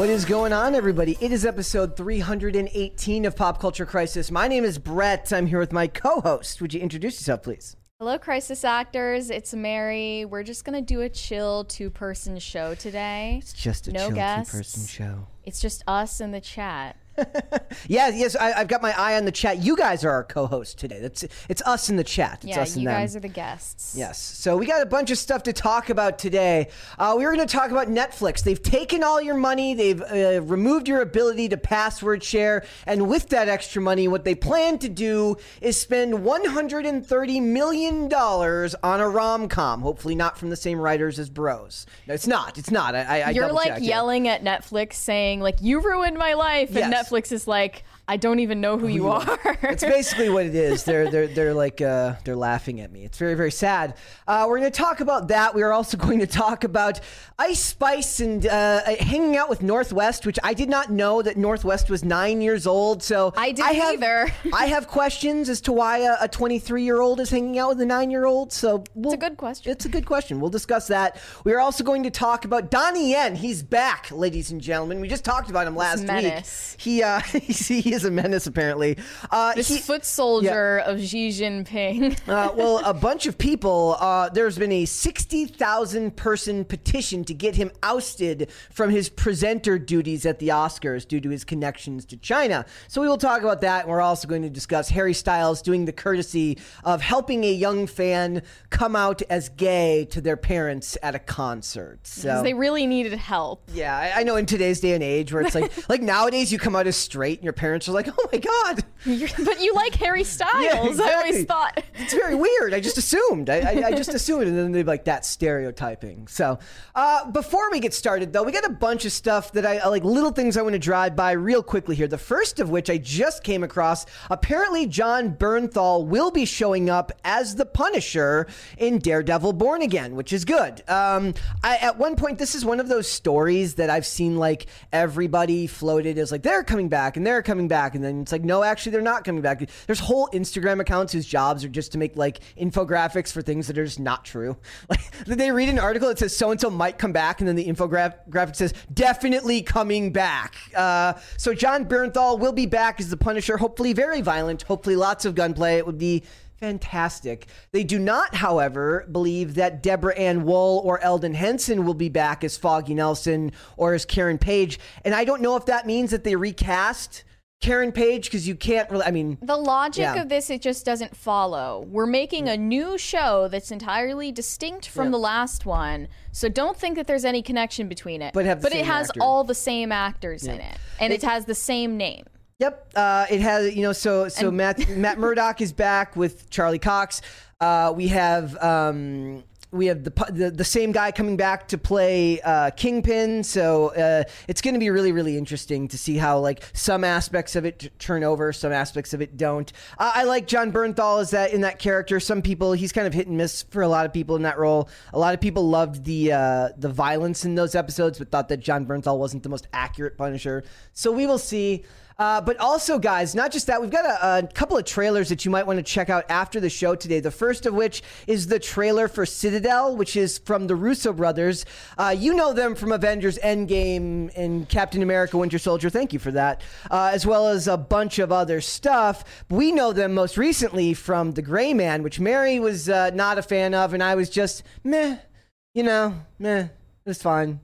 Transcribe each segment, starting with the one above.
What is going on, everybody? It is episode 318 of Pop Culture Crisis. My name is Brett. I'm here with my co host. Would you introduce yourself, please? Hello, crisis actors. It's Mary. We're just gonna do a chill two-person show today. It's just a no chill guests. two-person show. It's just us in the chat. Yeah, yes, I, I've got my eye on the chat. You guys are our co-hosts today. That's it's us in the chat. It's yeah, us you guys are the guests. Yes. So we got a bunch of stuff to talk about today. Uh, we were going to talk about Netflix. They've taken all your money, they've uh, removed your ability to password share. And with that extra money, what they plan to do is spend $130 million on a rom com. Hopefully, not from the same writers as Bros. No, it's not. It's not. I, I, You're like double-checked it. yelling at Netflix, saying like, "You ruined my life," and Yes. Netflix is like, "I don't even know who you are." It's basically what it is. They're they're they're like uh, they're laughing at me. It's very very sad. Uh, we're going to talk about that. We are also going to talk about Ice Spice and uh, hanging out with North West, which I did not know that North West was nine years old. So I didn't have, either. I have questions as to why a 23 year old is hanging out with a nine year old. So we'll, a good question. It's a good question. We'll discuss that. We are also going to talk about Donnie Yen. He's back, ladies and gentlemen. We just talked about him last week. He uh, he is a menace apparently. Uh, this he- foot soldier of Xi Jinping. uh, well, a bunch of people. Uh, there's been a sixty thousand person petition to get him ousted from his presenter duties at the Oscars due to his connections to China. So we will talk about that. And we're also going to discuss Harry Styles doing the courtesy of helping a young fan come out as gay to their parents at a concert. So they really needed help. yeah, I, I know in today's day and age where it's like like nowadays you come out as straight and your parents are like, oh my god. You're- but you like Harry Styles. I exactly. always thought. It's very weird. I just assumed. I, I, I just assumed, and then they're like that stereotyping. So, uh, before we get started, though, we got a bunch of stuff that I I like, little things I want to drive by real quickly here. The first of which I just came across. Apparently, Jon Bernthal will be showing up as the Punisher in Daredevil: Born Again, which is good. Um, I, at one point, this is one of those stories that I've seen like everybody floated as like they're coming back and they're coming back, and then it's like no, actually they're not coming back. There's whole Instagram accounts whose jobs are just to make like infographics for things that are just not true. Like they read an article that says so and so might come back, and then the infographic says definitely coming back. Uh, so Jon Bernthal will be back as the Punisher. Hopefully, very violent. Hopefully, lots of gunplay. It would be fantastic. They do not, however, believe that Deborah Ann Woll or Elden Henson will be back as Foggy Nelson or as Karen Page. And I don't know if that means that they recast Karen Page because you can't really. I mean, The logic Yeah. of this, it just doesn't follow. We're making a new show that's entirely distinct from Yeah. the last one, so don't think that there's any connection between it. But have the it has actor. all the same actors in it, and it, It- has the same name. Yep. Uh, it has, you know, so so And- Matt Matt Murdock is back with Charlie Cox. Uh, we have um, we have the, the the same guy coming back to play uh, Kingpin. So uh, it's going to be really really interesting to see how like some aspects of it turn over, some aspects of it don't. Uh, I like Jon Bernthal as that in that character. Some people he's kind of hit and miss for a lot of people in that role. A lot of people loved the uh, the violence in those episodes, but thought that Jon Bernthal wasn't the most accurate Punisher. So we will see. Uh, but also, guys, not just that, we've got a, a couple of trailers that you might want to check out after the show today. The first of which is the trailer for Citadel, which is from the Russo brothers. Uh, you know them from Avengers Endgame and Captain America Winter Soldier. Thank you for that. Uh, as well as a bunch of other stuff. We know them most recently from The Gray Man, which Mary was uh, not a fan of, and I was just meh, you know, meh. It was fine.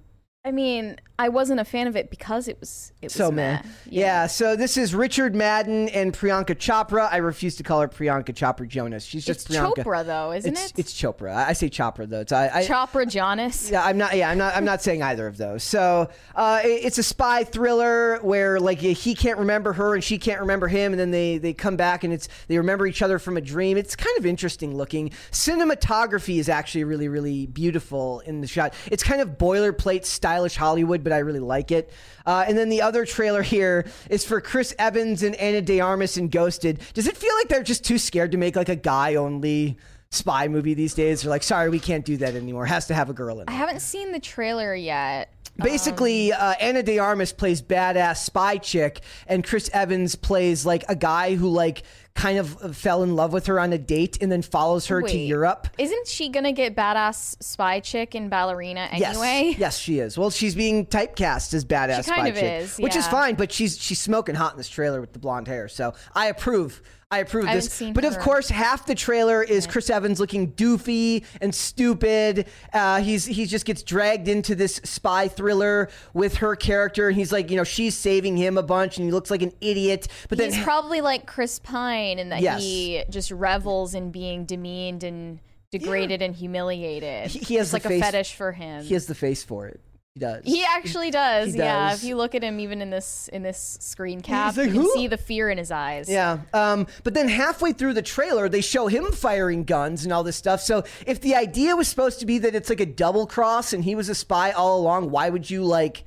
I mean, I wasn't a fan of it because it was it was so meh. Yeah. So this is Richard Madden and Priyanka Chopra. I refuse to call her Priyanka Chopra Jonas. She's It's just Priyanka. Chopra though, isn't it's, it? It's Chopra. I I say Chopra though. It's I. I Chopra Jonas. yeah, I'm not. Yeah, I'm not. I'm not saying either of those. So uh, it- it's a spy thriller where like he can't remember her and she can't remember him, and then they they come back and it's they remember each other from a dream. It's kind of interesting looking. Cinematography is actually really really beautiful in the shot. It's kind of boilerplate stylish Hollywood, but I really like it. Uh, and then the other trailer here is for Chris Evans and Ana de Armas in Ghosted. Does it feel like they're just too scared to make like a guy only? Spy movie these days. They're like, sorry, we can't do that anymore. It has to have a girl in it. I haven't seen the trailer yet. Basically, uh, Ana de Armas plays badass spy chick, and Chris Evans plays like a guy who like kind of fell in love with her on a date and then follows her to Europe. Isn't she gonna get badass spy chick and ballerina anyway? Yes, yes, she is. Well, she's being typecast as badass spy chick, is, which is fine. But she's she's smoking hot in this trailer with the blonde hair, so I approve. I approve I this. but of course, half the trailer is Chris Evans looking doofy and stupid. Uh, he's he just gets dragged into this spy thriller with her character, and he's like, you know, she's saving him a bunch, and he looks like an idiot. But then He's probably like Chris Pine in that Yes. he just revels in being demeaned and degraded and humiliated. He- he has like face- a fetish for him. he has the face for it. He does. He actually does, He yeah. does. If you look at him, even in this in this screen cap, like, you can see the fear in his eyes. Yeah. Um, but then halfway through the trailer, they show him firing guns and all this stuff. So if the idea was supposed to be that it's like a double cross and he was a spy all along, why would you like,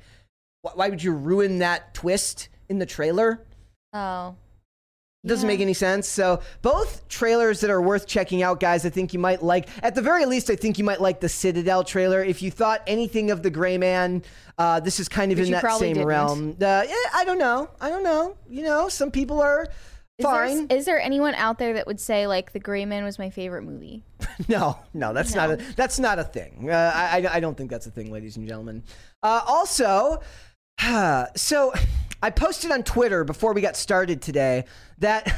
why would you ruin that twist in the trailer? Oh, Doesn't Yeah. make any sense. So both trailers that are worth checking out, guys. I think you might like. At the very least, I think you might like the Citadel trailer. If you thought anything of the Gray Man, uh, this is kind of in that same didn't. realm. Uh, yeah, I don't know. I don't know. You know, some people are Is there, fine. is there anyone out there that would say like The Gray Man was my favorite movie? No, no, that's not a that's not a thing. Uh, I I I don't think that's a thing, ladies and gentlemen. Uh, also, so I posted on Twitter before we got started today that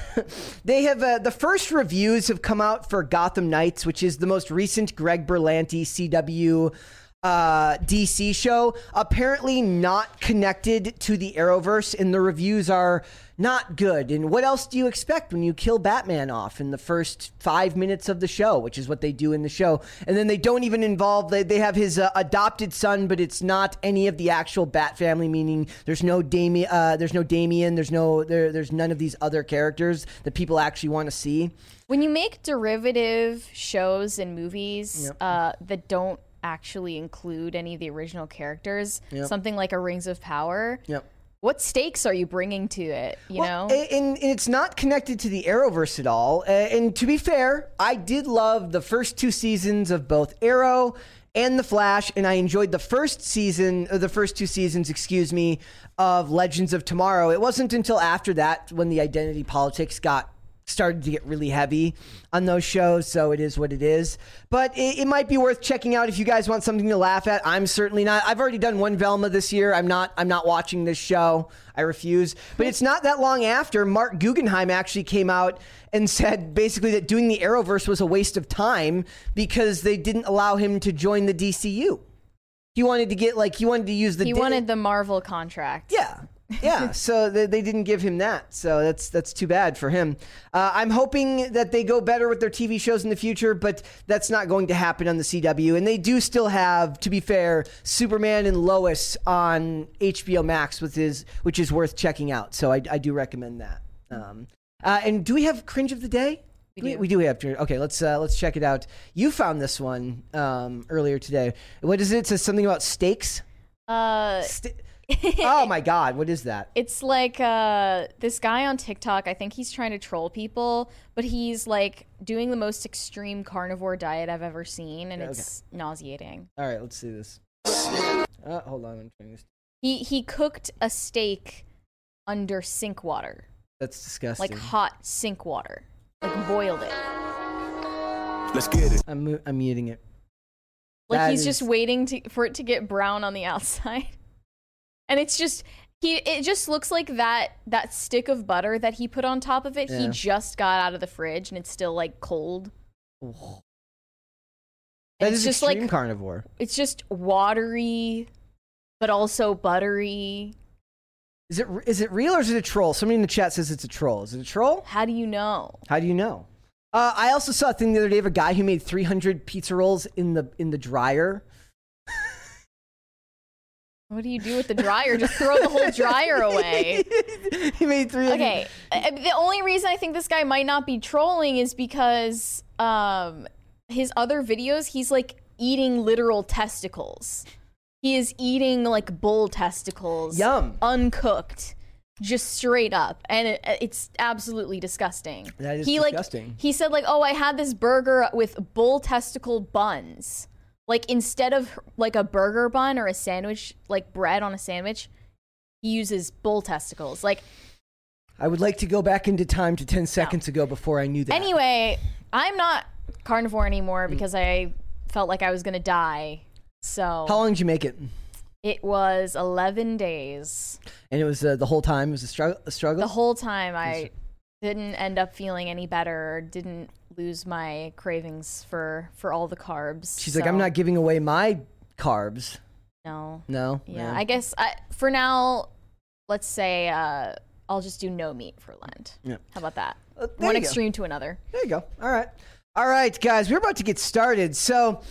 they have uh, the first reviews have come out for Gotham Knights, which is the most recent Greg Berlanti CW uh, DC show. Apparently not connected to the Arrowverse, and the reviews are not good. And what else do you expect when you kill Batman off in the first five minutes of the show, which is what they do in the show? And then they don't even involve, they, they have his uh, adopted son, but it's not any of the actual Bat family, meaning there's no Damian, uh, there's no Damien, there's no, there, there's none of these other characters that people actually want to see. When you make derivative shows and movies uh, that don't actually include any of the original characters, Yep. something like a Rings of Power, Yep. what stakes are you bringing to it? You Well, know, and, and it's not connected to the Arrowverse at all. And to be fair, I did love the first two seasons of both Arrow and The Flash, and I enjoyed the first season, the first two seasons, excuse me, of Legends of Tomorrow. It wasn't until after that when the identity politics got started to get really heavy on those shows so it is what it is. But it, it might be worth checking out if you guys want something to laugh at. I'm certainly not. I've already done one velma this year. I'm not i'm not watching this show. I refuse. But it's not that long after Marc Guggenheim actually came out and said basically that doing the arrowverse was a waste of time because they didn't allow him to join the dcu he wanted to get like he wanted to use the he di- wanted the Marvel contract. yeah. Yeah, so they, they didn't give him that, so that's that's too bad for him. Uh, I'm hoping that they go better with their TV shows in the future, but that's not going to happen on the CW. And they do still have, to be fair, Superman and Lois on HBO Max, which is which is worth checking out. So I, I do recommend that. Um, uh, and do we have cringe of the day? We we, do. we do have to. Okay, let's uh, let's check it out. You found this one um, earlier today. What is it? It says something about steaks. Uh, Ste- oh my God! What is that? it's like uh, this guy on TikTok. I think he's trying to troll people, but he's like doing the most extreme carnivore diet I've ever seen, and Okay. it's nauseating. All right, let's see this. Uh, hold on, I'm trying this. He he cooked a steak under sink water, That's disgusting. like hot sink water, like boiled it. Let's get it. I'm mu- I'm muting it. Like That he's is- just waiting to for it to get brown on the outside. And it's just he it just looks like that that stick of butter that he put on top of it, he just got out of the fridge and it's still like cold. That is just extreme like carnivore. it's just watery but also buttery. Is it is it real or is it a troll? Somebody in the chat says it's a troll. Is it a troll? How do you know? How do you know? Uh, I also saw a thing the other day of a guy who made 300 pizza rolls in the in the dryer. What do you do with the dryer? Just throw the whole dryer away. he made three. Okay. uh, The only reason I think this guy might not be trolling is because um his other videos he's like eating literal testicles. He is eating like bull testicles. Yum. Uncooked. Just straight up. And it, it's absolutely disgusting. That is he, disgusting. Like, he said like, "Oh, I had this burger with bull testicle buns." Like instead of like a burger bun or a sandwich, like bread on a sandwich, he uses bull testicles. Like I would like to go back into time to 10 seconds ago before I knew that. Anyway, I'm not carnivore anymore Mm. because I felt like I was gonna die. So How long did you make it? it was 11 days. And it was uh, the whole time it was a, struggle. a struggle. The whole time I didn't end up feeling any better. Didn't lose my cravings for for all the carbs. She's like, I'm not giving away my carbs. No. No. Yeah, I guess I, for now, let's say uh, I'll just do no meat for Lent. Yeah. How about that? Uh, One you go. extreme to another. There you go. All right. All right, guys, we're about to get started. So,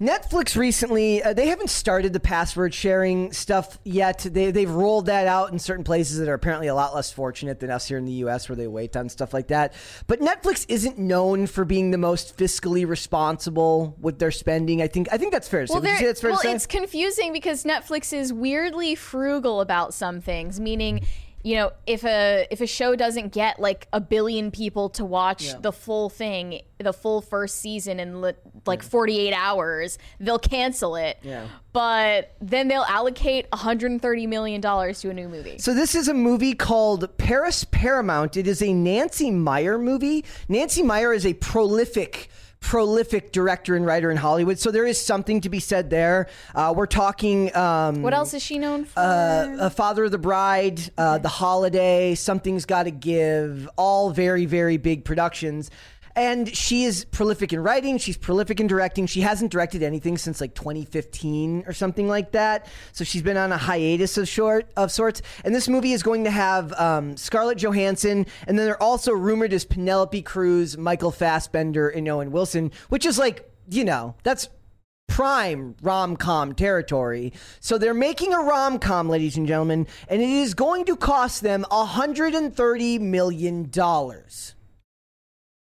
Netflix recently, uh, they haven't started the password sharing stuff yet. They, they've rolled that out in certain places that are apparently a lot less fortunate than us here in the US where they wait on stuff like that. But Netflix isn't known for being the most fiscally responsible with their spending. I think I think that's fair to say. Well, Would you they're- say that's fair well to say? it's confusing because Netflix is weirdly frugal about some things, meaning. You know, if a if a show doesn't get like a billion people to watch Yeah. the full thing, the full first season in li- like 48 hours, they'll cancel it. Yeah. But then they'll allocate 130 million dollars to a new movie. So this is a movie called Paris Paramount. It is a Nancy Meyer movie. Nancy Meyer is a prolific prolific director and writer in Hollywood. So there is something to be said there. Uh, we're talking um, What else is she known for? uh, uh, Father of the Bride, uh, The Holiday, Something's Got to Give, all very, very big productions. And she is prolific in writing. She's prolific in directing. She hasn't directed anything since like 2015 or something like that. So she's been on a hiatus of short of sorts. And this movie is going to have um, Scarlett Johansson, and then they're also rumored as Penelope Cruz, Michael Fassbender, and Owen Wilson, which is like you know that's prime rom com territory. So they're making a rom com, ladies and gentlemen, and it is going to cost them $130 million.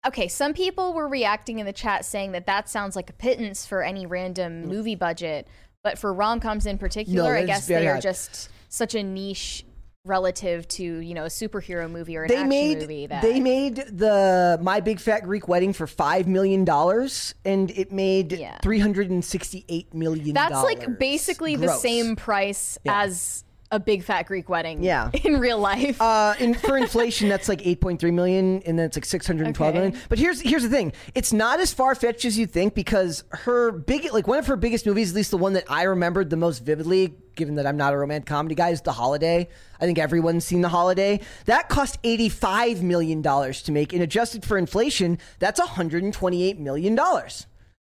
Okay, some people were reacting in the chat saying that that sounds like a pittance for any random mm. movie budget, but for rom coms in particular, I guess they are just such a niche relative to you know a superhero movie or an They action made movie that they made the My Big Fat Greek Wedding for five million dollars, and it made Yeah. three hundred and sixty-eight million. that's like basically the same price Yeah. as a big fat Greek wedding Yeah. in real life. Uh, in, for inflation, that's like 8.3 million, and then it's like 612 Okay. million. But here's here's the thing: it's not as far fetched as you think because her big, like one of her biggest movies, at least the one that I remembered the most vividly, given that I'm not a romantic comedy guy, is The Holiday. I think everyone's seen The Holiday. That cost 85 million dollars to make, and adjusted for inflation, that's 128 million dollars.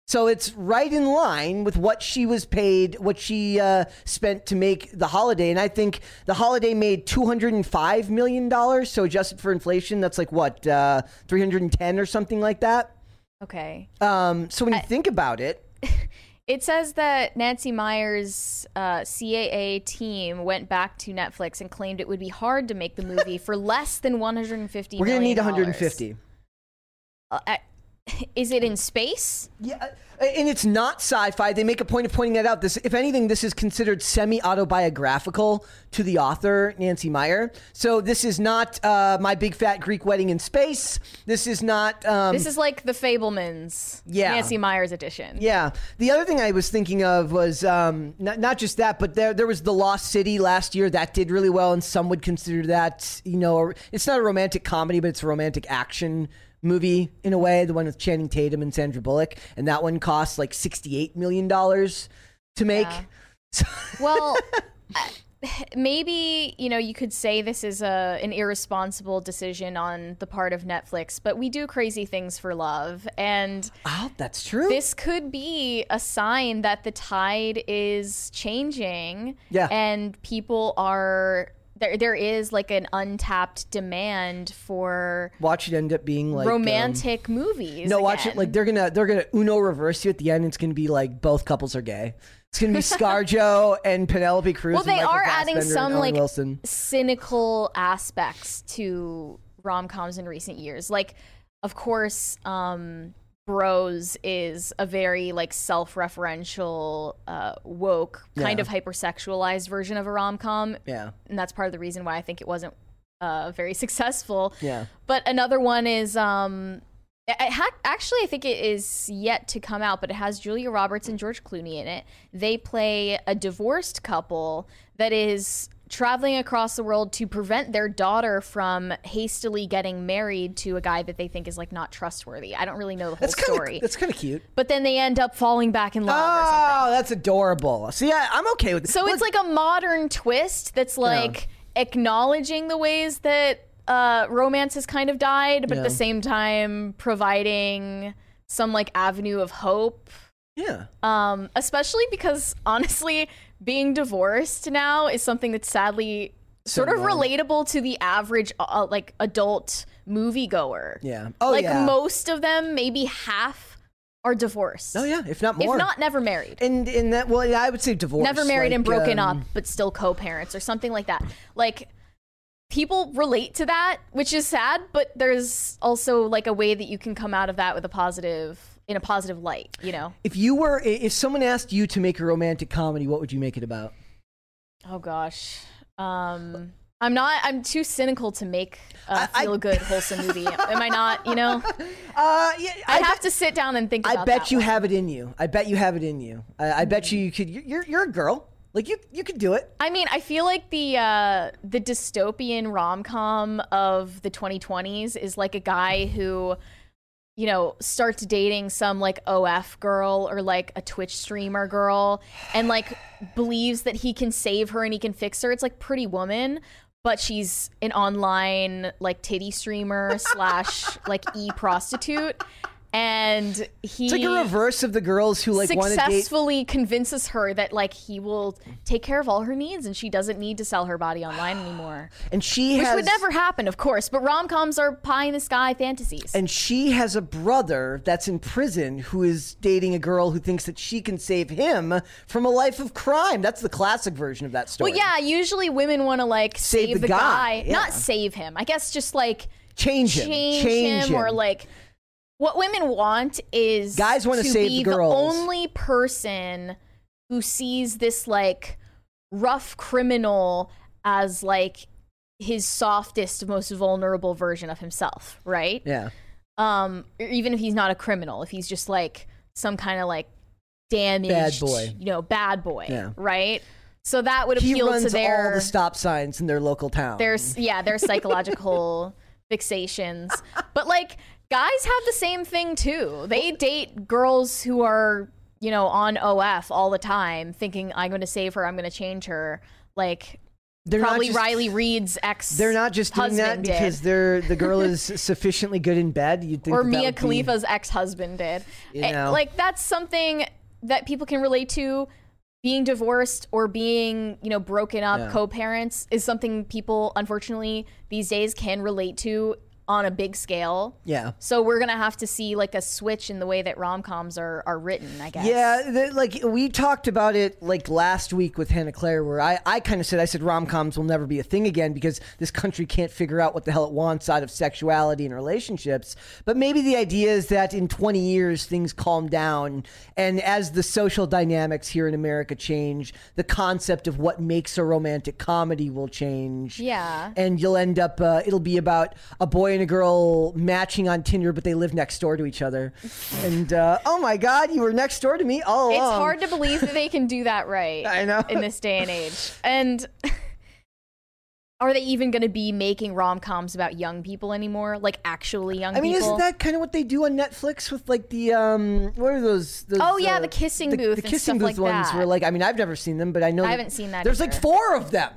So it's right in line with what she was paid, what she uh, spent to make the holiday. And I think the holiday made $205 million. So adjusted for inflation, that's like what, uh, 310 or something like that? okay. Um, so when you think about it, It says that Nancy Meyer's uh, CAA team went back to Netflix and claimed it would be hard to make the movie for less than 150 we're going to need million 150. Uh, I- is it in space? Yeah, uh, and it's not sci-fi. They make a point of pointing that out. This, if anything, this is considered semi-autobiographical to the author Nancy Meyer. So this is not uh, my big fat Greek wedding in space. This is not. Um, This is like the Fabelmans, Yeah. Nancy Meyer's edition. Yeah. The other thing I was thinking of was um, not, not just that, but there there was The Lost City last year that did really well, and some would consider that you know a- it's not a romantic comedy, but it's a romantic action movie in a way. The one with Channing Tatum and Sandra Bullock, and that one costs like sixty eight million dollars to make. Yeah. Well, maybe you know you could say this is a an irresponsible decision on the part of Netflix, but we do crazy things for love, and Oh, that's true. this could be a sign that the tide is changing. Yeah. and people are there. There is like an untapped demand for watch it end up being like um, romantic movies. No, watch it like they're gonna they're gonna Uno reverse you at the end. It's gonna be like both couples are gay. It's gonna be ScarJo and Penelope Cruz. Well, they are adding some like Wilson. cynical aspects to rom coms in recent years. Like, of course, um, Bros is a very like self-referential, uh, woke, kind Yeah. of hypersexualized version of a rom com, Yeah, and that's part of the reason why I think it wasn't uh, very successful. yeah. But another one is um it ha- actually I think it is yet to come out, but it has Julia Roberts and George Clooney in it. They play a divorced couple that is traveling across the world to prevent their daughter from hastily getting married to a guy that they think is like not trustworthy. I don't really know the whole That's kind story. that's kind of cute. but then they end up falling back in love or. Oh, that's adorable. See, I, I'm okay with it. So it's like a modern twist that's like acknowledging the ways that uh, romance has kind of died, but at the same time providing some like avenue of hope. yeah. Um, especially because honestly, being divorced now is something that's sadly sort of relatable to the average uh, like adult moviegoer. Yeah. Oh, like yeah. most of them, maybe half are divorced. Oh yeah, if not more. If not, never married. and in that, well, yeah, I would say divorce. never married and broken um, up but still co-parents or something like that like people relate to that which is sad but there's also like a way that you can come out of that with a positive in a positive light you know If you were, if someone asked you to make a romantic comedy, what would you make it about? oh gosh um i'm not i'm too cynical to make a I- I- feel good wholesome movie am i not you know Uh, yeah, i I have to sit down and think about I bet you one. have it in you. I bet you have it in you. I, I bet you you could. You're you're a girl. Like you you could do it. I mean, I feel like the uh, the dystopian rom com of the 2020s is like a guy who, you know, starts dating some like OF girl or like a Twitch streamer girl, and like believes that he can save her and he can fix her. It's like Pretty Woman, but she's an online like titty streamer slash like e prostitute, and he It's like a reverse of the girls who like successfully convinces her that like he will take care of all her needs and she doesn't need to sell her body online anymore. And she Which has would never happen, of course, but rom-coms are pie in the sky fantasies. and she has a brother that's in prison who is dating a girl who thinks that she can save him from a life of crime. That's the classic version of that story. well, yeah, usually women want to like Save save, the the, guy, guy, yeah. not save him. I guess just like change him, change, change him, or like what women want is Guys wanna save be the girls. only person who sees this like rough criminal as like his softest most vulnerable version of himself right yeah. um even if he's not a criminal if he's just like some kind of like damaged Bad boy. you know bad boy Yeah. right so that would appeal to their all the stop signs in their local town. there's yeah there's psychological fixations but like guys have the same thing too they date girls who are you know on of all the time thinking i'm going to save her i'm going to change her like they're not probably just, Riley Reid's ex They're not just doing that husband did. because they're the girl is sufficiently good in bed. You'd think or that that mia be- khalifa's ex-husband did You Eh, know. like that's something that people can relate to being divorced or being you know broken up Yeah. co-parents is something people unfortunately these days can relate to on a big scale Yeah. So we're gonna have to see like a switch in the way that rom coms are are written, I guess. Yeah, the, like we talked about it like last week with Hannah Claire, where I, I kind of said I said rom coms will never be a thing again because this country can't figure out what the hell it wants out of sexuality and relationships. But maybe the idea is that in 20 years things calm down, and as the social dynamics here in America change, the concept of what makes a romantic comedy will change. Yeah. and you'll end up uh, it'll be about a boy and a girl matching on Tinder, but they live next door to each other. And uh, oh my God, you were next door to me all It's along. hard to believe that they can do that right. I know. In this day and age. And are they even going to be making rom coms about young people anymore? Like actually young people. I mean, people? isn't that kind of what they do on Netflix with like the um, what are those? those Oh, yeah, uh, the kissing booth the and kissing stuff booth like ones. that. Where like, I mean, I've never seen them, but I know I haven't seen that There's like four of them.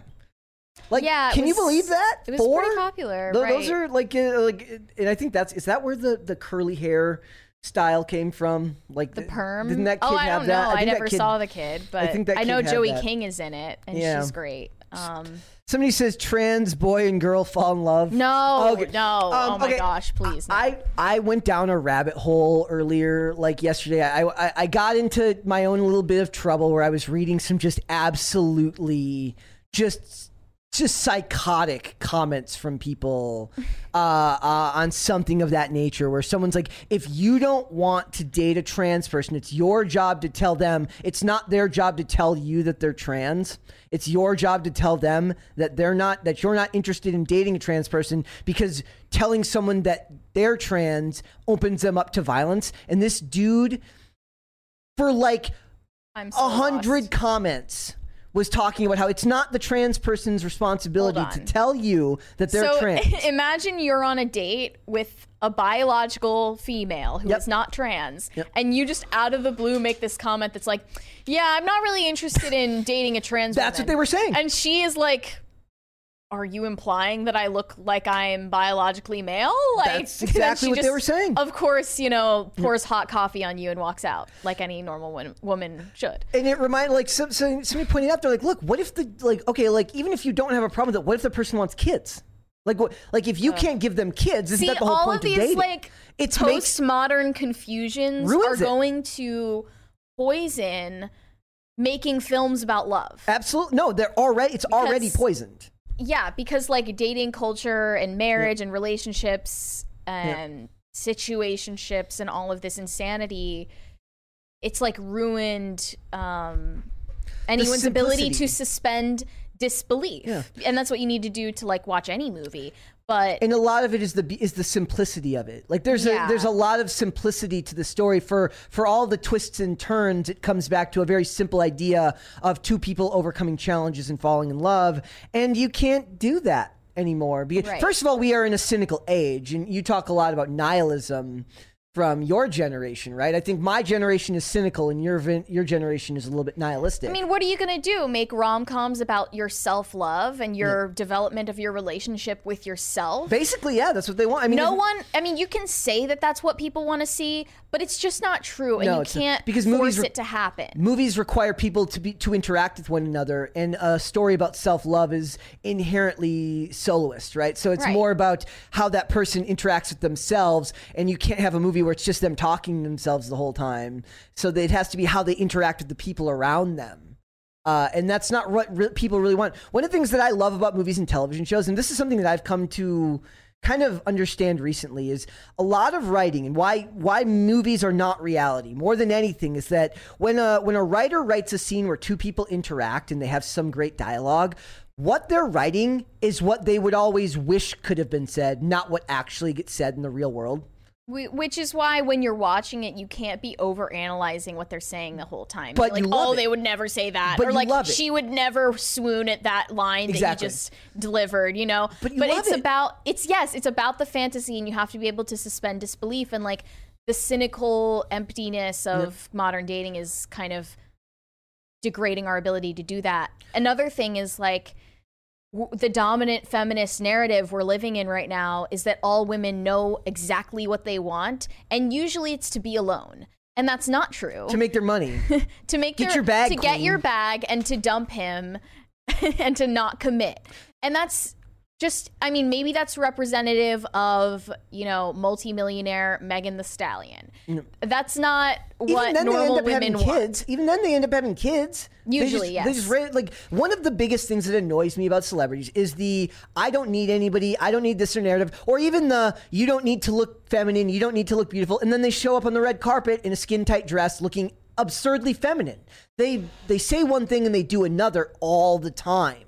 Like, Yeah, can you believe that? it was four? pretty popular, Tho- Those are like, uh, like, and I think that's is that where the the curly hair style came from? Like the perm? Didn't that kid oh, I have don't that? know. I, that never kid- saw the kid, but I, think that I know Joey that. King is in it, and Yeah. she's great. Um, Somebody says trans boy and girl fall in love. no, Okay. no. Um, oh my okay. gosh, please. No. I I went down a rabbit hole earlier, like yesterday. I, I I got into my own little bit of trouble where I was reading some just absolutely just just psychotic comments from people uh, uh, on something of that nature where someone's like if you don't want to date a trans person it's your job to tell them it's not their job to tell you that they're trans. It's your job to tell them that they're not that you're not interested in dating a trans person because telling someone that they're trans opens them up to violence. And this dude for like a so hundred comments was talking about how it's not the trans person's responsibility to tell you that they're so trans. imagine you're on a date with a biological female who is Yep. not trans, Yep. and you just out of the blue make this comment that's like, "Yeah, I'm not really interested in dating a trans." That's what they were saying. and she is like. Are you implying that I look like I'm biologically male? Like That's exactly what they were saying. Of course, you know, pours hot coffee on you and walks out like any normal wo- woman should. and it reminded like some, some, somebody pointed out they're like look what if the like okay like even if you don't have a problem with it what if the person wants kids like what like if you can't give them kids isn't See, that the whole all point of these dating like it's makes postmodern confusions Ruins are it. going to poison making films about love. absolutely no they're already it's already poisoned Yeah, because like dating culture and marriage and relationships and situationships and all of this insanity, it's like ruined um, anyone's ability to suspend disbelief. Yeah. And that's what you need to do to like watch any movie. But and a lot of it is the is the simplicity of it. Like there's Yeah. a there's a lot of simplicity to the story for for all the twists and turns. It comes back to a very simple idea of two people overcoming challenges and falling in love, and you can't do that anymore. Because Right. first of all, we are in a cynical age, and you talk a lot about nihilism from your generation, right? I think my generation is cynical, and your your generation is a little bit nihilistic. I mean, what are you going to do? Make rom coms about your self love and your development of your relationship with yourself? basically, yeah, that's what they want. I mean, no one, I mean, you can say that that's what people want to see, but it's just not true. And No, you can't Because force movies re- it to happen. movies require people to be to interact with one another and a story about self-love is inherently soloist right so it's Right. more about how that person interacts with themselves and you can't have a movie where it's just them talking to themselves the whole time so it has to be how they interact with the people around them uh, and that's not what re- people really want. One of the things that I love about movies and television shows, and this is something that I've come to kind of understand recently, is a lot of writing and why why movies are not reality. More than anything, is that when a when a writer writes a scene where two people interact and they have some great dialogue. What they're writing is what they would always wish could have been said, not what actually gets said in the real world. We, which is why when you're watching it, you can't be over analyzing what they're saying the whole time. But like, oh, it. they would never say that, But or like she would never swoon at that line Exactly. that you just delivered. You know, But you love it's it. about it's yes, it's about the fantasy, and you have to be able to suspend disbelief and like the cynical emptiness of modern dating is kind of degrading our ability to do that. Another thing is like the dominant feminist narrative we're living in right now is that all women know exactly what they want and usually it's to be alone. And that's not true. To make their money. to make Get their, your bag to get your bag and to dump him and to not commit. And that's just I mean maybe that's representative of, you know, multimillionaire Megan Thee Stallion. That's not what Even then, they end normal up women having want. kids. Even then, they end up having kids. They Usually, just, They yes. just ra- like one of the biggest things that annoys me about celebrities is the I don't need anybody. I don't need this or narrative, or even the you don't need to look feminine. You don't need to look beautiful, and then they show up on the red carpet in a skin tight dress, looking absurdly feminine. They they say one thing and they do another all the time.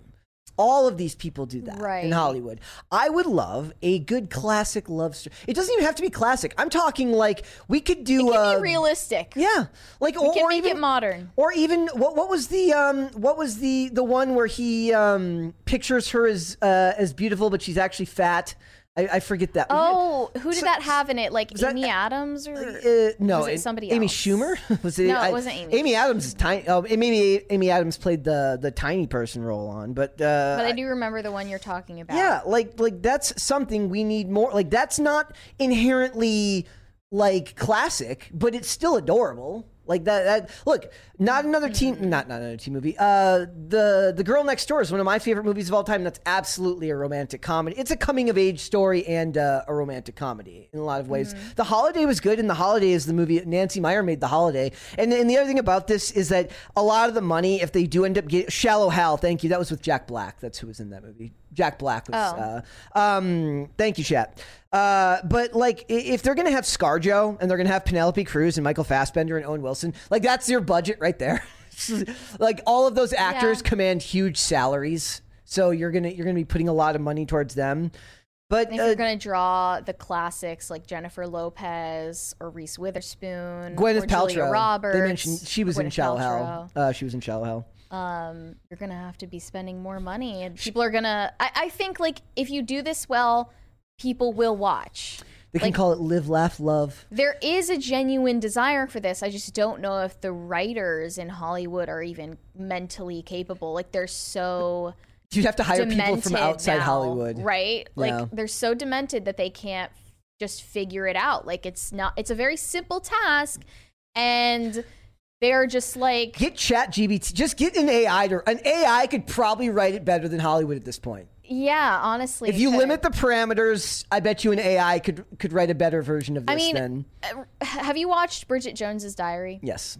All of these people do that right. in Hollywood. I would love a good classic love story. It doesn't even have to be classic. I'm talking like we could do. It can uh, be realistic. yeah, like or, can or make even it modern. or even what what was the um what was the the one where he um pictures her as uh as beautiful but she's actually fat. I, I forget that. Oh, who did So- that have in it? Like that- Amy Adams or Uh, no, was it somebody Amy else? Schumer was it? No, it I- wasn't Amy. Amy Adams is tiny. Oh, maybe Amy Adams played the the tiny person role on, but uh, But I do remember the one you're talking about. Yeah, like like that's something we need more. Like that's not inherently like classic, but it's still adorable. Like that. that look, not another teen. Not not another teen movie. Uh, the the girl next door is one of my favorite movies of all time. That's absolutely a romantic comedy. It's a coming of age story and uh, a romantic comedy in a lot of ways. The Holiday was good, and The Holiday is the movie. Nancy Meyer made The Holiday, and and the other thing about this is that a lot of the money, if they do end up getting Shallow Hal, thank you. That was with Jack Black. That's who was in that movie. Jack Black was. Oh. Uh, um, thank you, chat. Uh, but like, if they're gonna have ScarJo and they're gonna have Penelope Cruz and Michael Fassbender and Owen Wilson, like that's your budget right there. like all of those actors Yeah. command huge salaries, so you're gonna you're gonna be putting a lot of money towards them. But And if uh, you're gonna draw the classics like Jennifer Lopez or Reese Witherspoon, Gwyneth or Julia Paltrow, Roberts, they mentioned she was in Gwyneth Shallow Hal. Uh, she was in Shallow Hal. Um, you're gonna have to be spending more money, and people are gonna. I, I think like if you do this well, people will watch. They can Like- call it live, laugh, love. There is a genuine desire for this. I just don't know if the writers in Hollywood are even mentally capable. Like they're so You'd have to hire people demented from outside now, Hollywood. right? Like Yeah. they're so demented that they can't just figure it out. Like it's not. It's a very simple task, and they're just like Get Chat GPT. Just get an AI. To, an AI could probably write it better than Hollywood at this point. Yeah, honestly. If you could. limit the parameters, I bet you an AI could could write a better version of this. I mean, than, uh, have you watched Bridget Jones's Diary? yes.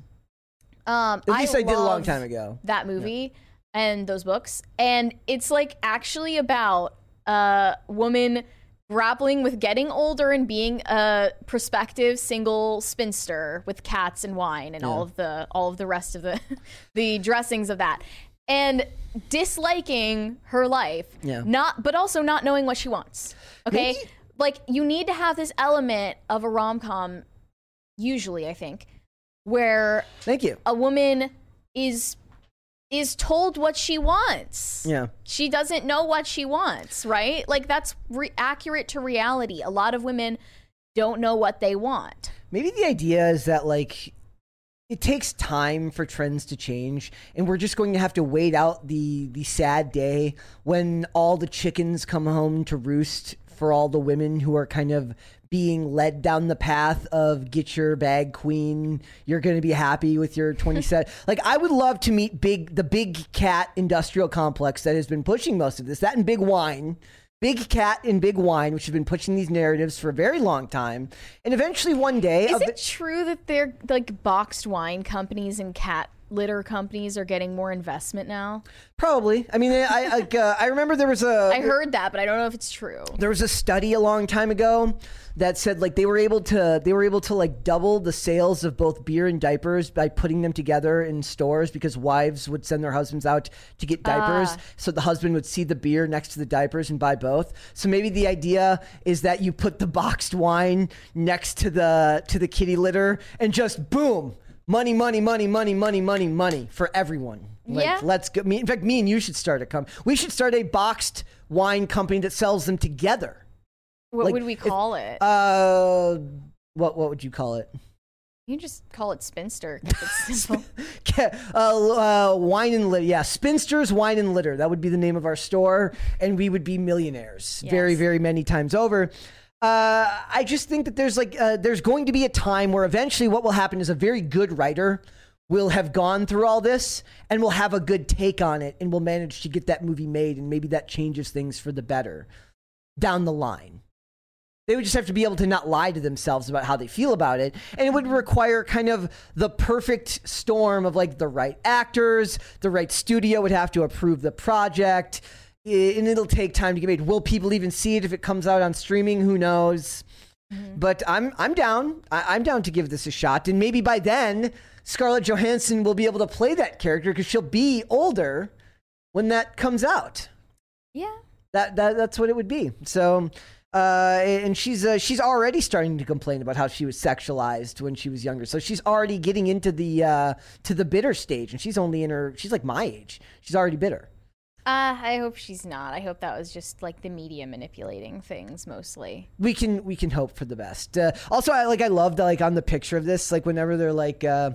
Um, At least I, did a long time ago. That movie and those books, and it's like actually about a woman grappling with getting older and being a prospective single spinster with cats and wine and all of the all of the rest of the the dressings of that and disliking her life Yeah. not but also not knowing what she wants okay Maybe- like you need to have this element of a rom-com usually i think where Thank you. a woman is is told what she wants Yeah. she doesn't know what she wants, right? Like that's re- accurate to reality. A lot of women don't know what they want. Maybe the idea is that like it takes time for trends to change and we're just going to have to wait out the the sad day when all the chickens come home to roost for all the women who are kind of being led down the path of get your bag queen you're going to be happy with your 27 like i would love to meet big the big cat industrial complex that has been pushing most of this that and big wine. Big Cat and Big Wine, which have been pushing these narratives for a very long time, and eventually one day, Is of it true that they're like boxed wine companies and cat litter companies are getting more investment now? probably. I mean, I like, uh, I remember there was a I heard that, but I don't know if it's true. there was a study a long time ago that said like they were able to they were able to like double the sales of both beer and diapers by putting them together in stores because wives would send their husbands out to get diapers Ah. so the husband would see the beer next to the diapers and buy both so maybe the idea is that you put the boxed wine next to the to the kitty litter and just boom money money money money money money money for everyone like, Yeah. let's go me in fact me and you should start a company we should start a boxed wine company that sells them together What Like, would we if- call it? uh, what what would you call it? you just call it Spinster. It's simple. uh, uh, wine and litter. Yeah, Spinsters Wine and Litter. That would be the name of our store, and we would be millionaires very, very many times over. Uh, I just think that there's like uh, there's going to be a time where eventually what will happen is a very good writer will have gone through all this and will have a good take on it and will manage to get that movie made and maybe that changes things for the better down the line. They would just have to be able to not lie to themselves about how they feel about it. And it would require kind of the perfect storm of like the right actors, the right studio would have to approve the project, and it'll take time to get made. Will people even see it if it comes out on streaming? Who knows? But I'm I'm down. I, I'm down to give this a shot, and maybe by then Scarlett Johansson will be able to play that character because she'll be older when that comes out yeah. that, that that's what it would be. So, uh, and she's uh, she's already starting to complain about how she was sexualized when she was younger. So she's already getting into the uh, to the bitter stage, and she's only in her she's like my age. She's already bitter. Uh, I hope she's not. I hope that was just like the media manipulating things mostly. We can we can hope for the best. Uh, also, I like I love that like on the picture of this, like whenever they're like. Uh,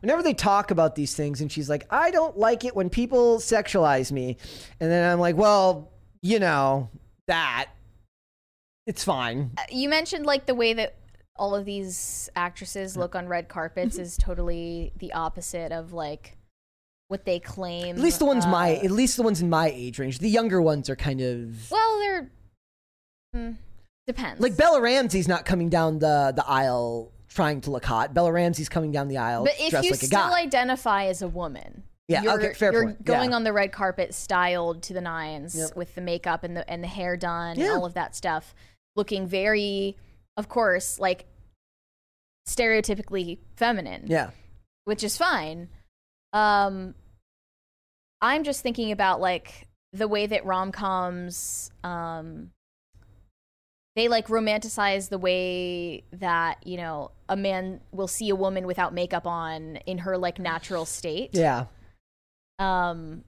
Whenever they talk about these things, and she's like, "I don't like it when people sexualize me," and then I'm like, "Well, you know that it's fine." Uh, You mentioned like the way that all of these actresses look on red carpets is totally the opposite of like what they claim. At least the ones my, uh, at least the ones in my age range. The younger ones are kind of Well, they're mm, depends. like Bella Ramsey's not coming down the the aisle trying to look hot. Bella Ramsey's coming down the aisle but if dressed you like a still guy. identify as a woman, Yeah, you're, okay, fair you're point. going Yeah. on the red carpet, styled to the nines Yep. with the makeup and the and the hair done Yeah. and all of that stuff, looking very, of course, like stereotypically feminine. yeah, which is fine. Um, I'm just thinking about like the way that rom coms, um, they like romanticize the way that you know a man will see a woman without makeup on in her like natural state. yeah, Um,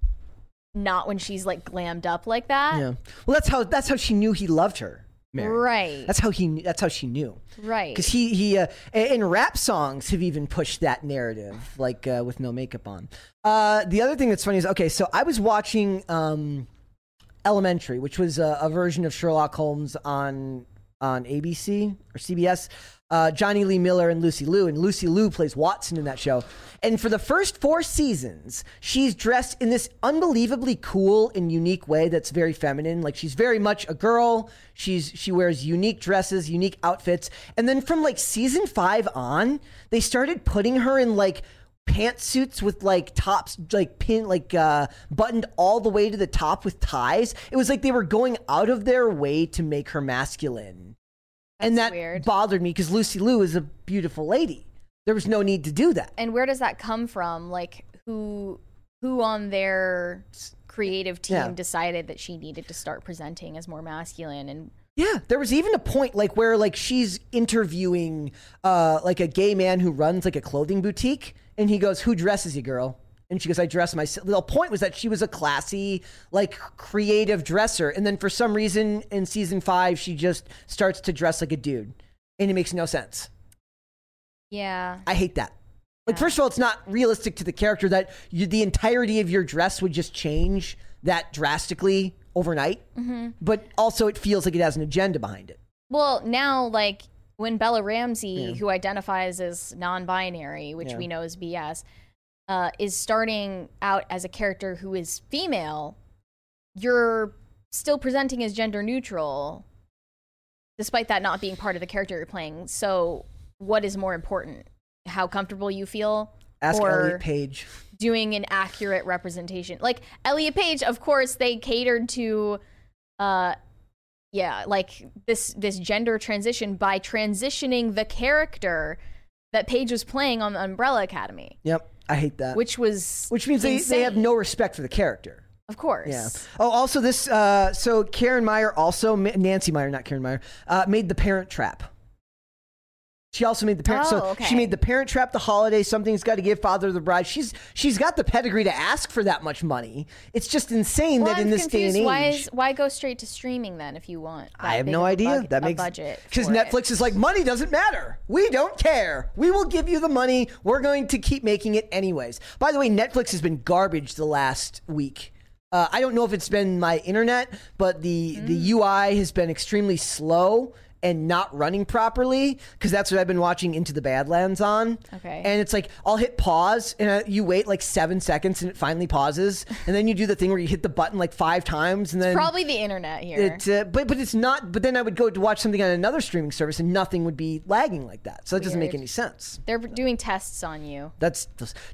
not when she's like glammed up like that. Yeah. Well, that's how that's how she knew he loved her. Mary. Right. That's how he. That's how she knew. right. Because he he uh, in rap songs have even pushed that narrative, like uh, with no makeup on. Uh, the other thing that's funny is okay, so I was watching um, Elementary, which was a, a version of Sherlock Holmes on on ABC or CBS. Uh, Jonny Lee Miller and Lucy Liu, and Lucy Liu plays Watson in that show. And for the first four seasons, she's dressed in this unbelievably cool and unique way that's very feminine. Like she's very much a girl. She's she wears unique dresses, unique outfits. And then from like season five on, they started putting her in like pantsuits with like tops like pin like uh buttoned all the way to the top with ties it was like they were going out of their way to make her masculine and that weird. bothered me because lucy liu is a beautiful lady there was no need to do that and where does that come from? Like who who on their creative team Yeah. decided that she needed to start presenting as more masculine and yeah there was even a point like where like she's interviewing uh like a gay man who runs like a clothing boutique and he goes who dresses you girl and she goes, I dress myself. The point was that she was a classy, like creative dresser. And then for some reason in season five, she just starts to dress like a dude. And it makes no sense. yeah. I hate that. Like, first of all, it's not realistic to the character that you, the entirety of your dress would just change that drastically overnight. Mm-hmm. But also, it feels like it has an agenda behind it. Well, now like when Bella Ramsey, who identifies as non-binary, which Yeah. we know is BS, uh, is starting out as a character who is female, you're still presenting as gender neutral, despite that not being part of the character you're playing. So, what is more important? How comfortable you feel, Ask or Elliot Page. doing an accurate representation. Like Elliot Page, of course, they catered to uh yeah, like this this gender transition by transitioning the character that Page was playing on the Umbrella Academy, Yep. I hate that. which was Which means they, they have no respect for the character. Of course. Yeah. Oh, also this. Uh, so Karen Meyer also Nancy Meyer, not Karen Meyer, uh, made the Parent Trap. She also made the parent. so Oh, okay. she made the Parent Trap, the holiday. Something's got to give. Father of the Bride. She's she's got the pedigree to ask for that much money. It's just insane Well, that in I'm this confused. day and age. Why is why go straight to streaming then if you want? I have no idea. that makes budget because? Netflix is like money doesn't matter. We don't care. We will give you the money. We're going to keep making it anyways. By the way, Netflix has been garbage the last week. Uh, I don't know if it's been my internet, but the Mm. the UI has been extremely slow and not running properly because that's what I've been watching Into the Badlands on. Okay. And it's like I'll hit pause and uh, you wait like seven seconds and it finally pauses, and then you do the thing where you hit the button like five times and then Probably the internet here. it, uh, but but it's not. But then I would go to watch something on another streaming service, and nothing would be lagging like that. So that doesn't make any sense. They're doing tests on you. That's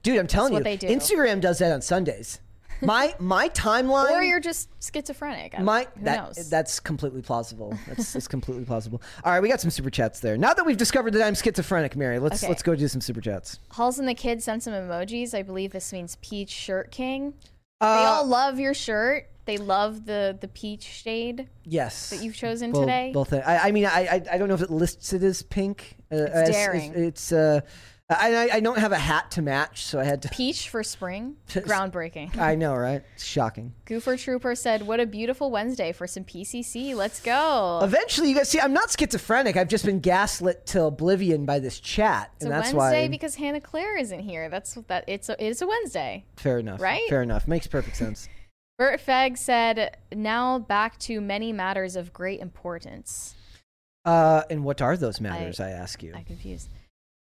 dude. I'm telling That's you, what they do. Instagram does that on Sundays. My my timeline. Or you're just schizophrenic. I- my who that knows? that's completely plausible. That's, that's completely plausible. All right, we got some super chats there. Now that we've discovered that I'm schizophrenic, Mary, let's Okay. let's go do some super chats. Halls and the kids sent some emojis. I believe this means peach shirt king. Uh, They all love your shirt. They love the the peach shade Yes, that you've chosen Both- today. Both. I, I mean, I, I I don't know if it lists it as pink. Uh, as- daring. It's, uh, I I- I don't have a hat to match, so I had to. Peach for spring. Groundbreaking. I know, right? It's shocking. Goofer Trooper said, "What a beautiful Wednesday for some PCC. Let's go." Eventually, you guys see, I'm not schizophrenic. I've just been gaslit to oblivion by this chat, It's and a that's Wednesday why. because Hannah Claire isn't here. That's what that. It's a, it's a Wednesday. Fair enough. Right? Fair enough. Makes perfect sense. Bert Feg said, "Now back to many matters of great importance." Uh, and what are those matters? I, ask you. I'm confused.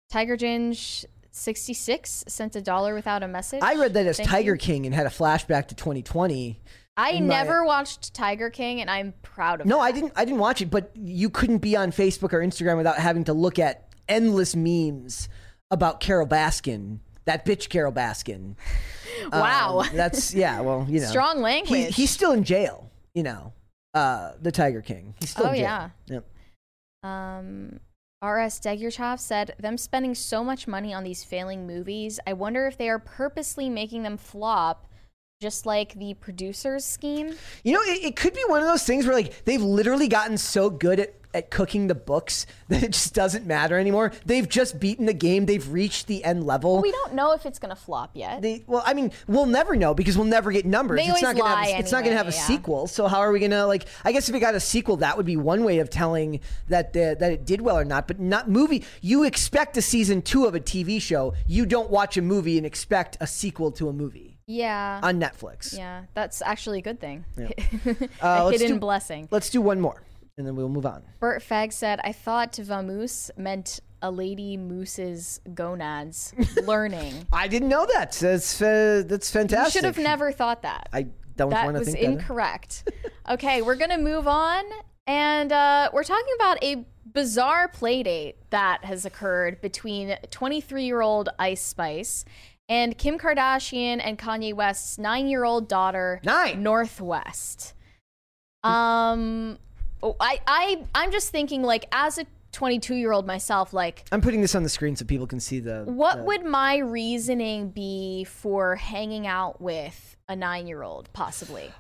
Tiger Ginge 66 sent a dollar without a message. I read that as Thank Tiger you. King and had a flashback to 2020. I my- never watched Tiger King, and I'm proud of it. No, that. I didn't. I didn't watch it, but you couldn't be on Facebook or Instagram without having to look at endless memes about Carol Baskin. That bitch, Carol Baskin. Wow. Um, that's yeah. Well, you know, Strong He, language. he's still in jail. You know, uh, the Tiger King. He's still Oh, in jail. yeah. Yep. Um, R.S. Degurchov said, them spending so much money on these failing movies, I wonder if they are purposely making them flop, just like the producer's scheme. You know, it, it could be one of those things where like they've literally gotten so good at at cooking the books that it just doesn't matter anymore. They've just beaten the game. They've reached the end level. We don't know if it's gonna flop yet. They, well, I mean, we'll never know because we'll never get numbers. They it's not always gonna have. A, it's not gonna have a yeah. sequel. So how are we gonna like? I guess if it got a sequel, that would be one way of telling that the, that it did well or not. But not movie. You expect a season two of a TV show. You don't watch a movie and expect a sequel to a movie yeah. on Netflix. yeah, that's actually a good thing. Uh, a hidden do- blessing. Let's do one more, and then we'll move on. Bert Fag said, I thought vamoose meant a lady moose's gonads learning. I didn't know that. That's uh, that's you fantastic. should have never thought that. I don't that want to think that. was incorrect. okay, we're gonna move on, and uh, we're talking about a bizarre play date that has occurred between 23-year-old Ice Spice and Kim Kardashian and Kanye West's nine-year-old daughter, Nine. North West. Um, oh, I, I, I'm just thinking, like, as a 22-year-old myself, like, I'm putting this on the screen so people can see the. what the- would my reasoning be for hanging out with a nine year old, possibly?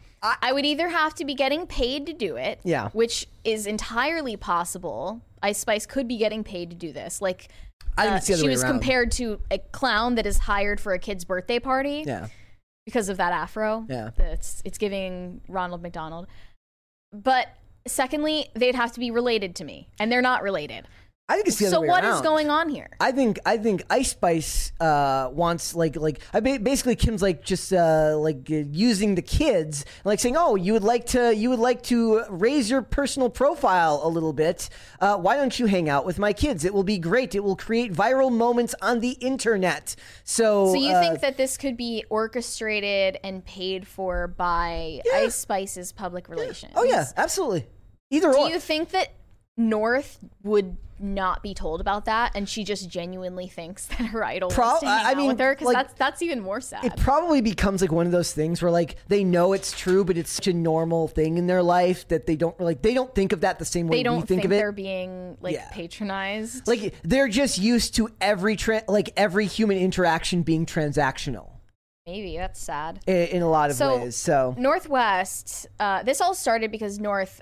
I, would either have to be getting paid to do it, Yeah. which is entirely possible. Ice Spice could be getting paid to do this. Like, I think uh, it's she was around. compared to a clown that is hired for a kid's birthday party Yeah. because of that afro. Yeah. It's, it's giving Ronald McDonald. But secondly, they'd have to be related to me, and they're not related. I think it's the other So way what is around. going on here? I think I think Ice Spice uh, wants like like I ba- basically Kim's like just uh, like uh, using the kids like saying oh you would like to you would like to raise your personal profile a little bit uh, why don't you hang out with my kids it will be great it will create viral moments on the internet so So you uh, think that this could be orchestrated and paid for by Ice Spice's public relations? oh yeah absolutely either Do or you think that North would not be told about that, and she just genuinely thinks that her idol Pro- wants to hang I- out mean, with her? Because like- that's that's even more sad. it probably becomes like one of those things where like they know it's true, but it's such a normal thing in their life that they don't like they don't think of that the same way they don't we think, of it. they're being like Yeah. patronized. Like they're just used to every tra- like every human interaction being transactional Maybe that's sad. in, in a lot of So- ways. So North West. Uh, this all started because North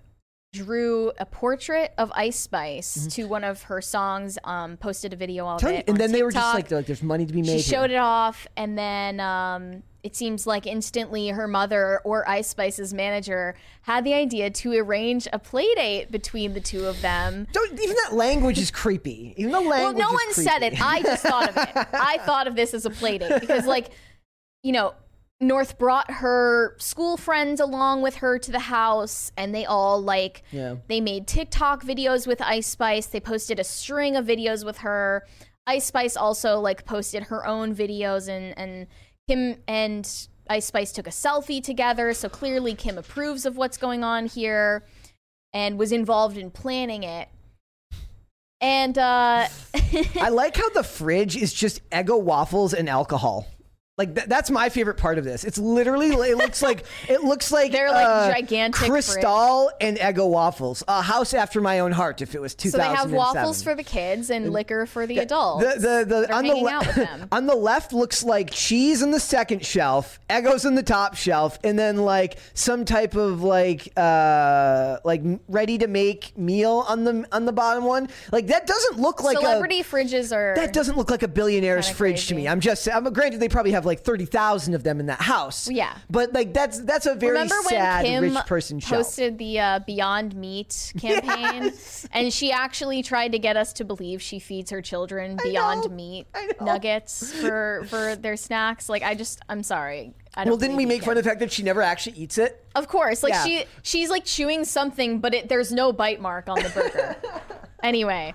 drew a portrait of Ice Spice to one of her songs. Um, posted a video of Mm-hmm. You- it, and then they were just like, like, "There's money to be made." she showed here. it off and then um, it seems like instantly her mother or ice spice's manager had the idea to arrange a play date between the two of them Don't, even that language is creepy. Even the language. well no one said it i just thought of it i thought of this as a play date because like you know north brought her school friends along with her to the house and they all like Yeah. they made tiktok videos with ice spice they posted a string of videos with her ice spice also like posted her own videos and and kim and ice spice took a selfie together so clearly kim approves of what's going on here and was involved in planning it and uh I like how the fridge is just Eggo waffles and alcohol. Like th- that's my favorite part of this. It's literally it looks like it looks like They're like uh, gigantic Cristal and Eggo waffles. A house after my own heart. If it was two So they have waffles for the kids and liquor for the The adults. the, the They're on the hanging le- out with them. on the left looks like cheese on the second shelf, Eggo's on the top shelf, and then like some type of like uh like ready to make meal on the on the bottom one. Like that doesn't look like a Celebrity a fridges are. that doesn't look like a billionaire's fridge to me. I'm just I'm granted they probably have like thirty thousand of them in that house. Yeah. but like that's that's a very Remember when sad Kim rich person shelf. posted the uh, Beyond Meat campaign, Yes. and she actually tried to get us to believe she feeds her children Beyond Meat nuggets for for their snacks. Like I just, I'm sorry. Well, didn't we make fun of the fact that she never actually eats it? Of course, like Yeah. she she's like chewing something, but it, there's no bite mark on the burger. anyway,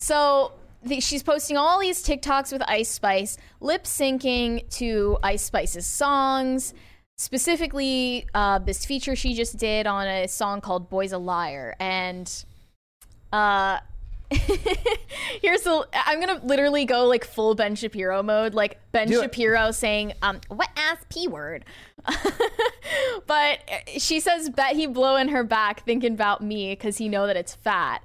so the, she's posting all these TikToks with Ice Spice, lip syncing to Ice Spice's songs. Specifically, uh, this feature she just did on a song called "Boy's a Liar," and uh, here's the. I'm gonna literally go like full Ben Shapiro mode, like Ben Do it. Shapiro saying, um, "What ass p word." but she says, "Bet he blowing her back thinking about me because he know that it's fat."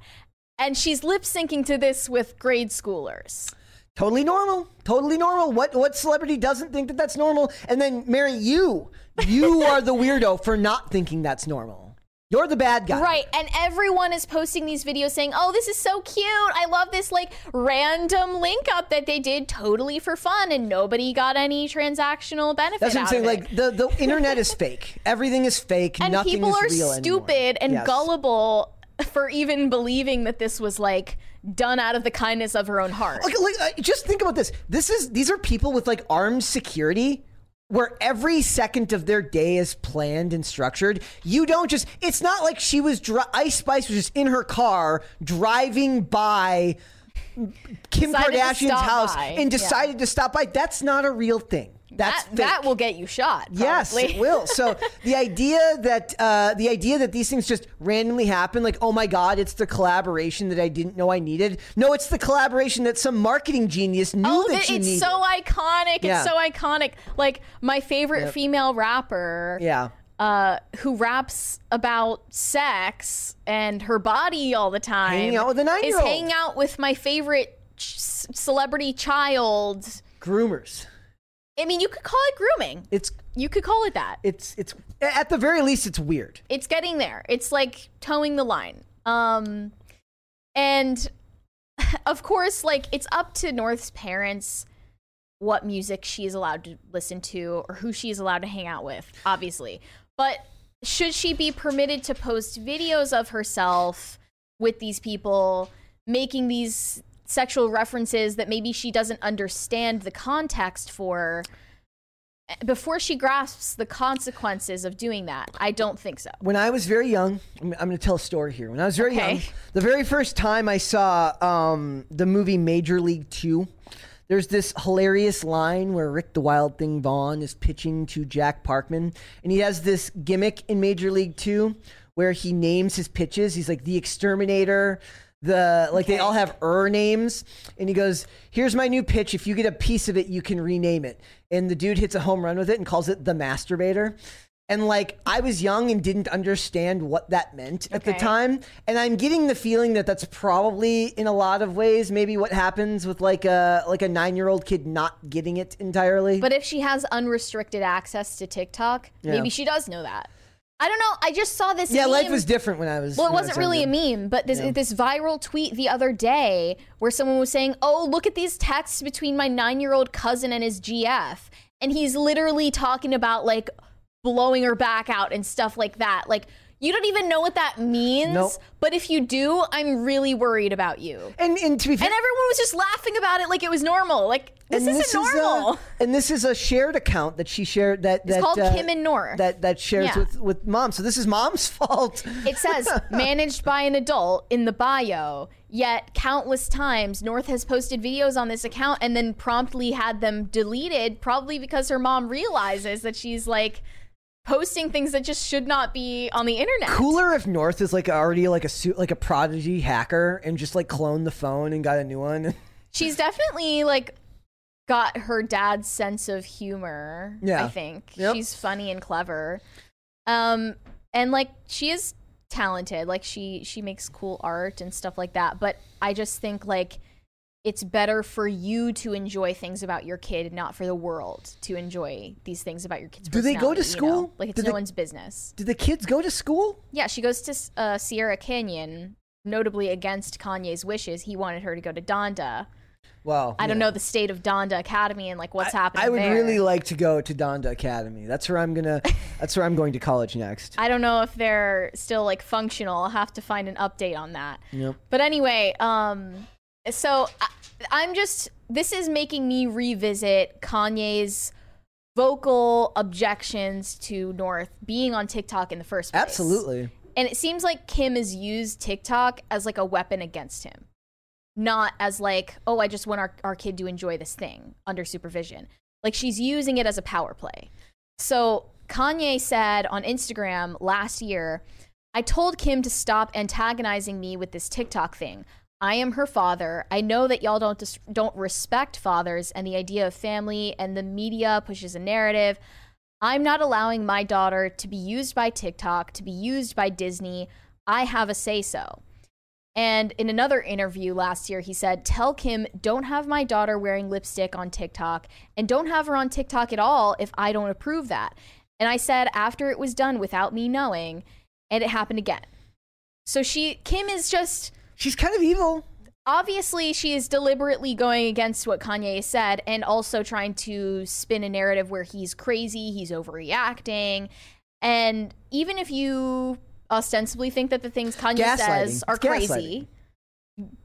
And she's lip syncing to this with grade schoolers. Totally normal. Totally normal. What what celebrity doesn't think that that's normal? And then Mary, you, you are the weirdo for not thinking that's normal. You're the bad guy. Right, and everyone is posting these videos saying, "Oh, this is so cute. I love this like random link up that they did totally for fun and nobody got any transactional benefit That's what I'm out saying. of it." Like the, the internet is fake. Everything is fake. and Nothing people are stupid anymore. and Yes. gullible for even believing that this was like done out of the kindness of her own heart. Like, like, uh, just think about this. This is these are people with like armed security. Where every second of their day is planned and structured. You don't just, it's not like she was, dri- Ice Spice was just in her car driving by Kim Decided Kardashian's house by. and decided to stop by. That's not a real thing. That's that, that will get you shot. Yes, it will. So the idea that uh, the idea that these things just randomly happen, like oh my god, it's the collaboration that I didn't know I needed. No, it's the collaboration that some marketing genius knew Oh, that th- you it's needed. so iconic. Yeah. It's so iconic. Like my favorite Yep. female rapper, yeah, uh, who raps about sex and her body all the time, Hanging out with a is nine-year-old. hanging out with my favorite ch- celebrity child. groomers. I mean, you could call it grooming. It's You could call it that. it's it's at the very least it's weird. it's getting there. It's like towing the line. Um, and of course, like it's up to North's parents what music she is allowed to listen to or who she is allowed to hang out with, obviously. But should she be permitted to post videos of herself with these people making these sexual references that maybe she doesn't understand the context for? Before she grasps the consequences of doing that, I don't think so. When I was very young, I'm, I'm going to tell a story here. When I was very Okay. young, the very first time I saw um, the movie Major League Two, there's this hilarious line where Rick the Wild Thing Vaughn is pitching to Jack Parkman, and he has this gimmick in Major League Two where he names his pitches. He's like the exterminator. The like they all have er names, and he goes, "Here's my new pitch. If you get a piece of it, you can rename it." And the dude hits a home run with it and calls it the masturbator. And like I was young and didn't understand what that meant at the time, and I'm getting the feeling that that's probably in a lot of ways maybe what happens with like a like a nine year old kid not getting it entirely. But if she has unrestricted access to TikTok, Yeah. maybe she does know that. I don't know. I just saw this. yeah, life was different when I was. Well, it I was wasn't really a meme, but this this viral tweet the other day where someone was saying, "Oh, look at these texts between my nine year old cousin and his GF," and he's literally talking about like blowing her back out and stuff like that. Like you don't even know what that means, Nope. but if you do, I'm really worried about you. And and to be fair, And everyone was just laughing about it like it was normal. Like this and isn't is normal. a, and this is a shared account that she shared that It's that called uh, Kim and North. that that shares Yeah. with with mom. So this is mom's fault. It says managed by an adult in the bio. Yet countless times North has posted videos on this account and then promptly had them deleted, probably because her mom realizes that she's like posting things that just should not be on the internet. Cooler if North is like already like a suit like a prodigy hacker and just like cloned the phone and got a new one. She's definitely like got her dad's sense of humor. Yeah. I think Yep. she's funny and clever. Um, and like she is talented. Like she she makes cool art and stuff like that. But I just think like it's better for you to enjoy things about your kid, not for the world to enjoy these things about your kid's. Do they go to personality, you know? school? Like it's Do no one's business. Do the kids go to school? Yeah, she goes to uh, Sierra Canyon, notably against Kanye's wishes. He wanted her to go to Donda. Well, I don't know the state of Donda Academy and like what's happening. I would there. really like to go to Donda Academy. That's where I'm gonna. that's where I'm going to college next. I don't know if they're still like functional. I'll have to find an update on that. Yep. But anyway, um, so I, I'm just this is making me revisit Kanye's vocal objections to North being on TikTok in the first place. Absolutely. And it seems like Kim has used TikTok as like a weapon against him, not as like, oh, I just want our, our kid to enjoy this thing under supervision. Like she's using it as a power play. So Kanye said on Instagram last year, I told Kim to stop antagonizing me with this TikTok thing. I am her father. I know that y'all don't dis- don't respect fathers and the idea of family and the media pushes a narrative. I'm not allowing my daughter to be used by TikTok, to be used by Disney. I have a say so. And in another interview last year, he said, Tell Kim, don't have my daughter wearing lipstick on TikTok and don't have her on TikTok at all if I don't approve that. And I said, after it was done without me knowing, and it happened again. So she Kim is just She's kind of evil. obviously she is deliberately going against what Kanye said and also trying to spin a narrative where he's crazy, he's overreacting. And even if you ostensibly think that the things Kanye says are It's crazy,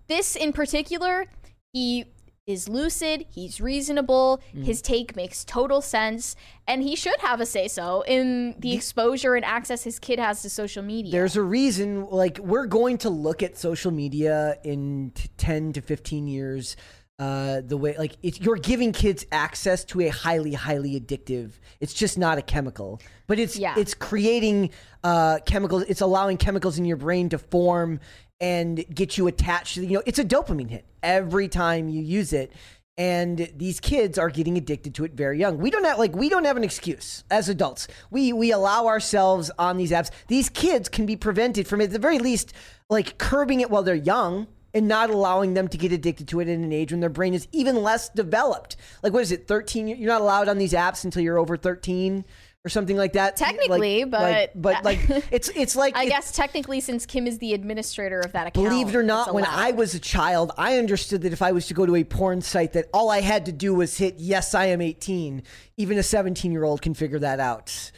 this in particular, he is lucid, he's reasonable, Mm. his take makes total sense, and he should have a say so in the exposure and access his kid has to social media. There's a reason, like, we're going to look at social media in t- 10 to 15 years. Uh, the way, like, it, you're giving kids access to a highly, highly addictive. It's just not a chemical, but it's Yeah. it's creating uh, chemicals. It's allowing chemicals in your brain to form and get you attached. to You know, it's a dopamine hit every time you use it. And these kids are getting addicted to it very young. We don't have like we don't have an excuse as adults. We we allow ourselves on these apps. These kids can be prevented from at the very least like curbing it while they're young and not allowing them to get addicted to it at an age when their brain is even less developed. Like what is it? 13 you're not allowed on these apps until you're over 13 or something like that. Technically, Like- but- like, but like it's it's like I it's- guess technically, since Kim is the administrator of that account, Believe it or not, when. I was a child, I understood that if I was to go to a porn site, that all I had to do was hit "Yes, I am 18." Even a 17-year-old can figure that out.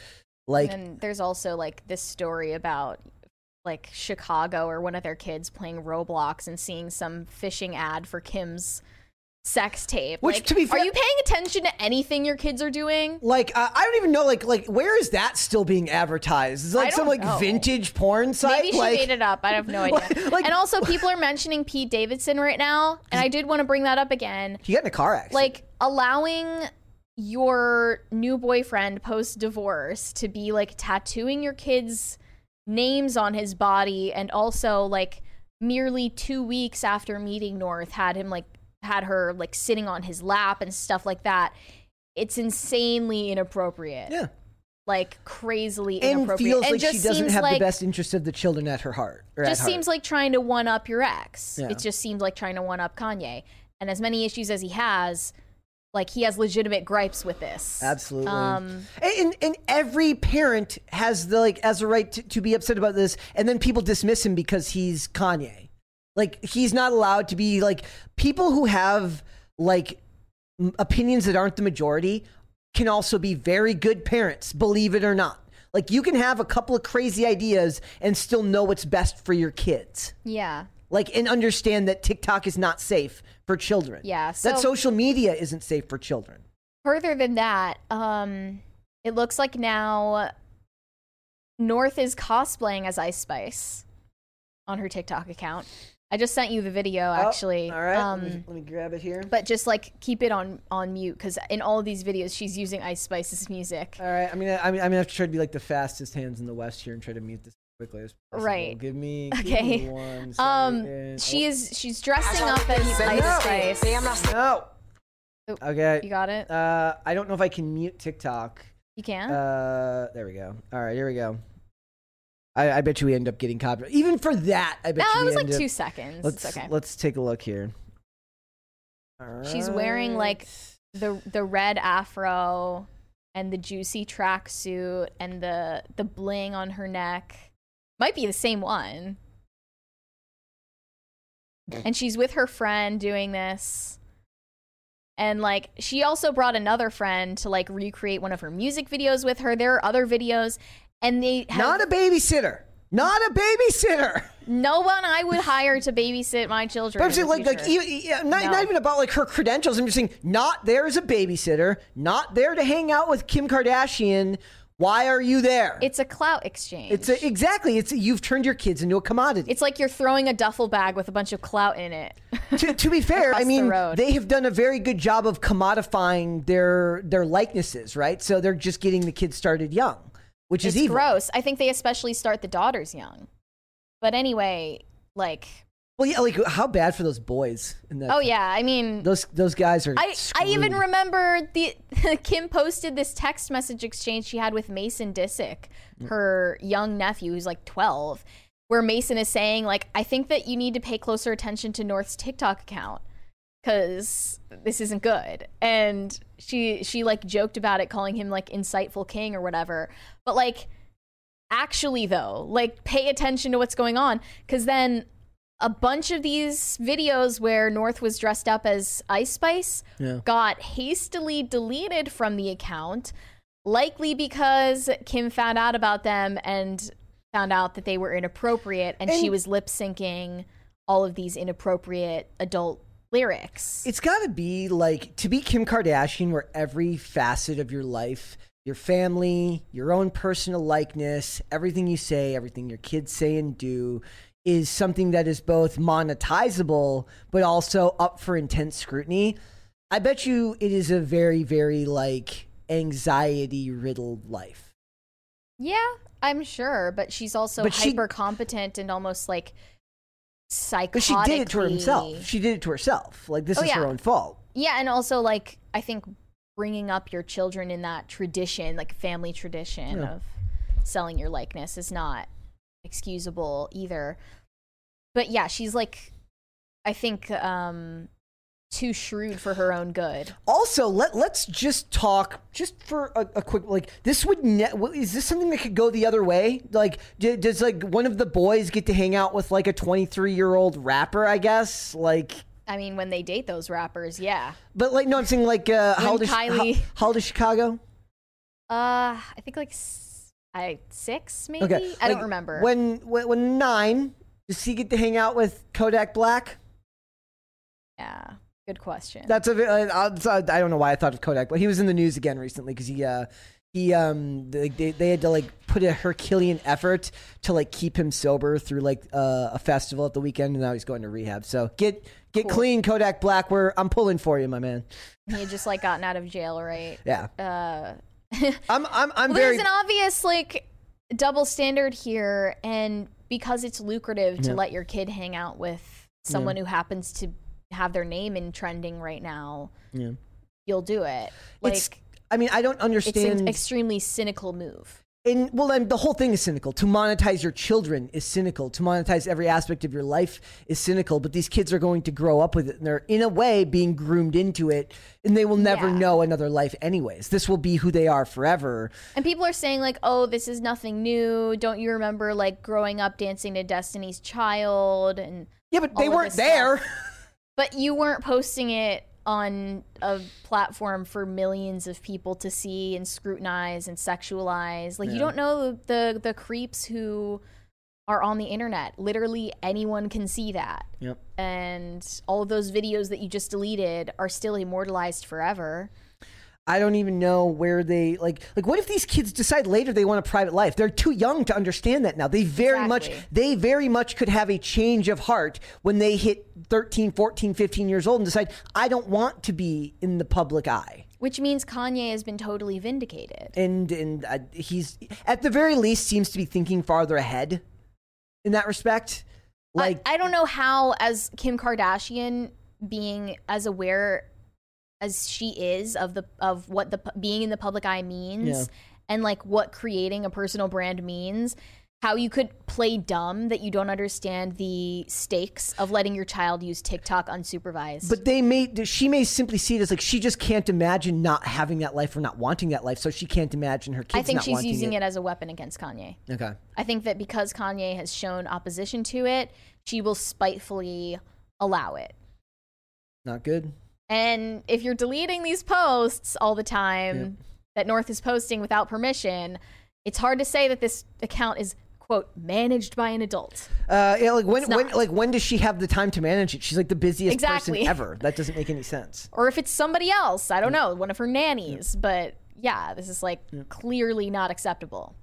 Like, And there's also like this story about like Chicago or one of their kids playing Roblox and seeing some phishing ad for Kim's sex tape. Which, Like, to be fair- are you paying attention to anything your kids are doing? like uh, I don't even know. Like, like where is that still being advertised? Is it like some like know. vintage porn site? Maybe she like, made it up. I have no idea. Like- and also, people are mentioning Pete Davidson right now, and I did want to bring that up again. He got in a car accident. Like allowing your new boyfriend post divorce to be like tattooing your kids' names on his body, and also like merely two weeks after meeting North, had him like had her like sitting on his lap and stuff like that. It's insanely inappropriate. yeah, Like crazily and inappropriate. feels and like she doesn't have like, the best interest of the children at her heart. Just heart. seems like trying to one up your ex. Yeah. It just seems like trying to one up Kanye. And as many issues as he has, like he has legitimate gripes with this. Absolutely. Um, and, and every parent has the like has a right to, to be upset about this, and then people dismiss him because he's Kanye. Like he's not allowed to be like people who have like m- opinions that aren't the majority can also be very good parents, believe it or not. Like you can have a couple of crazy ideas and still know what's best for your kids. yeah. Like and understand that TikTok is not safe for children. Yeah, that social media isn't safe for children. Further than that, um, it looks like now North is cosplaying as Ice Spice on her TikTok account. I just sent you the video actually. Oh, all right. Um, let, me, let me grab it here. but just like keep it on on mute because in all of these videos she's using Ice Spice's music. All right. I mean, I mean, I'm gonna have to try to be like the fastest hands in the West here and try to mute this as quickly as possible. Right. Give me. give Okay. me one Um, she Oh, is she's dressing up as Ice Spice. No. Oh, Okay. You got it. Uh, I don't know if I can mute TikTok. You can. Uh, there we go. All right, here we go. I, I bet you we end up getting copyright. Even for that, I bet no, you it we was like up- two seconds. Let's it's okay. let's take a look here. All She's wearing, like, the the red afro and the juicy tracksuit and the the bling on her neck might be the same one. And she's with her friend doing this. And like she also brought another friend to like recreate one of her music videos with her. There are other videos and they have not a babysitter. Not a babysitter. no one I would hire to babysit my children. But I'm saying like like even, yeah, not, No. not even about like her credentials. I'm just saying not there as a babysitter, not there to hang out with Kim Kardashian. Why are you there? it's a clout exchange. It's a, exactly. It's you've turned your kids into a commodity. It's like you're throwing a duffel bag with a bunch of clout in it. to, to be fair, I Across the mean they have done a very good job of commodifying their their likenesses, right? So they're just getting the kids started young, which it's is evil. gross. I think they especially start the daughters young. But anyway, like, Well, yeah, like how bad for those boys? In that, oh yeah, I mean, those those guys are. I I even remember the Kim posted this text message exchange she had with Mason Disick, Mm. her young nephew who's like 12, where Mason is saying like, I think that you need to pay closer attention to North's TikTok account because this isn't good. And she she like joked about it, calling him like insightful king or whatever. But like actually though, like pay attention to what's going on cuz then a bunch of these videos where North was dressed up as Ice Spice Yeah. got hastily deleted from the account, likely because Kim found out about them and found out that they were inappropriate and, she was lip syncing all of these inappropriate adult lyrics. It's got to be like to be Kim Kardashian, where every facet of your life, your family, your own personal likeness, everything you say, everything your kids say and do, is something that is both monetizable but also up for intense scrutiny. I bet you it is a very, very like anxiety riddled life. Yeah, I'm sure, but she's also But hyper competent and almost like psychotic. But she did it to herself. She did it to herself. Like this Oh, is her own fault. Yeah, and also like I think bringing up your children in that tradition, like family tradition Yeah. of selling your likeness, is not excusable either. But yeah, she's like, I think, um, too shrewd for her own good. Also, let let's just talk just for a, a quick like this would ne- is this something that could go the other way? Like, d- does like one of the boys get to hang out with like a twenty three year old rapper? I guess like, I mean, when they date those rappers, yeah. but like no, I'm saying like uh, how old is how, Kylie- how old is Chicago? Uh, I think like s- I six maybe. Okay, I don't remember. when when when nine. Does he get to hang out with Kodak Black? yeah, good question. That's a. Uh, uh, I don't know why I thought of Kodak, but he was in the news again recently because he uh, he um they, they they had to like put a Herculean effort to like keep him sober through like uh, a festival at the weekend, and now he's going to rehab. So get get Cool. clean, Kodak Black. Where I'm pulling for you, my man. he had just like gotten out of jail, right? Yeah, Uh. I'm I'm I'm well, very. there's an obvious like double standard here, and because it's lucrative to Yeah. let your kid hang out with someone who happens to have their name in trending right now, Yeah. you'll do it. Like It's. I mean, I don't understand. it's an extremely cynical move. And well then the whole thing is cynical to monetize your children is cynical to monetize every aspect of your life is cynical but these kids are going to grow up with it and they're in a way being groomed into it and they will never Yeah. know another life anyways this will be who they are forever And people are saying like, "Oh, this is nothing new. Don't you remember like growing up dancing to Destiny's Child?" And yeah but they weren't there but you weren't posting it on a platform for millions of people to see and scrutinize and sexualize. Like you don't know the the creeps who are on the internet. Literally anyone can see that. yep And all of those videos that you just deleted are still immortalized forever. I don't even know where they like like what if these kids decide later they want a private life they're too young to understand that now they very much they very much could have a change of heart when they hit 13 14 15 years old and decide i don't want to be in the public eye Which means Kanye has been totally vindicated. and and uh, he's at the very least seems to be thinking farther ahead in that respect. Like I, I don't know how, as Kim Kardashian, being as aware as she is of the of what the being in the public eye means, Yeah. and like what creating a personal brand means, how you could play dumb that you don't understand the stakes of letting your child use TikTok unsupervised. but they may she may simply see it as like she just can't imagine not having that life or not wanting that life, so she can't imagine her kids. I think she's using it. it as a weapon against Kanye. Okay. I think that because Kanye has shown opposition to it, she will spitefully allow it. Not good. And if you're deleting these posts all the time that North is posting without permission, it's hard to say that this account is quote managed by an adult. Uh, yeah, like when, when, like when does she have the time to manage it? She's like the busiest Exactly. person ever. That doesn't make any sense. Or if it's somebody else, I don't know, one of her nannies, but yeah, this is like clearly not acceptable.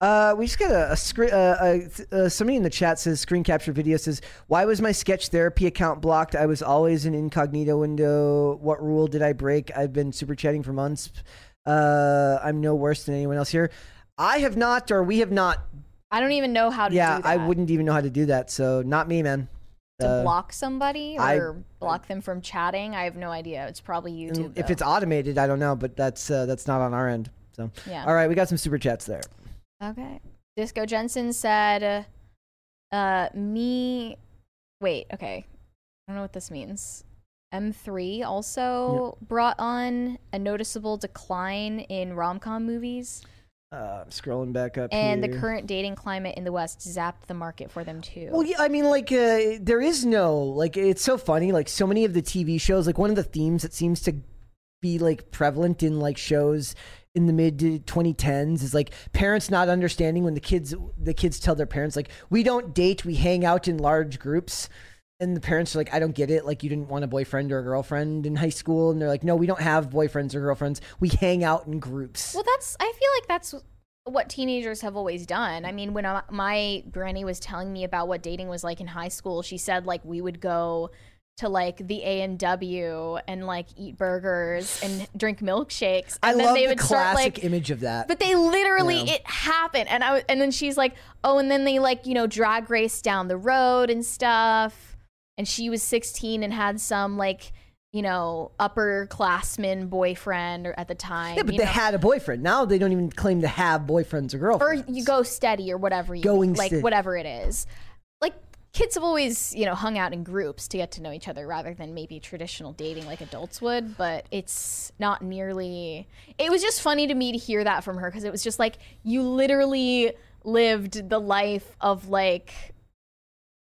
Uh, we just got a, a screen. Uh, uh, uh, somebody in the chat says screen capture video says, "Why was my sketch therapy account blocked? I was always in incognito window. What rule did I break? I've been super chatting for months. Uh, I'm no worse than anyone else here. I have not, or we have not. I don't even know how to Yeah, do that. I wouldn't even know how to do that. So not me, man. to Uh, block somebody or I- block them from chatting. I have no idea. It's probably YouTube. if though. it's automated, I don't know, but that's uh, that's not on our end. So yeah. all right, we got some super chats there. Okay. Disco Jensen said, uh, me. Wait, okay. I don't know what this means. M3 also brought on a noticeable decline in rom com movies. Uh, scrolling back up And here. the current dating climate in the West zapped the market for them too. Well, yeah, I mean, like, uh, there is no, like, it's so funny. Like, so many of the TV shows, like, one of the themes that seems to be, like, prevalent in, like, shows in the mid to 2010s is like parents not understanding when the kids the kids tell their parents like we don't date we hang out in large groups and the parents are like i don't get it like you didn't want a boyfriend or a girlfriend in high school and they're like no we don't have boyfriends or girlfriends we hang out in groups Well, that's. I feel like that's what teenagers have always done. I mean, when I, my granny was telling me about what dating was like in high school, she said like we would go to like the A and W and like eat burgers and drink milkshakes. And i then love they the would start classic like. image of that But they literally, Yeah. it happened, and I and then she's like, oh, and then they like you know drag race down the road and stuff, and she was 16 and had some like you know upperclassman boyfriend or at the time. yeah but they know? had a boyfriend now they don't even claim to have boyfriends or girlfriends. or you go steady or whatever you Going like steady. whatever it is like kids have always you know hung out in groups to get to know each other rather than maybe traditional dating like adults would but it's not nearly it was just funny to me to hear that from her because it was just like you literally lived the life of like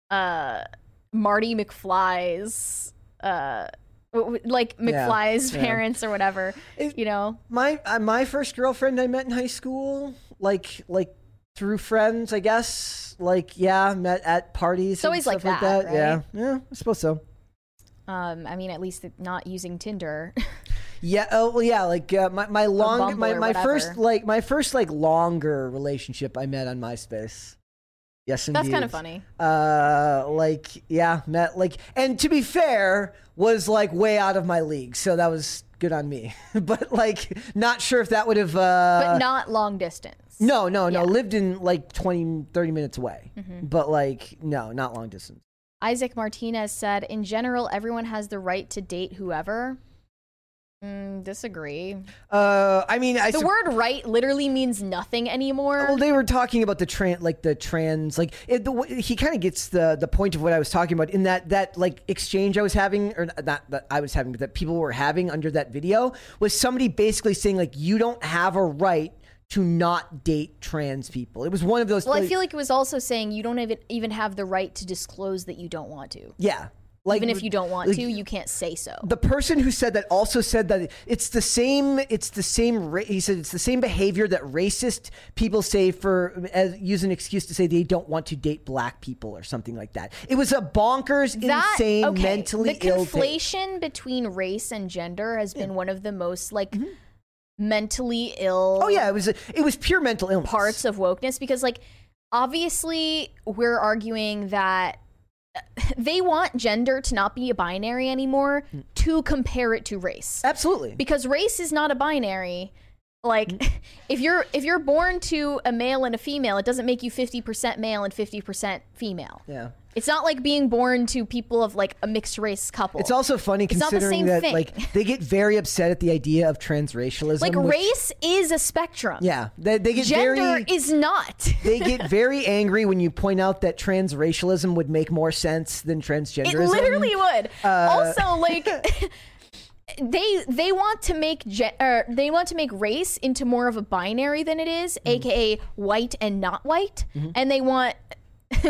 uh marty mcfly's uh like mcfly's yeah. parents or whatever It- you know my uh, my first girlfriend I met in high school, like like through friends, I guess. Like yeah, met at parties. It's always like stuff that, right? Yeah, yeah, I suppose so. um i mean at least not using tinder Yeah. Oh well, yeah. Like uh, my my long my my first like my first like longer relationship I met on MySpace. Yes, indeed. That's kind of funny. Uh, like yeah, met like, and to be fair, was like way out of my league, so that was good on me. but like, not sure if that would have. Uh, But not long distance. No, no, no. Yeah. Mm-hmm. Lived in like 20, 30 minutes away. But like, no, not long distance. Isaac Martinez said, in general, everyone has the right to date whoever. Mm, disagree. Uh, I mean, I The sup- word right literally means nothing anymore. Well, they were talking about the trans, like the trans, like it, the, he kind of gets the the point of what I was talking about in that that like exchange I was having, or not that I was having, but that people were having under that video was somebody basically saying like you don't have a right to not date trans people. It was one of those. well, I feel like it was also saying you don't even even have the right to disclose that you don't want to. yeah, like Even if you don't want like, to, you can't say so. the person who said that also said that it's the same it's the same he said it's the same behavior that racist people say for as use an excuse to say they don't want to date black people or something like that it was a bonkers that insane okay, mentally the ill thing. conflation between race and gender has been one of the most like mm-hmm. mentally ill oh yeah it was it was pure mental illness parts of wokeness because like obviously we're arguing that they want gender to not be a binary anymore hmm. to compare it to race. Absolutely. Because race is not a binary. Like hmm. if you're if you're born to a male and a female it doesn't make you 50% male and 50% female. Yeah it's not like being born to people of like a mixed race couple it's also funny It's considering that thing. like they get very upset at the idea of transracialism like which- race is a spectrum yeah they, they get gender very is not they get very angry when you point out that transracialism would make more sense than transgenderism. It literally would. Uh, also, like they they want to make ge- or they want to make race into more of a binary than it is, Mm-hmm. aka white and not white, and they want,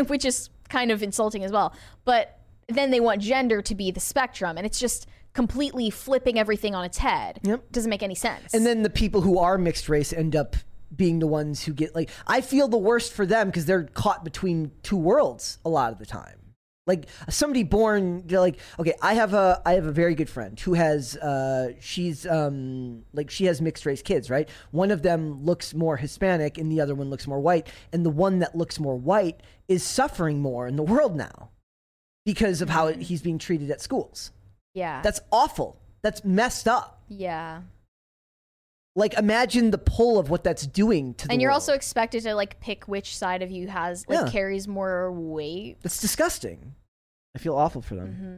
which is kind of insulting as well. But then they want gender to be the spectrum, and it's just completely flipping everything on its head. Yep. Doesn't make any sense. And then the people who are mixed race end up being the ones who get like I feel the worst for them because they're caught between two worlds a lot of the time. Like somebody born like okay, I have a I have a very good friend who has uh she's um like she has mixed race kids, right? One of them looks more Hispanic and the other one looks more white, and the one that looks more white is suffering more in the world now because of how he's being treated at schools. yeah, That's awful. That's messed up. yeah. Like imagine the pull of what that's doing to the And you're world. also expected to like pick which side of you has like Yeah. carries more weight. That's disgusting. I feel awful for them. Mm-hmm.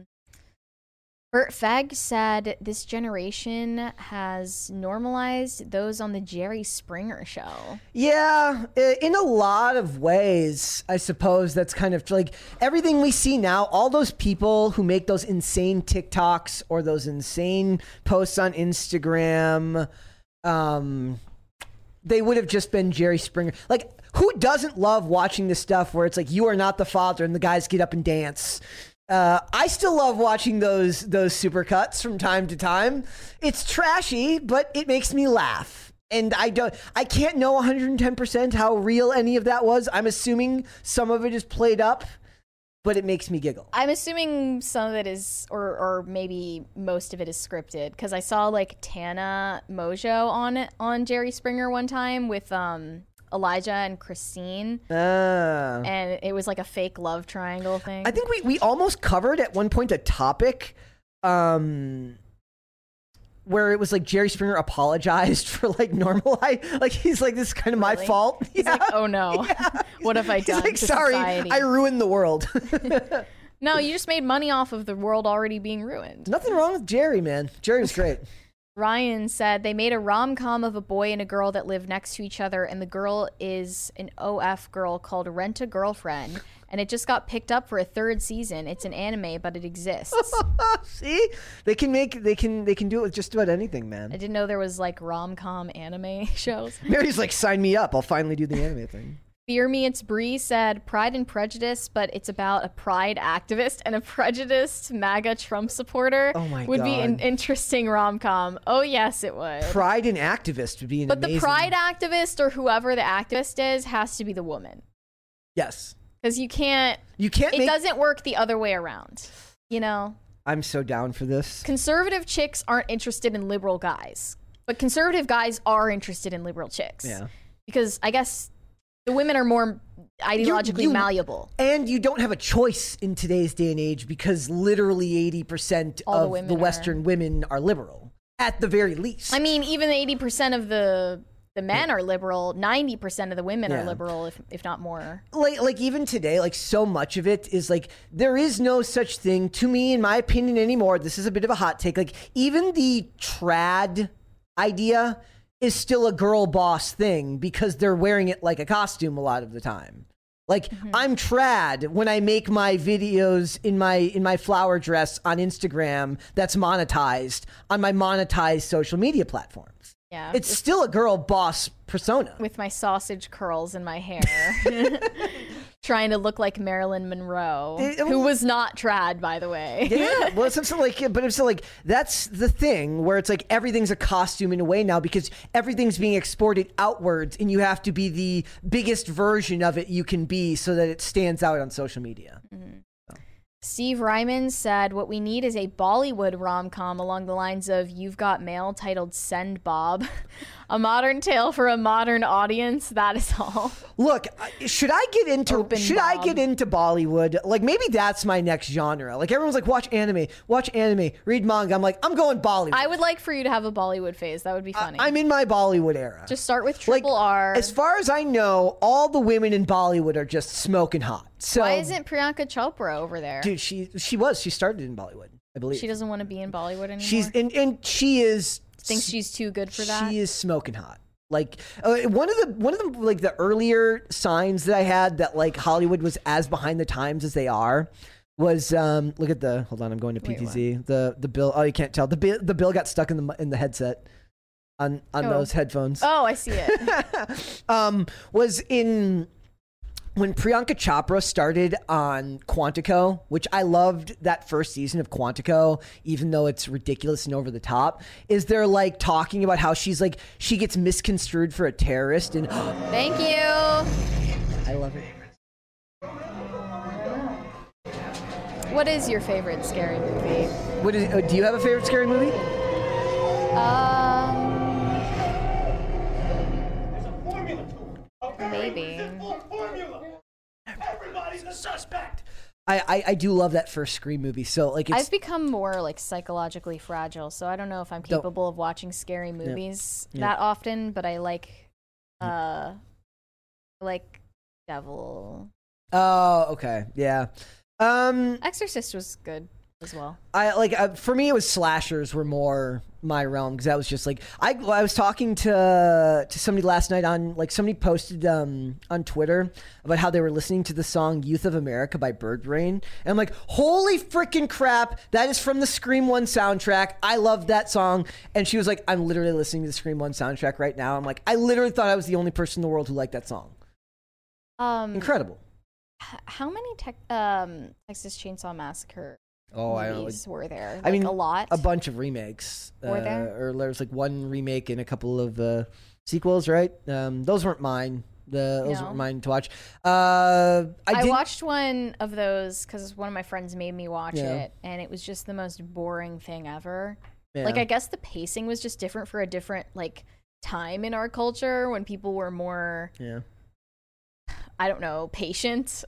Bert Fegg said this generation has normalized those on the Jerry Springer show. Yeah, in a lot of ways, I suppose that's kind of like everything we see now. All those people who make those insane TikToks or those insane posts on Instagram, um, they would have just been Jerry Springer. Like, who doesn't love watching this stuff where it's like you are not the father and the guys get up and dance? Uh, I still love watching those those supercuts from time to time. It's trashy, but it makes me laugh. And I don't, I can't know 110% how real any of that was. I'm assuming some of it is played up, but it makes me giggle. I'm assuming some of it is, or or maybe most of it is scripted because I saw like Tana Mongeau on it on Jerry Springer one time with um Elijah and Christine, Ah. and it was like a fake love triangle thing. I think we, we almost covered at one point a topic um, where it was like Jerry Springer apologized for like normal like he's like this is kind of my Really? fault. He's like, oh no, what have I He's done? like, to sorry, society?" I ruined the world. no, you just made money off of the world already being ruined. Nothing wrong with Jerry, man. Jerry was great. Ryan said they made a rom com of a boy and a girl that live next to each other, and the girl is an OF girl called Rent a Girlfriend, and it just got picked up for a third season. It's an anime, but it exists. See, they can make they can they can do it with just about anything, man. I didn't know there was like rom com anime shows. Mary's like, sign me up. I'll finally do the anime thing. Fear Me It's Bree said Pride and Prejudice, but it's about a pride activist and a prejudiced MAGA Trump supporter. Oh my would be an interesting rom com. Oh yes, it would. Pride and activist would be an but amazing. the pride activist or whoever the activist is has to be the woman. yes, because you can't you can't it make. doesn't work the other way around you know I'm so down for this. conservative chicks aren't interested in liberal guys but conservative guys are interested in liberal chicks Yeah. because i guess the women are more ideologically you- malleable And you don't have a choice in today's day and age because literally 80% All of the, women Western women are liberal, at the very least. i mean even 80% of the the men are liberal 90% of the women Yeah. are liberal if, if not more like, like even today, like so much of it is like there is no such thing to me, in my opinion, anymore. This is a bit of a hot take. Like even the trad idea is still a girl boss thing because they're wearing it like a costume a lot of the time. Like mm-hmm. I'm trad when I make my videos in my in my flower dress on Instagram that's monetized on my monetized social media platforms. yeah It's still a girl boss persona. with my sausage curls in my hair trying to look like marilyn monroe It- who was not trad by the way Yeah, well, it's something like, but it's still like that's the thing where it's like everything's a costume in a way now because everything's being exported outwards, and you have to be the biggest version of it you can be so that it stands out on social media. Mm-hmm. Steve Ryman said, What we need is a Bollywood rom com along the lines of You've Got Mail titled Send Bob. a modern tale for a modern audience. That is all. Look, should I get into Open should I get into Bollywood? Like maybe that's my next genre. Like everyone's like, watch anime, watch anime, read manga. I'm like, I'm going Bollywood. I would like for you to have a Bollywood phase. That would be funny. I'm in my Bollywood era. Just start with like, triple R. As far as I know, all the women in Bollywood are just smoking hot. So Why isn't Priyanka Chopra over there? dude she she was she started in bollywood i believe she doesn't want to be in Bollywood anymore. she's and, and she is thinks she's too good for that. she is smoking hot like uh, one of the one of the like the earlier signs that i had that like hollywood was as behind the times as they are was um look at the hold on i'm going to Wait, ptz the the bill oh you can't tell the bill the bill got stuck in the in the headset on on Oh. those headphones oh, I see it. um, was in when Priyanka Chopra started on Quantico, which I loved that first season of Quantico, even though it's ridiculous and over the top. Is they're like talking about how she's like she gets misconstrued for a terrorist, and Thank you. I love it. What is your favorite scary movie? What is? Uh, do you have a favorite scary movie? Um, maybe. I, I I do love that first Scream movie. So like it's I've become more like psychologically fragile, so I don't know if I'm capable of watching scary movies Yeah. that often. But I like, uh, I like Devil. oh okay yeah. Um, Exorcist was good. As well. I like uh, for me it was slashers were more my realm because that was just like I I was talking to to somebody last night on like somebody posted um on Twitter about how they were listening to the song Youth of America by Birdbrain and I'm like holy freaking crap that is from the Scream 1 soundtrack. I love that song. And she was like I'm literally listening to the Scream 1 soundtrack right now. I'm like I literally thought I was the only person in the world who liked that song. Um, incredible. how many tech um, Texas Chainsaw Massacre oh I don't like, were there? I mean a lot. a bunch of remakes. Were uh, there? Or there's like one remake and a couple of uh, sequels, right? Um, those weren't mine. The those No. weren't mine to watch. Uh, I, I watched one of those because one of my friends made me watch Yeah. it, and it was just the most boring thing ever. yeah. Like, I guess the pacing was just different for a different like time in our culture when people were more, yeah. I don't know, patient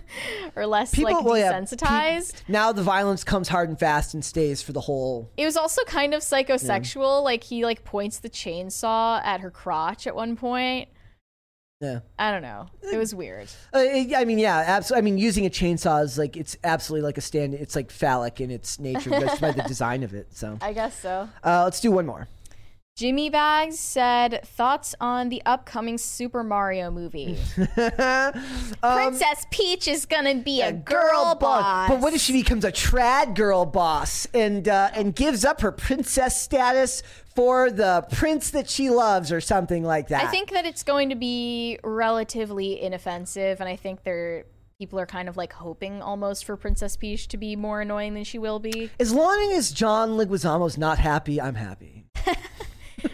or less People- like well, yeah, desensitized. Now the violence comes hard and fast and stays for the whole. It was also kind of psychosexual. Like he like points the chainsaw at her crotch at one point. Yeah. I don't know. It was weird. Uh, I mean, yeah, absolutely. I mean, using a chainsaw is like it's absolutely like a stand. It's like phallic in its nature just by the design of it. So I guess so. uh, let's do one more. Jimmy Bags said thoughts on the upcoming Super Mario movie. Um, Princess Peach is gonna be a, girl, boss. But what if she becomes a trad girl boss and uh, and gives up her princess status for the prince that she loves or something like that? I think that it's going to be relatively inoffensive, and I think they're people are kind of like hoping almost for Princess Peach to be more annoying than she will be. as long as John Leguizamo's not happy, I'm happy.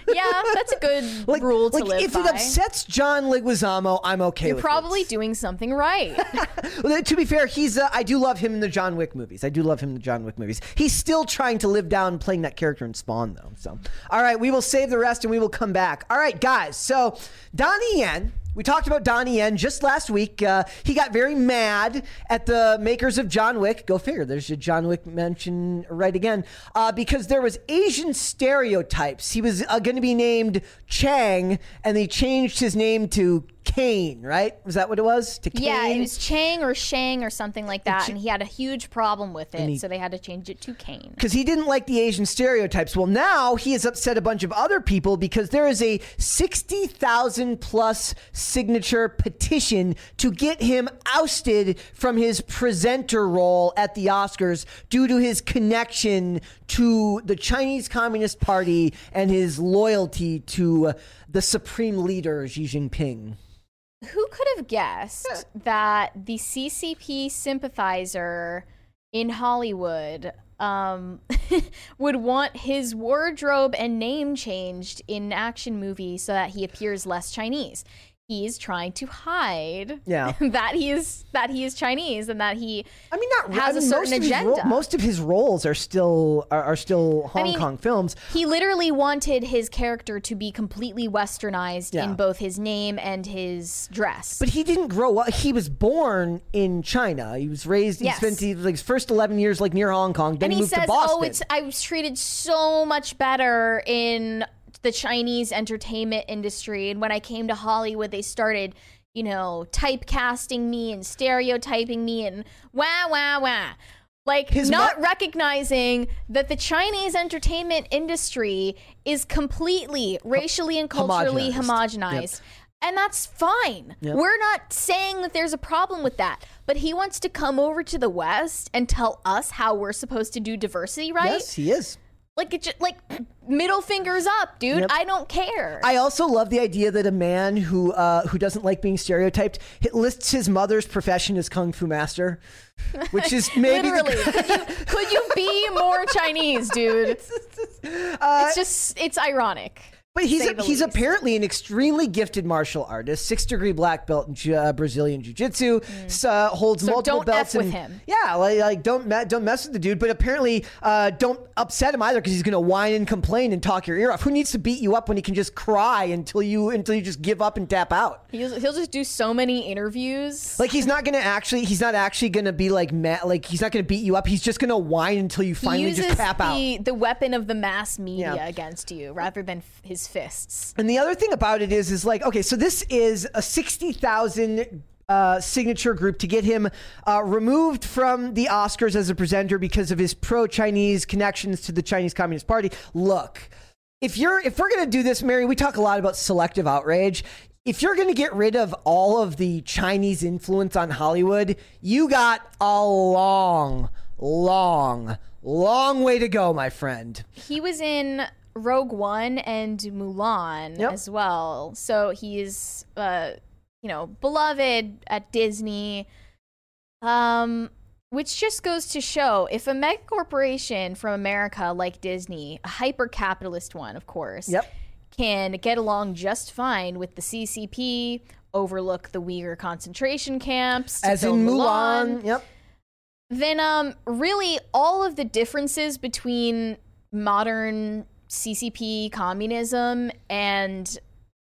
yeah, that's a good Like, rule to like live if by. it upsets John Leguizamo, I'm okay You're probably it. doing something right. Well, to be fair, he's uh, I do love him in the John Wick movies. I do love him in the John Wick movies. He's still trying to live down playing that character in Spawn, though. So, all right, we will save the rest and we will come back. All right, guys. So, Donnie Yen. We talked about Donnie Yen just last week. Uh, he got very mad at the makers of John Wick. Go figure. There's a John Wick mention right again uh, because there was Asian stereotypes. He was uh, going to be named Chang, and they changed his name to Caine. Right? Was that what it was? To Caine. yeah, it was Chang or Shang or something like that, and he had a huge problem with it, he- so they had to change it to Caine. because he didn't like the Asian stereotypes. Well, now he has upset a bunch of other people because there is a 60,000 plus signature petition to get him ousted from his presenter role at the Oscars due to his connection to the Chinese Communist Party and his loyalty to the supreme leader, Xi Jinping. Who could have guessed that the CCP sympathizer in Hollywood um, would want his wardrobe and name changed in an action movie so that he appears less Chinese? He's trying to hide Yeah. that he is that he is Chinese and that he I mean, not has I mean, a certain most of his ro- most of his roles are still are, are still Hong mean, Kong films. He literally wanted his character to be completely westernized Yeah. in both his name and his dress. But he didn't grow up. He was born in China. He was raised. He Yes. spent his, like his first eleven years like near Hong Kong. Then and he, he moved says, to Boston. "Oh, it's I was treated so much better in the Chinese entertainment industry, and when I came to Hollywood, they started." You know, typecasting me and stereotyping me and wah wah wah. Like His not mo- recognizing that the Chinese entertainment industry is completely racially and culturally homogenized. homogenized. And that's fine. Yep. We're not saying that there's a problem with that. But he wants to come over to the West and tell us how we're supposed to do diversity, right? yes, he is. Like it just like middle fingers up, dude. Yep. I don't care. I also love the idea that a man who uh, who doesn't like being stereotyped lists his mother's profession as kung fu master, which is maybe the- could, you, could you be more Chinese, dude? it's just it's ironic. But he's the he's least. apparently an extremely gifted martial artist, six degree black belt in Ju- uh, Brazilian jiu jitsu, uh, holds Mm. So multiple don't belts. F with and- him. Yeah, like, like don't me- don't mess with the dude. But apparently, uh, don't upset him either because he's gonna whine and complain and talk your ear off. Who needs to beat you up when he can just cry until you until you just give up and tap out? He'll, he'll just do so many interviews. Like he's not gonna actually he's not actually gonna be like mad like he's not gonna beat you up. He's just gonna whine until you finally just tap out. the, the weapon of the mass media Yeah. against you rather than f- his fists. And the other thing about it is, is like, okay, so this is a 60,000 uh, signature group to get him uh, removed from the Oscars as a presenter because of his pro-Chinese connections to the Chinese Communist Party. Look, if you're if we're gonna do this, Mary, we talk a lot about selective outrage. If you're gonna get rid of all of the Chinese influence on Hollywood, you got a long, long, long way to go, my friend. He was in Rogue One and Mulan Yep. as well. So he's uh you know, beloved at Disney. Um which just goes to show if a mega corporation from America like Disney, a hyper capitalist one, of course, Yep. can get along just fine with the CCP, overlook the Uyghur concentration camps, As in film Mulan. Yep. then um really all of the differences between modern CCP communism and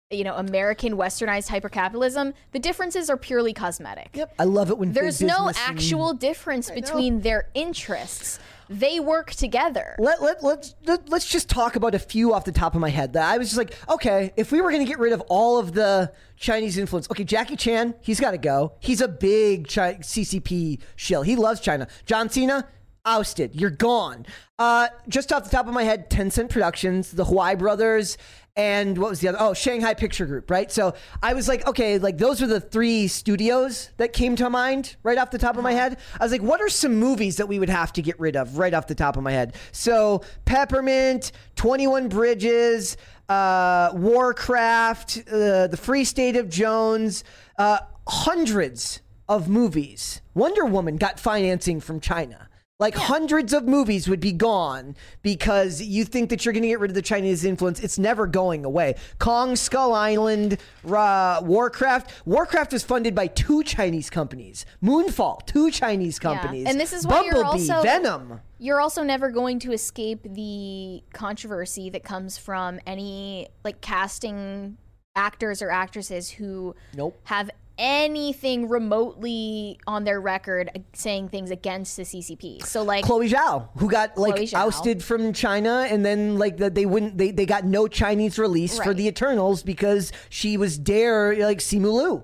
you know American westernized hypercapitalism the differences are purely cosmetic. Yep. I love it when There's no business and- actual difference between their interests. They work together. Let, let, let's, let, let's just talk about a few off the top of my head. That I was just like, okay, if we were going to get rid of all of the Chinese influence, okay, Jackie Chan, he's got to go. He's a big Chi- CCP shill. He loves China. John Cena, ousted. You're gone. Uh, just off the top of my head, Tencent Productions, the Huayi Brothers, and what was the other? Oh, Shanghai Picture Group, right? So I was like, okay, like those were the three studios that came to mind right off the top of my head. I was like, what are some movies that we would have to get rid of right off the top of my head? So Peppermint, 21 Bridges, uh, Warcraft, uh, The Free State of Jones, uh, hundreds of movies. Wonder Woman got financing from China. Like hundreds of movies would be gone because you think that you're going to get rid of the Chinese influence. It's never going away. Kong, Skull Island, uh, Warcraft. Warcraft was funded by two Chinese companies. Moonfall, two Chinese companies. And this is why you're Bumblebee, also- Venom. You're also never going to escape the controversy that comes from any like casting actors or actresses who Nope. have anything remotely on their record saying things against the CCP. So like Chloe Zhao, who got like Zhao. ousted from China, and then like that they wouldn't they, they got no Chinese release for the Eternals because she was dare like Simu Liu.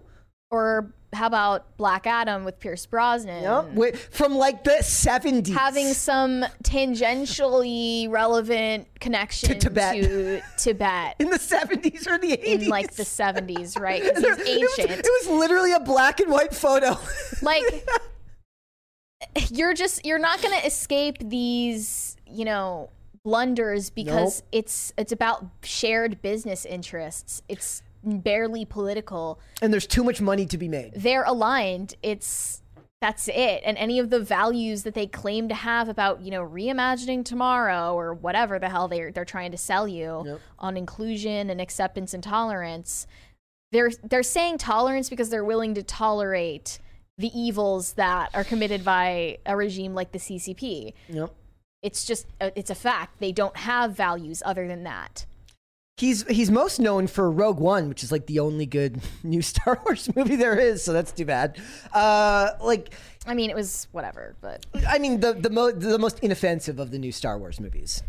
or how about Black Adam with Pierce Brosnan? Yep. Wi- From like the seventies. Having some tangentially relevant connection To Tibet. to Tibet in the seventies or the eighties. in like the 70s, right? Because he's it, was, ancient. it was literally a black and white photo. like you're just you're not going to escape these you know blunders because Nope. it's it's about shared business interests it's barely political and there's too much money to be made. they're aligned it's that's it and any of the values that they claim to have about you know reimagining tomorrow or whatever the hell they're they're trying to sell you Yep. on inclusion and acceptance and tolerance they're they're saying tolerance because they're willing to tolerate the evils that are committed by a regime like the CCP. Yep. It's just uh, it's a fact. They don't have values other than that. He's he's most known for Rogue One, which is like the only good new Star Wars movie there is. So that's too bad. Uh, like, I mean, it was whatever, but I mean, the the, mo- the most inoffensive of the new Star Wars movies.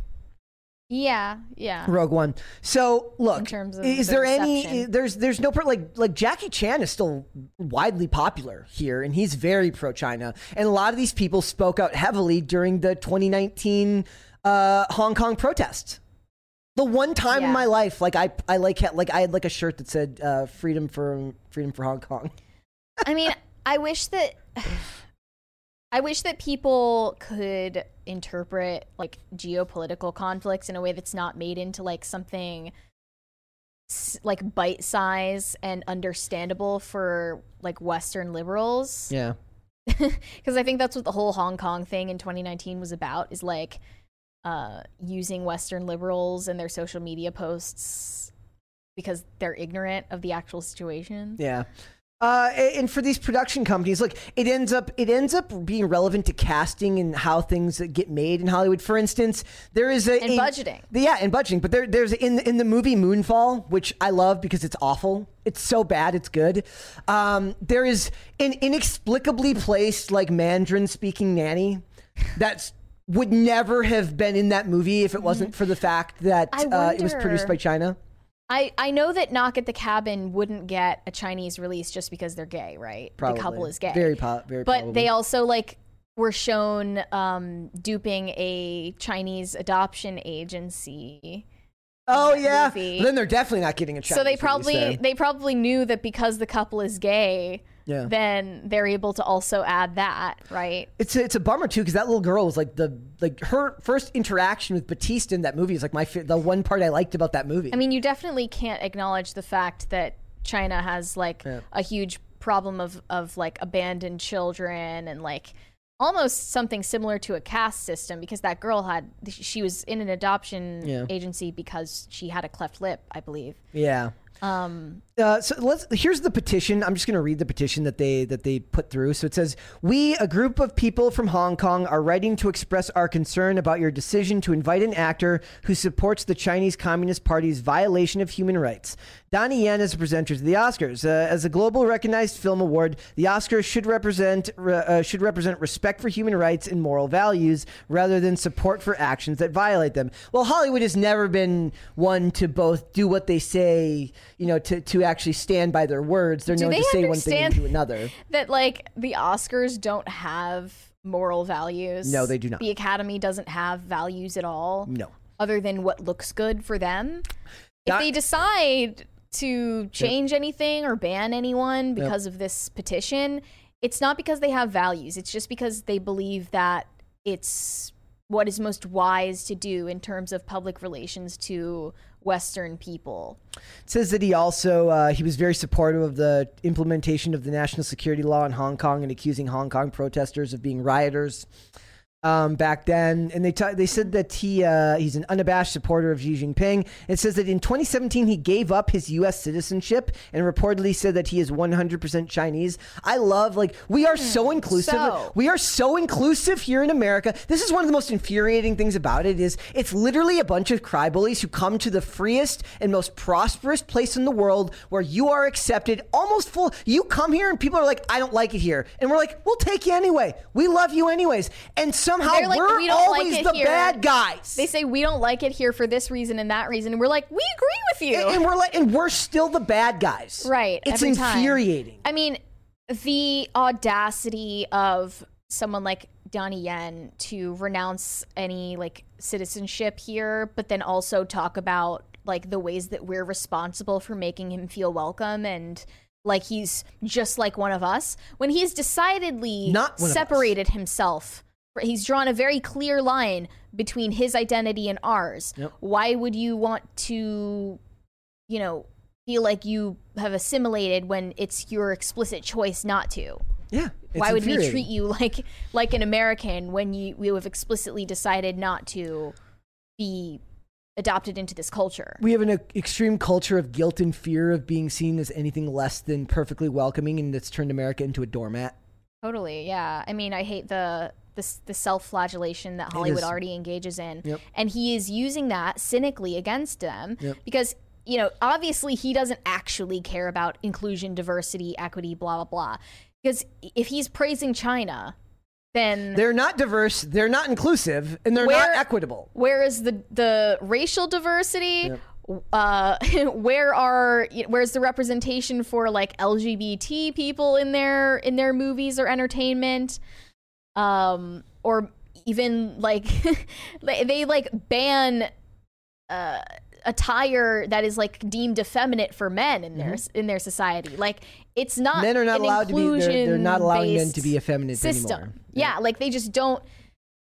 yeah, yeah. Rogue One. So look, terms of is the there reception. any? There's there's no like like Jackie Chan is still widely popular here, and he's very pro China, and a lot of these people spoke out heavily during the 2019 uh, Hong Kong protests. The one time in my life, like I I like had like I had like a shirt that said uh, "Freedom for Freedom for Hong Kong." I mean, I wish that I wish that people could interpret like geopolitical conflicts in a way that's not made into like something like bite size and understandable for like western liberals. Yeah, because I think that's what the whole Hong Kong thing in 2019 was about is like uh, using Western liberals and their social media posts because they're ignorant of the actual situation. yeah. Uh, and for these production companies, look, it ends up it ends up being relevant to casting and how things get made in Hollywood. For instance, there is a And a- budgeting. Yeah, and budgeting. But there, there's in in the movie Moonfall, which I love because it's awful. It's so bad, it's good. Um, there is an inexplicably placed like Mandarin speaking nanny that's would never have been in that movie if it wasn't for the fact that I uh, it was produced by China. I, I know that Knock at the Cabin wouldn't get a Chinese release just because they're gay, right? Probably. The couple is gay. Very, po- very. but probably. they also like were shown um, duping a Chinese adoption agency. Oh yeah. Then they're definitely not getting a Chinese so they probably there. they probably knew that because the couple is gay, Yeah. then they're able to also add that, right? It's a, it's a bummer too because that little girl was like the like her first interaction with Batista in that movie is like my the one part I liked about that movie. I mean, you definitely can't acknowledge the fact that China has like Yeah. a huge problem of of like abandoned children and like almost something similar to a caste system because that girl had she was in an adoption Yeah. agency because she had a cleft lip, I believe. yeah. Um Uh, so let's. Here's the petition. I'm just going to read the petition that they that they put through. So it says, "We, a group of people from Hong Kong, are writing to express our concern about your decision to invite an actor who supports the Chinese Communist Party's violation of human rights. Donnie Yen is a presenter to the Oscars. Uh, as a global recognized film award, the Oscars should represent re- uh, should represent respect for human rights and moral values rather than support for actions that violate them. Well, Hollywood has never been one to both do what they say, you know, to to actually stand by their words. They're Do known to say one thing and do another. that like the Oscars don't have moral values. No, they do not. The Academy doesn't have values at all. No. other than what looks good for them. If they decide to change anything or ban anyone because of this petition, it's not because they have values. It's just because they believe that it's what is most wise to do in terms of public relations to Western people. It says that he also uh, he was very supportive of the implementation of the national security law in Hong Kong and accusing Hong Kong protesters of being rioters. Um, back then, and they ta- they said that he uh, he's an unabashed supporter of Xi Jinping. It says that in 2017 he gave up his U.S. citizenship and reportedly said that he is 100% Chinese. I love like we are so inclusive. So- We are so inclusive here in America. This is one of the most infuriating things about it is it's literally a bunch of crybullies who come to the freest and most prosperous place in the world where you are accepted almost full. You come here and people are like, I don't like it here. And we're like, we'll take you anyway. We love you anyways. And somehow They're like, we're "We don't like it the here." bad guys. They say we don't like it here for this reason and that reason, and we're like, we agree with you. and, and we're like, and we're still the bad guys. Right. It's every time. infuriating. I mean, the audacity of someone like Donnie Yen to renounce any like citizenship here, but then also talk about like the ways that we're responsible for making him feel welcome and like he's just like one of us when he's decidedly Not one of us. separated himself he's drawn a very clear line between his identity and ours Yep. why would you want to you know feel like you have assimilated when it's your explicit choice not to Yeah. why would we treat you like like an american when you we have explicitly decided not to be adopted into this culture We have an extreme culture of guilt and fear of being seen as anything less than perfectly welcoming, and it's turned America into a doormat. Totally, yeah. I mean, I hate the the, the self-flagellation that Hollywood already engages in, Yep. and he is using that cynically against them Yep. because you know obviously he doesn't actually care about inclusion, diversity, equity, blah blah blah. Because if he's praising China, then They're not diverse, they're not inclusive, and they're Where- not equitable. whereas the the racial diversity Yep. uh where are where's the representation for like lgbt people in their in their movies or entertainment um or even like they, like ban uh attire that is like deemed effeminate for men in their in their society like it's not Mm-hmm. Men are not allowed to be, they're, they're not allowing men to be effeminate system. anymore. Yeah. like they just don't.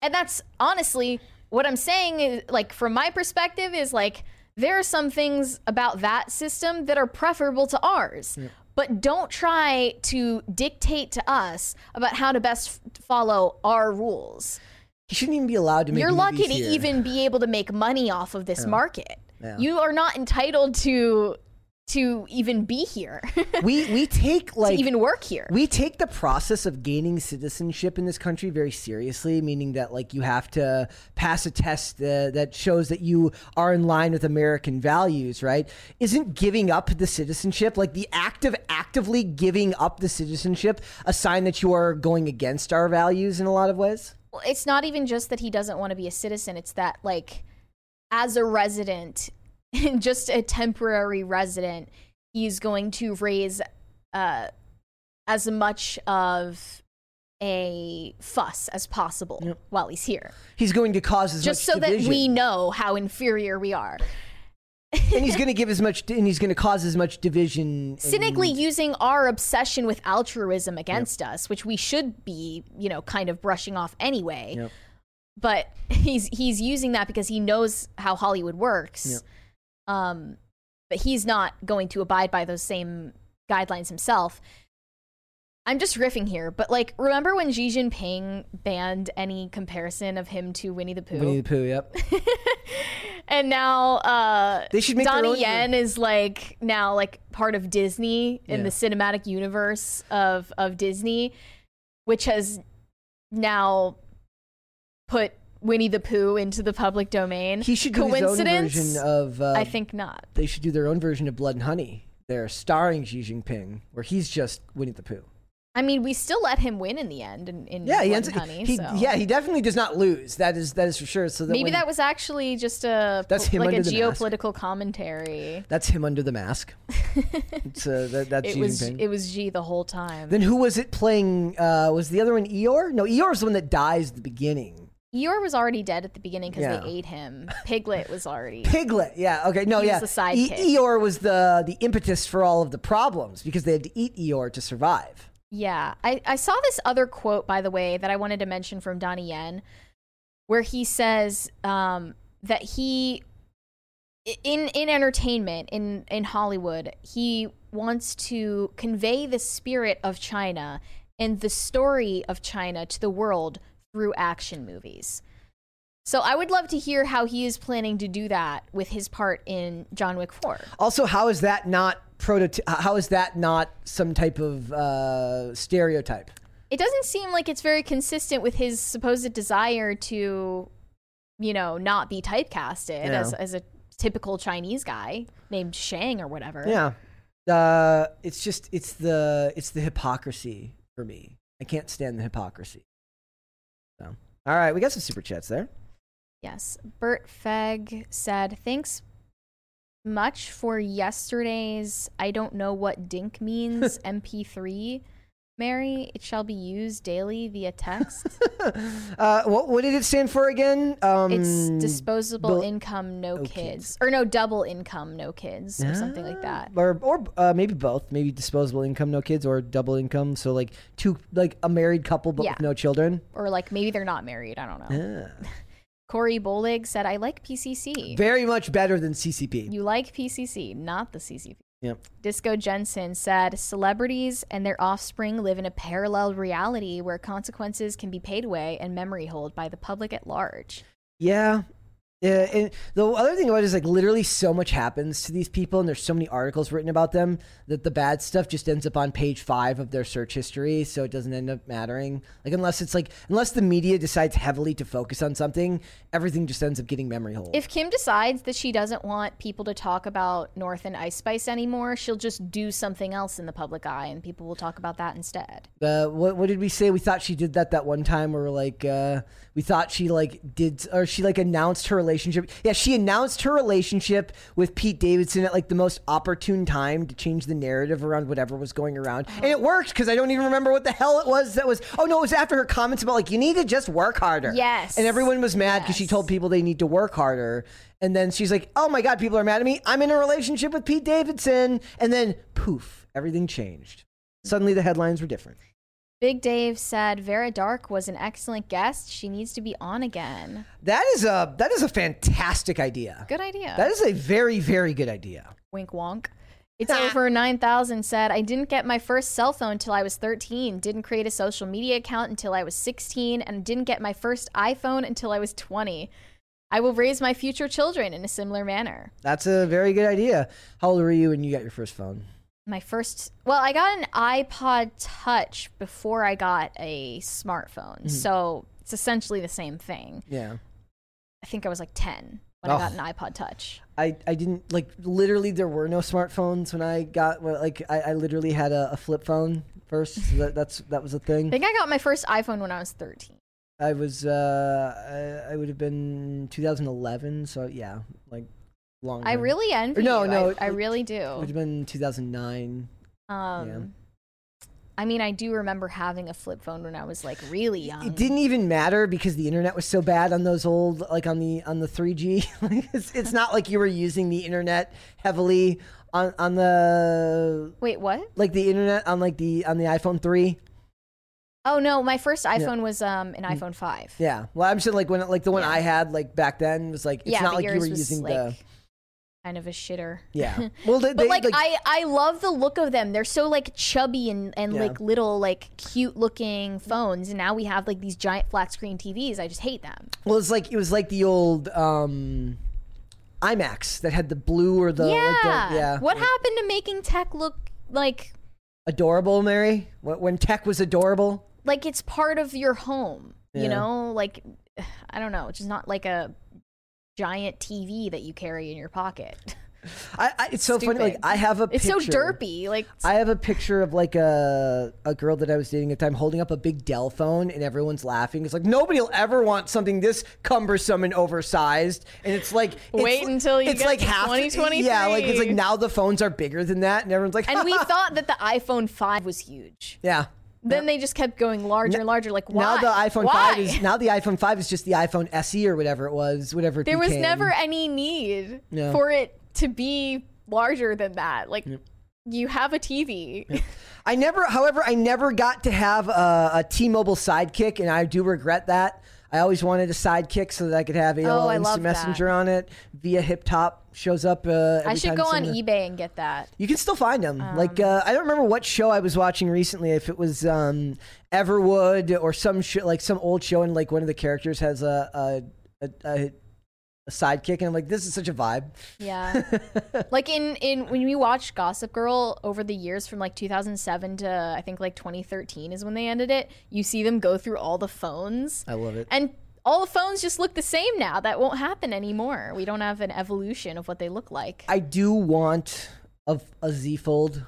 And that's honestly what I'm saying is like from my perspective is like there are some things about that system that are preferable to ours. But don't try to dictate to us about how to best f- follow our rules. You shouldn't even be allowed to make You're lucky to here. even be able to make money off of this market. Yeah. You are not entitled to to even be here, we we take like to even work here. we take the process of gaining citizenship in this country very seriously, meaning that like you have to pass a test uh, that shows that you are in line with American values, right? Isn't giving up the citizenship, like the act of actively giving up the citizenship, a sign that you are going against our values in a lot of ways? Well, it's not even just that he doesn't want to be a citizen. It's that like as a resident, just a temporary resident, he's going to raise uh, as much of a fuss as possible Yep. while he's here, He's going to cause as just much so that we know how inferior we are. and he's going to give as much, and he's going to cause as much division. cynically and- using our obsession with altruism against us, which we should be, you know, kind of brushing off anyway. Yep. But he's he's using that because he knows how Hollywood works. Um, but he's not going to abide by those same guidelines himself. I'm just riffing here, but like, remember when Xi Jinping banned any comparison of him to Winnie the Pooh? Winnie the Pooh. Yep. and now uh They should make Donnie Yen is like now like part of Disney in Yeah. the cinematic universe of of Disney, which has now put Winnie the Pooh into the public domain. He should do his own Coincidence? version of. Uh, I think not. they should do their own version of Blood and Honey. They're starring Xi Jinping, where he's just Winnie the Pooh. I mean, we still let him win in the end in, in Yeah, he Blood ends. and Honey. he, so. Yeah, he definitely does not lose. That is that is for sure. So that Maybe that was actually just a That's him like a under the mask. geopolitical commentary. that's him under the mask. it's, uh, that, that's It Xi was Jinping. it was G the whole time. then who was it playing? Uh, was the other one Eeyore? No, Eeyore's the one that dies at the beginning. Eeyore was already dead at the beginning because Yeah. they ate him. Piglet was already. Piglet. Yeah. Okay. No. He was yeah. the sidekick. Eeyore was the the impetus for all of the problems because they had to eat Eeyore to survive. Yeah. I, I saw this other quote, by the way, that I wanted to mention from Donnie Yen, where he says um, that he, in, in entertainment, in, in Hollywood, he wants to convey the spirit of China and the story of China to the world through action movies. So I would love to hear how he is planning to do that with his part in John Wick 4. Also, how is that not prototy- How is that not some type of uh, stereotype? it doesn't seem like it's very consistent with his supposed desire to, you know, not be typecasted Yeah. as, as a typical Chinese guy named Shang or whatever. Yeah. Uh, it's just it's the it's the hypocrisy for me. I can't stand the hypocrisy. So, all right, we got some super chats there. Yes. Bert Feg said, thanks much for yesterday's I don't know what dink means MP3. Mary, it shall be used daily via text. uh, what what did it stand for again? Um, It's disposable income, no, no kids. kids. Or no, double income, no kids, or something like that. or or uh, maybe both. Maybe disposable income, no kids, or double income. So like two, like a married couple but Yeah. with no children. Or like maybe they're not married. I don't know. Yeah. Corey Bolig said, I like PCC. Very much better than CCP. You like PCC, not the CCP. Yep. Disco Jensen said, celebrities and their offspring live in a parallel reality where consequences can be paid away and memory hold by the public at large. Yeah. Yeah, and the other thing about it is like literally so much happens to these people, and there's so many articles written about them that the bad stuff just ends up on page five of their search history, so it doesn't end up mattering. Like unless it's like unless the media decides heavily to focus on something, everything just ends up getting memory hole. If Kim decides that she doesn't want people to talk about North and Ice Spice anymore, she'll just do something else in the public eye and people will talk about that instead. uh, what what did we say? We thought she did that that one time where like uh, we thought she like did or she like announced her relationship. Yeah, she announced her relationship with Pete Davidson at like the most opportune time to change the narrative around whatever was going around, and it worked because I don't even remember what the hell it was that was. Oh no, it was after her comments about like you need to just work harder. Yes. and everyone was mad because she told people they need to work harder. And then she's like, "Oh my god, people are mad at me. I'm in a relationship with Pete Davidson." And then poof, everything changed. Suddenly the headlines were different. Big Dave said Vera Dark was an excellent guest. She needs to be on again. That is a that is a fantastic idea. Good idea. That is a very very good idea. Wink wonk. It's over 9,000 said, I didn't get my first cell phone until I was 13, didn't create a social media account until I was 16, and didn't get my first iPhone until I was 20. I will raise my future children in a similar manner. That's a very good idea. How old were you when you got your first phone? My first, well, I got an iPod Touch before I got a smartphone. So it's essentially the same thing. Yeah. I think I was like 10 when Oh. I got an iPod Touch. I, I didn't like literally there were no smartphones when I got like I, I literally had a, a flip phone first. So that, that's that was a thing. I think I got my first iPhone when I was 13. I was uh I, I would have been 2011, so yeah, like longer. I really envy no, you. no, I, I it- really It would have been 2009. Um, I mean, I do remember having a flip phone when I was like really young. It didn't even matter because the internet was so bad on those old, like on the on the 3G. It's, it's not like you were using the internet heavily on on the Wait, what? like the internet on like the on the iPhone 3. Oh no, my first iPhone was um an iPhone five. Yeah. Well, I'm saying like when like the one Yeah. I had like back then was like it's yeah, not like you were using like the kind of a shitter. yeah. Well, they, But they, like, I, I love the look of them. They're so like chubby and, and Yeah. like little like cute looking phones. And now we have like these giant flat screen TVs. I just hate them. well, it's like it was like the old um iMacs that had the blue or the yeah. like the, yeah. What happened to making tech look like adorable, Mary? When when tech was adorable? like it's part of your home? Yeah. You know, like I don't know, it's just not like a giant TV that you carry in your pocket. I, I it's so funny. Like I have a It's picture. so derpy. Like I have a picture of like a a girl that I was dating at the time holding up a big Dell phone, and everyone's laughing. It's like nobody will ever want something this cumbersome and oversized. And it's like it's, Wait until you it's get like half 2023. Yeah, like it's like now the phones are bigger than that, and everyone's like, and we thought that the iPhone 5 was huge. yeah. Then they just kept going larger and larger. Like why? Now the iPhone Why? five is now the iPhone five is just the iPhone SE or whatever it was, whatever. It there was never any need for it to be larger than that. Like you have a TV. I never, however, I never got to have a, a T-Mobile Sidekick, and I do regret that. I always wanted a Sidekick so that I could have AOL Oh, I Instant love that. Messenger on it via Hiptop. Shows up. Uh, every I should time go on someone- eBay and get that. You can still find them. Um, like uh, I don't remember what show I was watching recently. If it was um, Everwood or some sh- like some old show, and like one of the characters has a a, a, a, a sidekick, and I'm like, this is such a vibe. Yeah. like in in when we watched Gossip Girl over the years from like 2007 to I think like 2013 is when they ended it. You see them go through all the phones. I love it. And all the phones just look the same now. That won't happen anymore. We don't have an evolution of what they look like. I do want a, a Z Fold.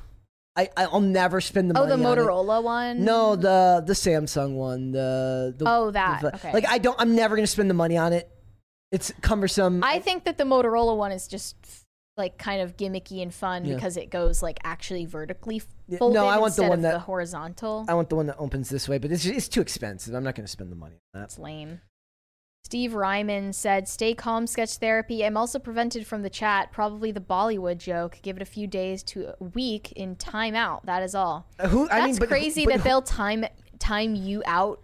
I I'll never spend the oh, money. the on it. Oh, the Motorola one? No, the the Samsung one. The, the Oh, that. the- Okay. Like I don't. I'm never gonna spend the money on it. It's cumbersome. I think that the Motorola one is just like kind of gimmicky and fun Yeah. because it goes like actually vertically Yeah, folded no, I want the instead one of that- the horizontal. I want the one that opens this way, but it's it's too expensive. I'm not gonna spend the money on that. That's lame. Steve Ryman said, "Stay calm, sketch therapy. I'm also prevented from the chat. Probably the Bollywood joke. Give it a few days to a week in timeout. That is all. Uh, Who? I That's mean, but, crazy but that who- they'll time time you out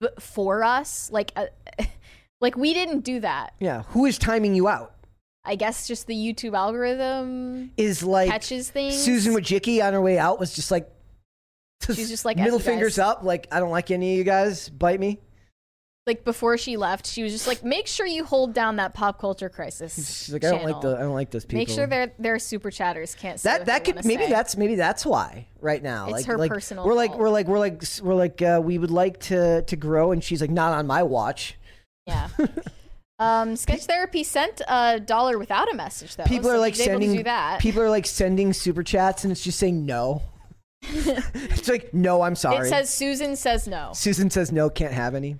b- for us. Like, uh, like we didn't do that. Yeah, who is timing you out? I guess just the YouTube algorithm Is like catches things. Susan Wojcicki on her way out was just like, She's just like, "F middle you guys." fingers up, like I don't like any of you guys. Bite me. like before she left, she was just like, make sure you hold down that pop culture crisis. She's like, I don't like channel. the, I don't like those people. Make sure their their super chatters can't say that what that they could wanna maybe say. that's maybe that's why right now. It's like, her like, personal We're like fault. we're like we're like we're like uh, we would like to to grow, and she's like not on my watch. Yeah. Um, Sketch Therapy sent a dollar without a message though. People so are like he's able to sending that. people are like sending super chats, and it's just saying no. it's like no, I'm sorry. It says Susan says no. Susan says no, can't have any.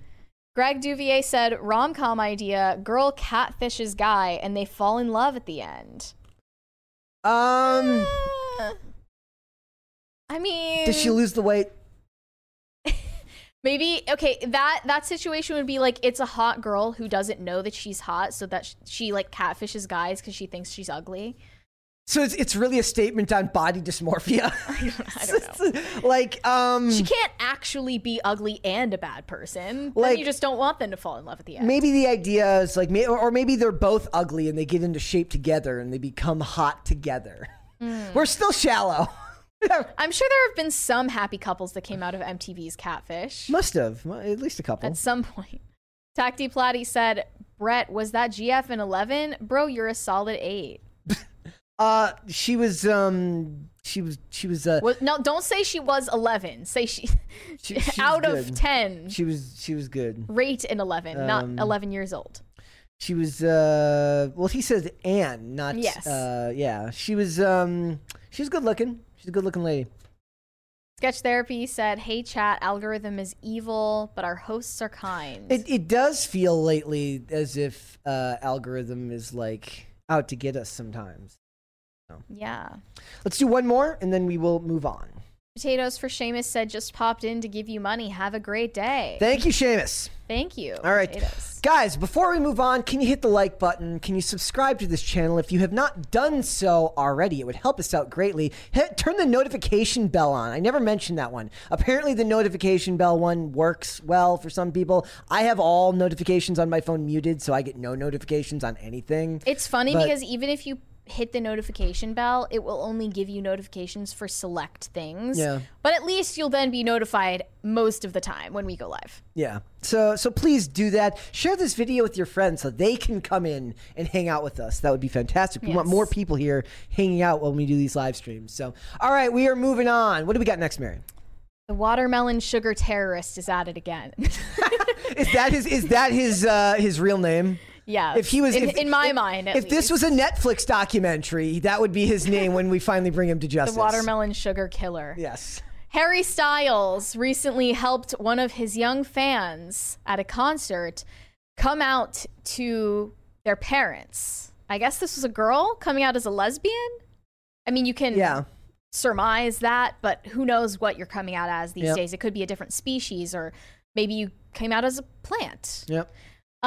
Greg Duvier said rom com idea: girl catfishes guy and they fall in love at the end. Um, Uh, I mean, does she lose the weight? Maybe okay. That that situation would be like it's a hot girl who doesn't know that she's hot, so that sh- she like catfishes guys because she thinks she's ugly. So it's it's really a statement on body dysmorphia. I don't know. like um, She can't actually be ugly and a bad person. Then Like- you just don't want them to fall in love at the end. maybe the idea is like, or maybe they're both ugly and they get into shape together and they become hot together. Hmm. We're still shallow. I'm sure there have been some happy couples that came out of MTV's Catfish Must have at least a couple. at some point. Tacti Platy said, "Brett, was that GF an 11? Bro, you're a solid eight. Uh, she was um, she was she was uh, Well, no, don't say she was 11. Say she, She- out of 10. she was she was good. rate in 11, Um, not 11 years old. She was uh, well, he says Anne, not Yes. Uh, yeah, she was um, she was good looking. She's a good looking lady. Sketch Therapy said, Hey, chat, algorithm is evil, but our hosts are kind. It it does feel lately as if uh, algorithm is like out to get us sometimes. Yeah. Let's do one more and then we will move on. Potatoes for Seamus said just popped in to give you money. Have a great day. Thank you, Seamus. Thank you. All right. Potatoes. Guys, before we move on, can you hit the like button? Can you subscribe to this channel? If you have not done so already, it would help us out greatly. Hit, turn the notification bell on. I never mentioned that one. Apparently, the notification bell one works well for some people. I have all notifications on my phone muted, so I get no notifications on anything. It's funny But- because even if you hit the notification bell, it will only give you notifications for select things. Yeah. But at least you'll then be notified most of the time when we go live. Yeah. So so please do that. Share this video with your friends so they can come in and hang out with us. That would be fantastic. We want more people here hanging out when we do these live streams. So all right, we are moving on. What do we got next, Mary? The watermelon sugar terrorist is at it again. Is that his is that his uh his real name? Yeah. If he was in, if, in my if- mind, if this was a Netflix documentary, that would be his name when we finally bring him to justice. the watermelon sugar killer. Yes. Harry Styles recently helped one of his young fans at a concert come out to their parents. I guess this was a girl coming out as a lesbian. I mean, you can Yeah. surmise that, but who knows what you're coming out as these Yep. days? It could be a different species, or maybe you came out as a plant. Yep.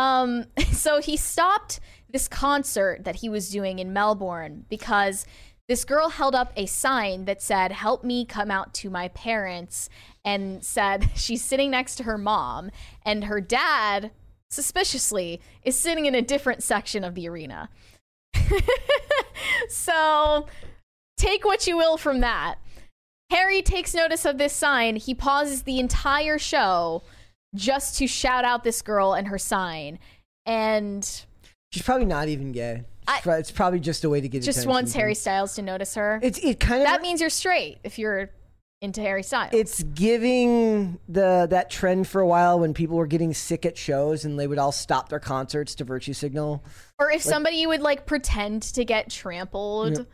Um, so he stopped this concert that he was doing in Melbourne because this girl held up a sign that said, Help me come out to my parents, and said she's sitting next to her mom, and her dad, suspiciously, is sitting in a different section of the arena. so take what you will from that. Harry takes notice of this sign. He pauses the entire show just to shout out this girl and her sign. And She's probably not even gay. I- It's, probably just a way to get just attention wants Harry Styles to notice her. It's it kind of that means you're straight if you're into Harry Styles. it's giving the that trend for a while when people were getting sick at shows and they would all stop their concerts to virtue signal. or if somebody would like pretend to get trampled, Yep.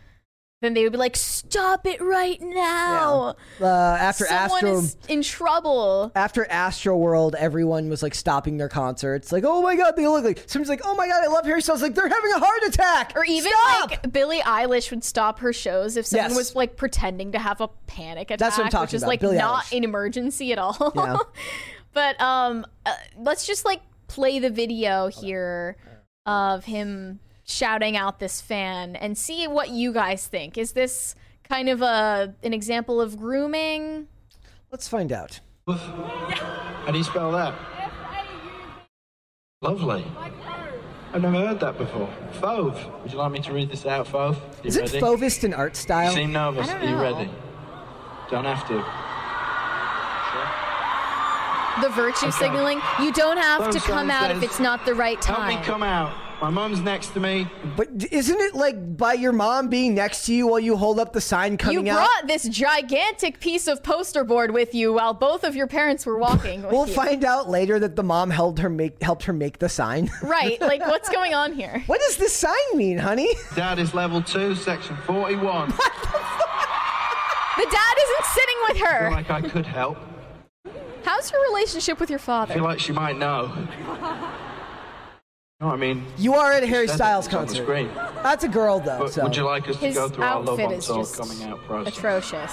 Then they would be like, "Stop it right now! Uh, after Someone Astro is in trouble." after Astro World, everyone was like stopping their concerts. Like, oh my god, they look like someone's like, oh my god, I love Harry Styles. Like they're having a heart attack. Or even Stop! like Billie Eilish would stop her shows if someone Yes. was like pretending to have a panic attack, That's what I'm talking which is about, like Billie not Eilish. an emergency at all. Yeah. but um, uh, let's just like play the video here of him shouting out this fan and see what you guys think. Is this kind of a an example of grooming? Let's find out. How do you spell that? Lovely. I've never heard that before. Fove. Would you like me to read this out, Fove? You Is it ready? Fauvist in art You style? seem nervous. I don't Are you know. ready? Don't have to. The virtue signaling. You don't have to come out if it's not the right time. Help me come out. My mom's next to me. But isn't it like by your mom being next to you while you hold up the sign coming out? You brought this gigantic piece of poster board with you while both of your parents were walking. With We'll you. find out later that the mom helped her make helped her make the sign. Right, like what's going on here? what does this sign mean, honey? Dad is level two, section 41. The dad isn't sitting with feel her. like I could help. How's your relationship with your father? I feel like she might know. No, I mean, You are at a Harry Styles it's on the concert. screen. That's a girl though. But so. would you like us to go through our love outfit on is soul coming out process? atrocious.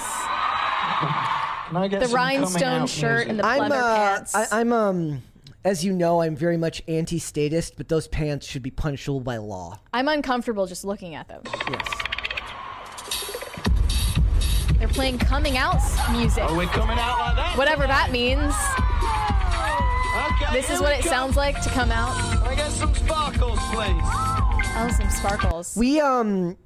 Can I get The some rhinestone out shirt and the music? I'm leather uh, pants. I, I'm um, as you know, I'm very much anti-statist, but those pants should be punishable by law. I'm uncomfortable just looking at them. Yes. They're playing coming out music. Are we coming out like that? Whatever that means. Okay, This is what it go. sounds like to come out. Can I get some sparkles, please? Oh, some sparkles. We um,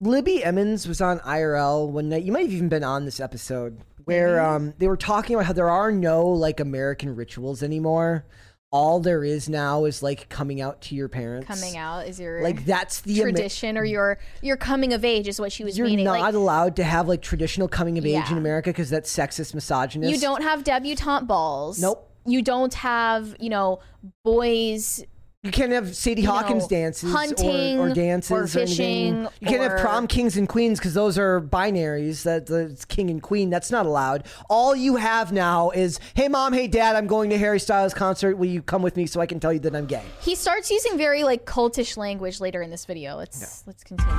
Libby Emmons was on IRL one night. You might have even been on this episode where um they were talking about how there are no like American rituals anymore. All there is now is like coming out to your parents. coming out is your Like that's the Ama- tradition or your your coming of age is what she was You're meaning. not like, allowed to have like traditional coming of age in America because that's sexist, misogynist. You don't have debutante balls. Nope. You don't have, you know, boys You can't have Sadie you Hawkins know, dances hunting or, or dances or fishing You can't have prom kings and queens because those are binaries. That that's king and queen. That's not allowed. All you have now is, hey mom, hey dad, I'm going to Harry Styles concert. Will you come with me so I can tell you that I'm gay? He starts using very like cultish language later in this video. Let's let's continue.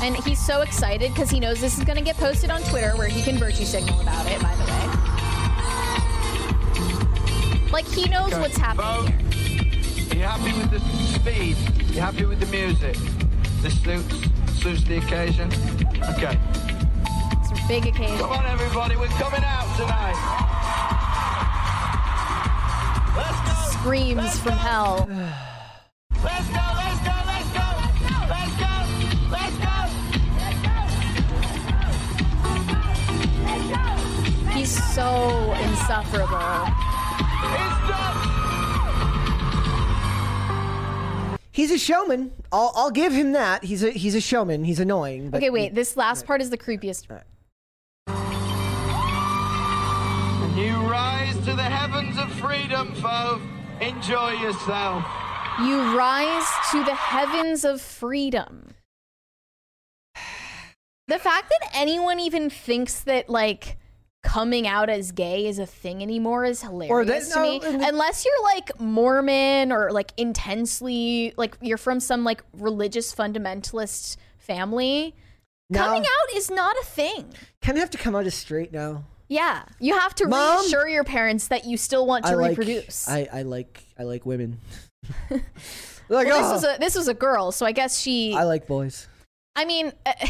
And he's so excited because he knows this is going to get posted on Twitter, where he can virtue signal about it. By the way, like he knows Okay, what's happening Bo, here. Are you happy with the speed? Are You happy with the music? This suits suits the occasion. Okay. It's a big occasion. Come on, everybody. We're coming out tonight. Let's go. Screams Let's from go. hell. Let's go. Let's go. Let's go. Let's go. Let's go. He's so insufferable. It's done. He's a showman. I'll, I'll give him that. He's a he's a showman. He's annoying. But Okay, wait. This last part is the creepiest. And you rise to the heavens of freedom, foe. Enjoy yourself. You rise to the heavens of freedom. The fact that anyone even thinks that like coming out as gay is a thing anymore is hilarious to no, me. Unless you're like Mormon or like intensely like you're from some like religious fundamentalist family, coming out is not a thing. kind of have to come out as straight now. Yeah, you have to Mom? reassure your parents that you still want to I like reproduce. I, I like I like women. like well, this ah! oh, was a this was a girl, so I guess she. I like boys. I mean, the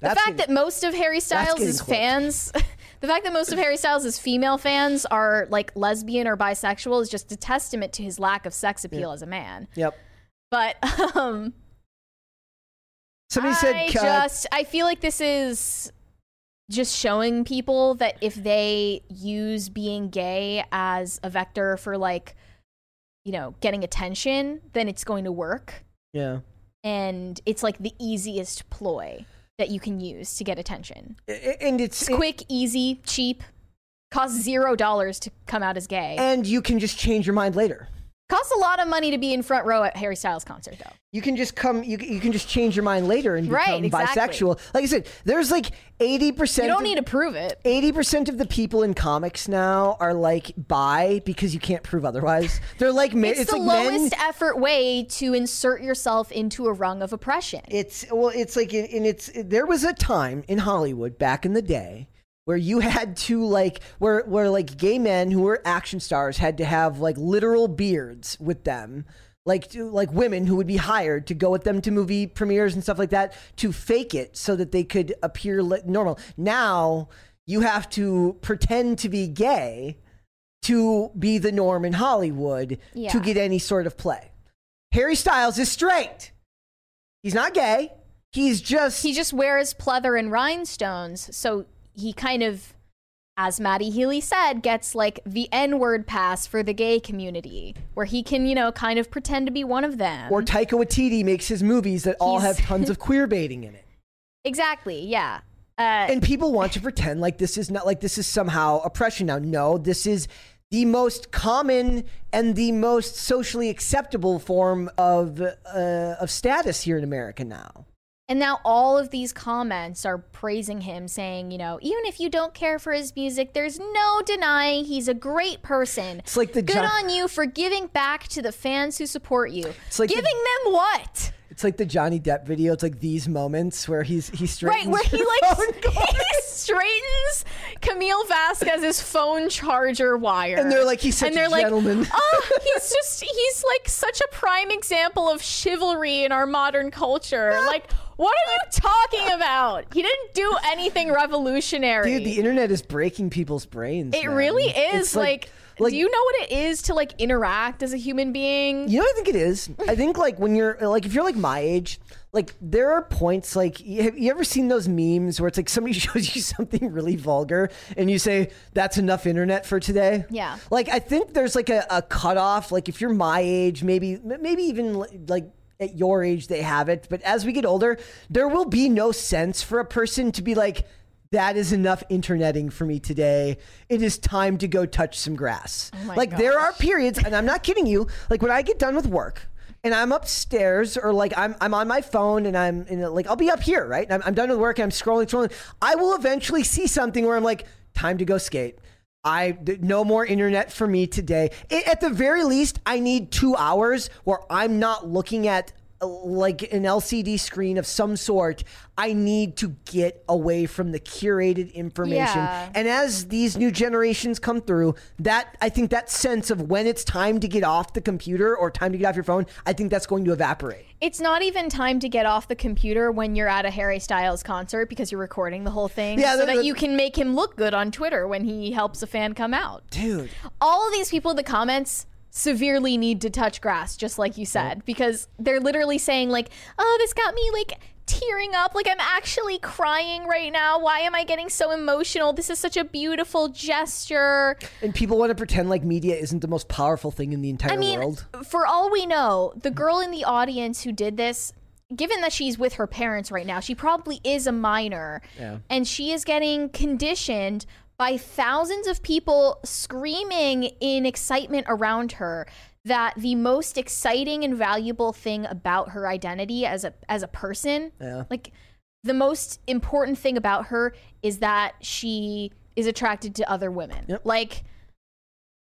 fact getting- that most of Harry Styles' fans, the fact that most of Harry Styles' female fans are like lesbian or bisexual is just a testament to his lack of sex appeal as a man. Yep. But um, Somebody said I just I feel like this is just showing people that if they use being gay as a vector for like you know getting attention, then it's going to work. yeah. and it's like the easiest ploy that you can use to get attention. And it's It's quick, easy, cheap, costs zero dollars to come out as gay. and you can just change your mind later. Costs a lot of money to be in front row at Harry Styles concert, though. You can just come. You, you can just change your mind later and become Right, exactly. bisexual. Like I said, there's like eighty percent. You don't need to prove it. Eighty percent of the people in comics now are like bi because you can't prove otherwise. They're like men. It's, It's, the like lowest men. effort way to insert yourself into a rung of oppression. It's well, it's like in it's. There was a time in Hollywood back in the day where you had to like where where like gay men who were action stars had to have like literal beards with them. Like to, like women who would be hired to go with them to movie premieres and stuff like that to fake it so that they could appear li- normal. Now you have to pretend to be gay to be the norm in Hollywood Yeah. to get any sort of play. Harry Styles is straight. He's not gay. He's just he just wears pleather and rhinestones, so he kind of, as Matty Healy said, gets like the N word pass for the gay community, where he can, you know, kind of pretend to be one of them. or Taika Waititi makes his movies that all He's- have tons of queer baiting in it. exactly, yeah. Uh, And people want to pretend like this is not like this is somehow oppression now. No, this is the most common and the most socially acceptable form of uh, of status here in America now. And now all of these comments are praising him, saying, you know, even if you don't care for his music, there's no denying he's a great person. It's like the Good John- on you for giving back to the fans who support you. It's like the- giving them what? It's like the Johnny Depp video. It's like these moments where he's he straightens Right, where he like he straightens Camille Vasquez's phone charger wire. And they're like, he's such and they're a like, gentleman. oh, he's just he's like such a prime example of chivalry in our modern culture. like, what are you talking about? He didn't do anything revolutionary. Dude, the internet is breaking people's brains. it man. really is It's like, like do you know what it is to like interact as a human being? You know what I think it is? I think like when you're like if you're like my age, like there are points like you, have you ever seen those memes where it's like somebody shows you something really vulgar and you say that's enough internet for today? Yeah. Like I think there's like a, a cutoff. Like if you're my age, maybe maybe even like at your age they have it, but as we get older, there will be no sense for a person to be like that is enough interneting for me today. It is time to go touch some grass. Oh like there are periods, and I'm not kidding you. Like when I get done with work and I'm upstairs, or like I'm I'm on my phone and I'm in a, like I'll be up here, right? I'm, I'm done with work. And I'm scrolling, scrolling. I will eventually see something where I'm like, time to go skate. I no more internet for me today. I at the very least, I need two hours where I'm not looking at like an LCD screen of some sort. I need to get away from the curated information. Yeah. And as these new generations come through, that I think that sense of when it's time to get off the computer or time to get off your phone, I think that's going to evaporate. It's not even time to get off the computer when you're at a Harry Styles concert because you're recording the whole thing Yeah, so the- that you can make him look good on Twitter when he helps a fan come out. Dude, All of these people in the comments severely need to touch grass just like you said because they're literally saying like, "Oh, this got me like tearing up like I'm actually crying right now. Why am I getting so emotional? This is such a beautiful gesture." and people want to pretend like media isn't the most powerful thing in the entire I mean, world. for all we know, the girl in the audience who did this, given that she's with her parents right now, she probably is a minor. Yeah. And she is getting conditioned by thousands of people screaming in excitement around her that the most exciting and valuable thing about her identity as a as a person, Yeah. like the most important thing about her is that she is attracted to other women. Yep. Like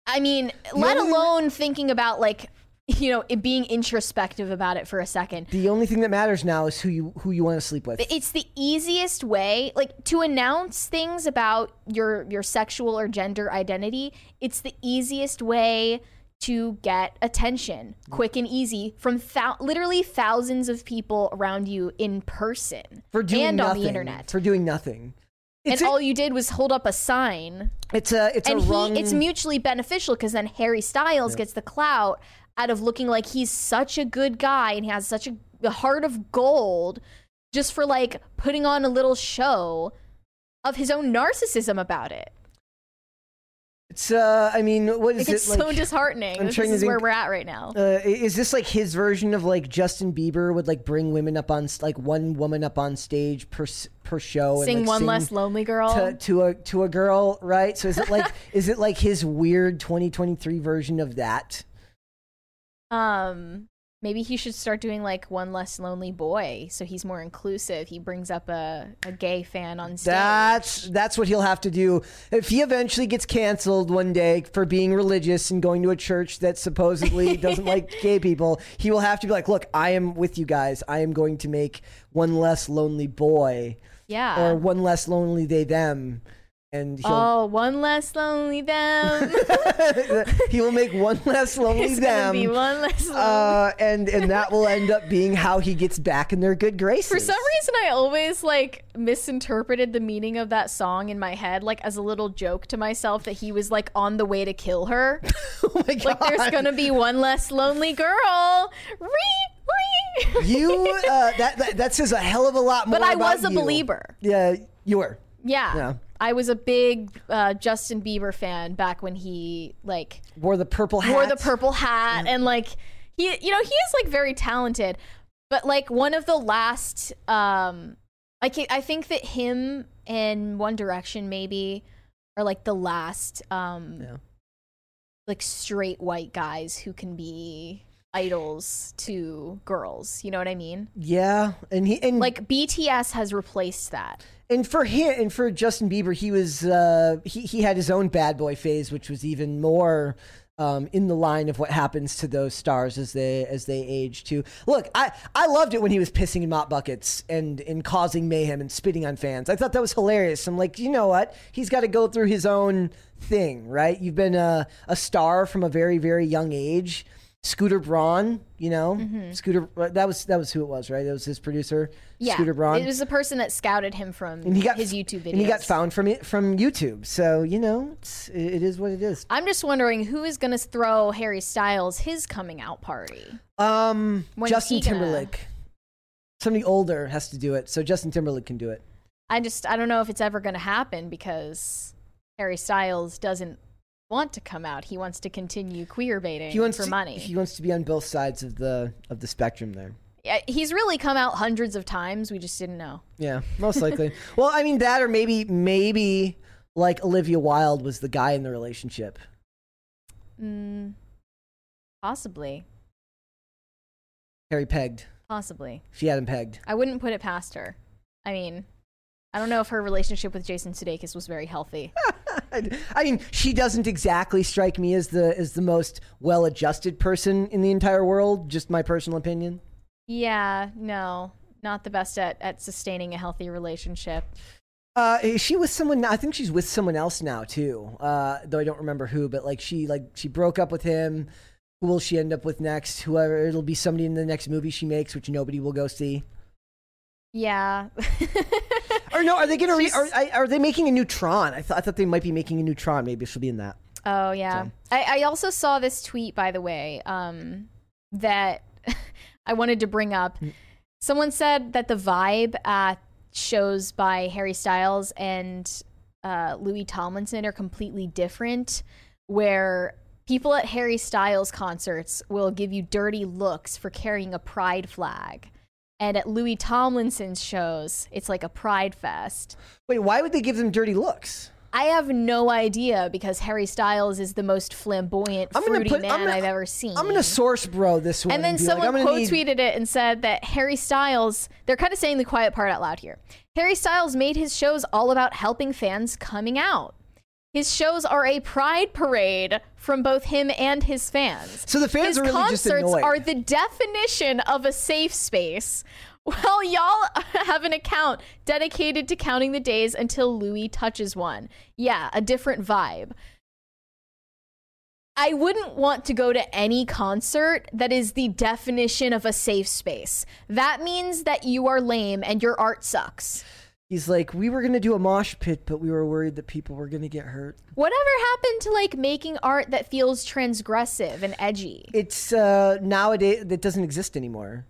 I mean, let alone thinking about like you know it being introspective about it for a second. The only thing that matters now is who you who you want to sleep with. It's the easiest way, like to announce things about your your sexual or gender identity. It's the easiest way to get attention, quick and easy from thou- literally thousands of people around you in person for doing and nothing. on the internet. For doing nothing. and a, all you did was hold up a sign it's a it's and a he wrong. it's mutually beneficial because then Harry Styles gets the clout out of looking like he's such a good guy and he has such a, heart of gold just for like putting on a little show of his own narcissism about it. it's uh. I mean, what is Like, it's it like? so disheartening. I'm this trying to is where we're at right now. uh, is this like his version of like Justin Bieber would like bring women up on like one woman up on stage per per show and Sing like, one sing less lonely girl. to, to a to a girl, right? So is it like is it like his weird 2023 version of that? Um maybe he should start doing like one less lonely boy so he's more inclusive. He brings up a, a gay fan on stage. That's that's what he'll have to do if he eventually gets canceled one day for being religious and going to a church that supposedly doesn't like gay people. He will have to be like, "Look, I am with you guys. I am going to make one less lonely boy yeah. or one less lonely they them." And he'll Oh, one less lonely them. he will make one less lonely it's them. be one less lonely. uh, and and that will end up being how he gets back in their good graces. For some reason, I always like misinterpreted the meaning of that song in my head, like as a little joke to myself that he was like on the way to kill her. oh my god! like there's gonna be one less lonely girl. Ree, ree. you uh, that, that that says a hell of a lot more. but I was a you. believer. Yeah, you were. Yeah. Yeah. I was a big uh, Justin Bieber fan back when he like Wore the purple hat. wore the purple hat and like he you know he is like very talented. But like one of the last um like i think that him and one direction maybe are like the last um Yeah. like straight white guys who can be idols to girls. You know what i mean? Yeah, and he and like bts has replaced that and for him and for Justin Bieber, he was uh, he he had his own bad boy phase, which was even more. Um, in the line of what happens to those stars as they as they age too. Look, I, I loved it when he was pissing in mop buckets and and causing mayhem and spitting on fans. I thought that was hilarious. I'm like, you know what? He's got to go through his own thing, right? You've been a, a star from a very very young age. Scooter Braun, you know, Scooter. That was that was who it was, right? It was his producer, yeah Scooter Braun. it was the person that scouted him from and he got his youtube videos and he got found from it from YouTube. So you know, it's, it is what it is. I'm just wondering who is going to throw Harry Styles his coming out party. Um, When Justin he gonna- Timberlake. Somebody older has to do it, so Justin Timberlake can do it. I just I don't know if it's ever going to happen because Harry Styles doesn't want to come out. He wants to continue queer baiting He wants for to, money. He wants to be on both sides of the of the spectrum there. Yeah, He's really come out hundreds of times. We just didn't know. Yeah, most likely. well, I mean that, or maybe maybe like Olivia Wilde was the guy in the relationship. Mm, possibly. Harry pegged. Possibly. She had him pegged. I wouldn't put it past her. I mean, I don't know if her relationship with Jason Sudeikis was very healthy. I, mean, she doesn't exactly strike me as the as the most well-adjusted person in the entire world. Just my personal opinion. yeah, no, not the best at, at sustaining a healthy relationship. Uh, is she with someone? I think she's with someone else now too. Uh, though I don't remember who. But like she like she broke up with him. Who will she end up with next? Whoever it'll be somebody in the next movie she makes, which nobody will go see. Yeah. Or no, are they gonna? Re- are, are they making a new Tron? I, th- I thought they might be making a new Tron. Maybe she'll be in that. Oh yeah. So- I, I also saw this tweet by the way, um, that I wanted to bring up. Someone said that the vibe at shows by Harry Styles and uh, Louis Tomlinson are completely different. Where people at Harry Styles concerts will give you dirty looks for carrying a pride flag. And at Louis Tomlinson's shows, it's like a pride fest. Wait, why would they give them dirty looks? I have no idea because Harry Styles is the most flamboyant, I'm fruity put- man gonna- I've ever seen. I'm gonna source bro this one. and then like, someone gonna quote need- tweeted it and said that Harry Styles, they're kind of saying the quiet part out loud here. Harry Styles made his shows all about helping fans coming out. His shows are a pride parade from both him and his fans. So the fans his are really just concerts annoyed. are the definition of a safe space. Well, y'all have an account dedicated to counting the days until Louis touches one. Yeah, a different vibe. I wouldn't want to go to any concert that is the definition of a safe space. That means that you are lame and your art sucks. He's like, we were gonna do a mosh pit, but we were worried that people were gonna get hurt. Whatever happened to like making art that feels transgressive and edgy? It's uh nowadays that doesn't exist anymore.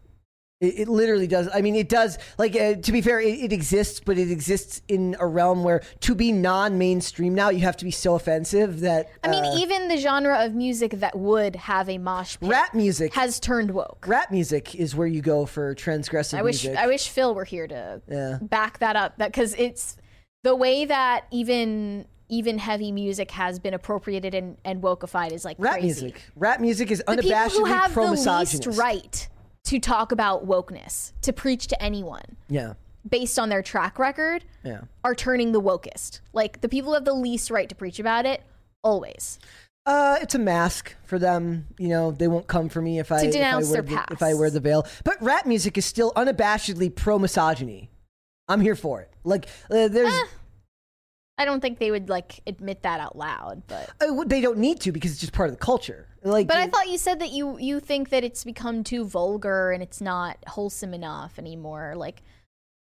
It, it literally does. I mean, it does. Like uh, to be fair, it, it exists, but it exists in a realm where to be non-mainstream now, you have to be so offensive that. I mean, uh, even the genre of music that would have a mosh pit rap music. has turned woke. rap music is where you go for transgressive I wish music. I wish Phil were here to Yeah. back that up. That because it's the way that even even heavy music has been appropriated and, and wokeified is like rap crazy. music. Rap music is The people unabashedly who have the least right to talk about wokeness, to preach to anyone Yeah. based on their track record, Yeah. are turning the wokest. Like the people who have the least right to preach about it, always. Uh, it's a mask for them. You know, they won't come for me if I if I wear the, if I wear the veil. But rap music is still unabashedly pro misogyny. I'm here for it. Like uh, there's. Eh. I don't think they would like admit that out loud, but uh, they don't need to because it's just part of the culture. Like, But I thought you said that you you think that it's become too vulgar and it's not wholesome enough anymore. Like,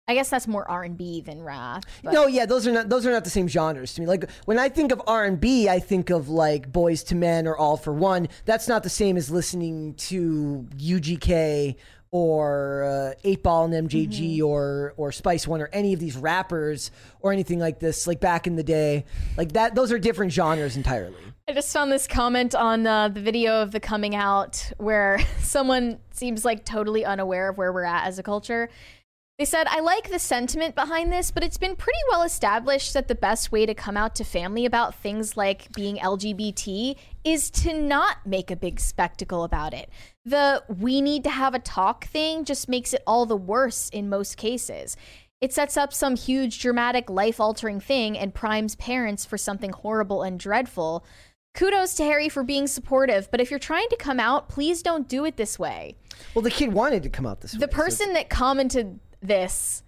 I guess that's more R and B than rap. But no, yeah, those are not those are not the same genres to me. Like when I think of R and B, I think of like Boyz II Men or All for One. That's not the same as listening to UGK or uh, Eight Ball and MJG Mm-hmm. or or Spice One or any of these rappers or anything like this. Like back in the day, like that. Those are different genres entirely. I just found this comment on uh, the video of the coming out where someone seems like totally unaware of where we're at as a culture. They said, I like the sentiment behind this, but it's been pretty well established that the best way to come out to family about things like being LGBT is to not make a big spectacle about it. The we need to have a talk thing just makes it all the worse in most cases. It sets up some huge, dramatic, life altering thing and primes parents for something horrible and dreadful. Kudos to Harry for being supportive, but if you're trying to come out, please don't do it this way. Well, the kid wanted to come out this way. The so- person that commented this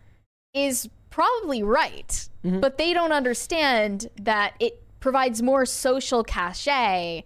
is probably right, Mm-hmm. but they don't understand that it provides more social cachet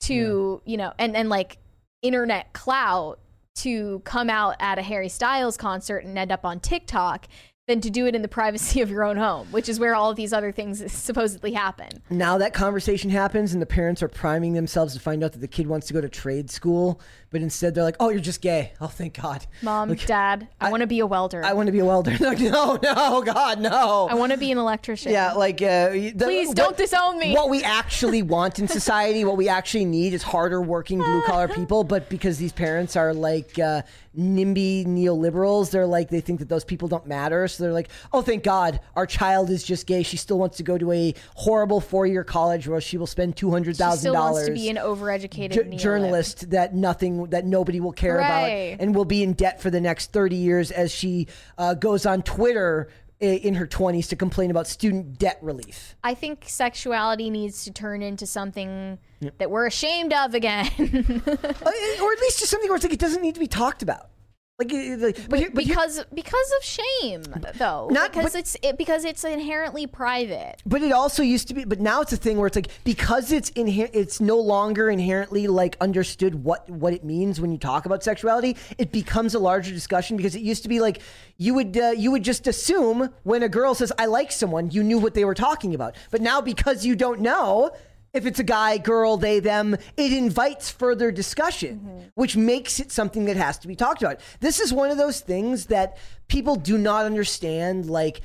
to, you know, and, and like internet clout to come out at a Harry Styles concert and end up on TikTok than to do it in the privacy of your own home, which is where all of these other things supposedly happen. now that conversation happens and the parents are priming themselves to find out that the kid wants to go to trade school, but instead they're like, "Oh, you're just gay." Oh, thank God. Mom, Like, Dad, I, want to be a welder. I I, want to be a welder. Like, no, no, God, no. I want to be an electrician. yeah, like, uh, the, Please don't disown me. What we actually want in society, what we actually need is harder working blue collar people. But because these parents are like uh, NIMBY neoliberals. They're like they think that those people don't matter, so they're like, "Oh, thank God, our child is just gay. She still wants to go to a horrible four-year college where she will spend two hundred She thousand still wants dollars." to be an overeducated neolib. journalist that nothing that nobody will care Right. about and will be in debt for the next 30 years as she uh, goes on Twitter in her 20s to complain about student debt relief. I think sexuality needs to turn into something that we're ashamed of again. Uh, or at least just something where it's like it doesn't need to be talked about. Like, like but, but because because of shame though Not- because but- it's it, because it's inherently private But it also used to be, but now it's a thing where it's like because it's inher- it's no longer inherently like understood what what it means when you talk about sexuality. It becomes a larger discussion because it used to be like you would uh, you would just assume when a girl says I like someone, you knew what they were talking about. But now because you don't know. If it's a guy, girl, they, them, it invites further discussion, which makes it something that has to be talked about. This is one of those things that people do not understand. Like,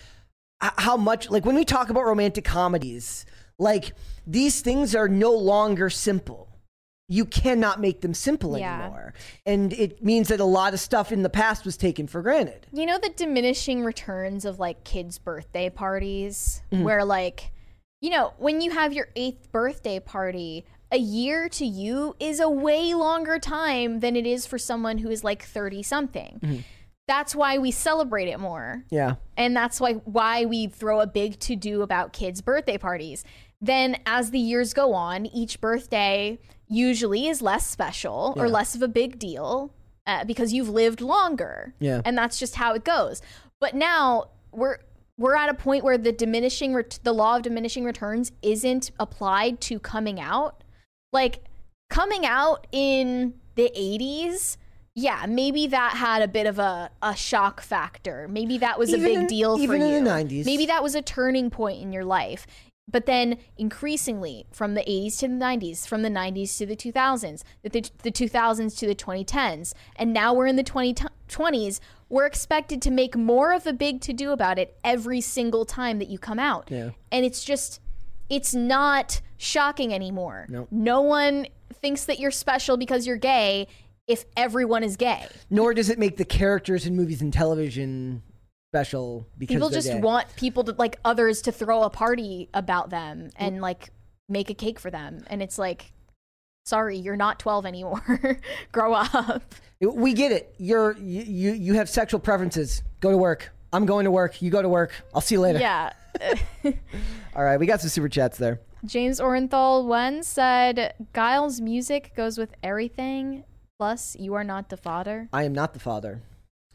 how much like when we talk about romantic comedies like these things are no longer simple you cannot make them simple Yeah. anymore and it means that a lot of stuff in the past was taken for granted you know the diminishing returns of like kids birthday parties Mm-hmm. where like you know when you have your eighth birthday party a year to you is a way longer time than it is for someone who is like 30 something Mm-hmm. that's why we celebrate it more yeah and that's why why we throw a big to do about kids' birthday parties. Then, as the years go on, each birthday usually is less special or less of a big deal uh, because you've lived longer. Yeah. and that's just how it goes. But now we're we're at a point where the diminishing ret- the law of diminishing returns isn't applied to coming out. Like coming out in the 80s yeah, maybe that had a bit of a, a shock factor. Maybe that was Even a big in- deal for even you. in the 90s. Maybe that was a turning point in your life. But then increasingly from the 80s to the 90s, from the 90s to the 2000s, the, the 2000s to the 2010s, and now we're in the 2020s, we're expected to make more of a big to do about it every single time that you come out. Yeah. And it's just, it's not shocking anymore. Nope. No one thinks that you're special because you're gay if everyone is gay. nor does it make the characters in movies and television special because People just gay. want people to like others to throw a party about them and like make a cake for them. And it's like, sorry, you're not 12 anymore. Grow up. we get it you're you, you you have sexual preferences go to work i'm going to work you go to work i'll see you later Yeah. all right we got some super chats there James Orenthal one said, Giles' music goes with everything. Plus, you are not the father. i am not the father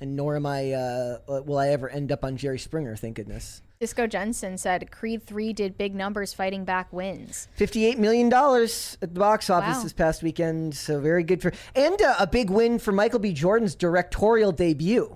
and nor am i uh will i ever end up on jerry springer thank goodness Disco Jensen said, Creed 3 did big numbers fighting back wins. $58 million at the box office Wow. this past weekend. So very good for, and uh, a big win for Michael B. Jordan's directorial debut.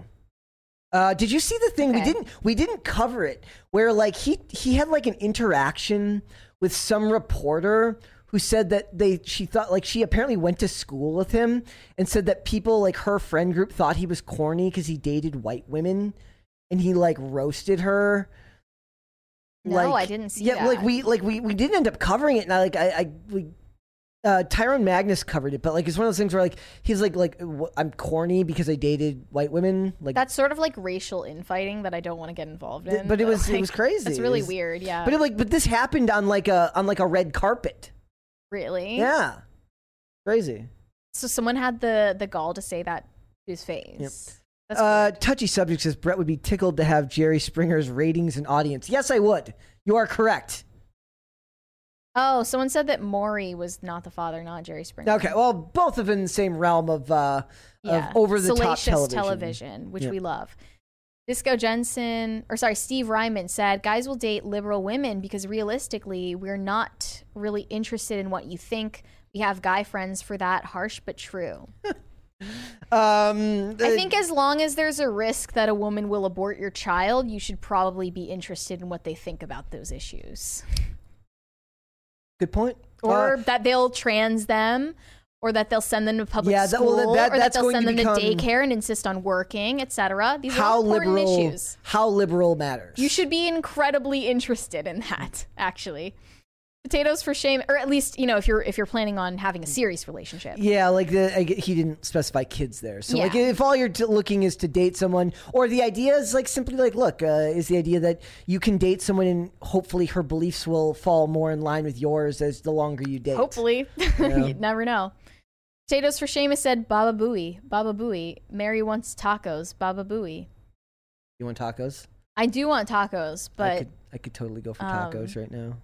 Uh, did you see the thing we didn't we didn't cover it where like he he had like an interaction with some reporter who said that they she thought like she apparently went to school with him and said that people like her friend group thought he was corny because he dated white women and he like roasted her No, I didn't see that. yeah, like we like we we didn't end up covering it, and I like I, I we. Uh, Tyrone Magnus covered it, but like it's one of those things where like he's like like I'm corny because I dated white women. Like, That's sort of like racial infighting that I don't want to get involved in. but it was it was crazy. It's It really was- weird, yeah. But it, like, but this happened on like a on like a red carpet. Really? Yeah, crazy. So someone had the the gall to say that to his face. That's Uh, touchy subject says Brett would be tickled to have Jerry Springer's ratings and audience. Yes, I would. You are correct. Oh, someone said that Maury was not the father, not Jerry Springer. Okay, well, both of in the same realm of uh yeah. of over the top Salacious television. which Yep. we love. Disco Jensen, or sorry, Steve Ryman said, "Guys will date liberal women because realistically, we're not really interested in what you think. We have guy friends for that. Harsh but true. Um, I think as long as there's a risk that a woman will abort your child, you should probably be interested in what they think about those issues, good point. or Uh, that they'll trans them." Or that they'll send them to public Yeah, that- school, well, that- or that they'll send to them to daycare and insist on working, etc. These are important liberal issues. how liberal matters. You should be incredibly interested in that, actually. Potatoes for shame, or at least you know if you're if you're planning on having a serious relationship. Yeah, like the I, he didn't specify kids there. So like if all you're t- looking is to date someone, or the idea is like simply like, look, uh, is the idea that you can date someone and hopefully her beliefs will fall more in line with yours as the longer you date. Hopefully, you never know. Potatoes for shame has said Baba Booey, Baba Booey. Mary wants tacos, Baba Booey. You want tacos? I do want tacos, I but could I could totally go for um, tacos right now.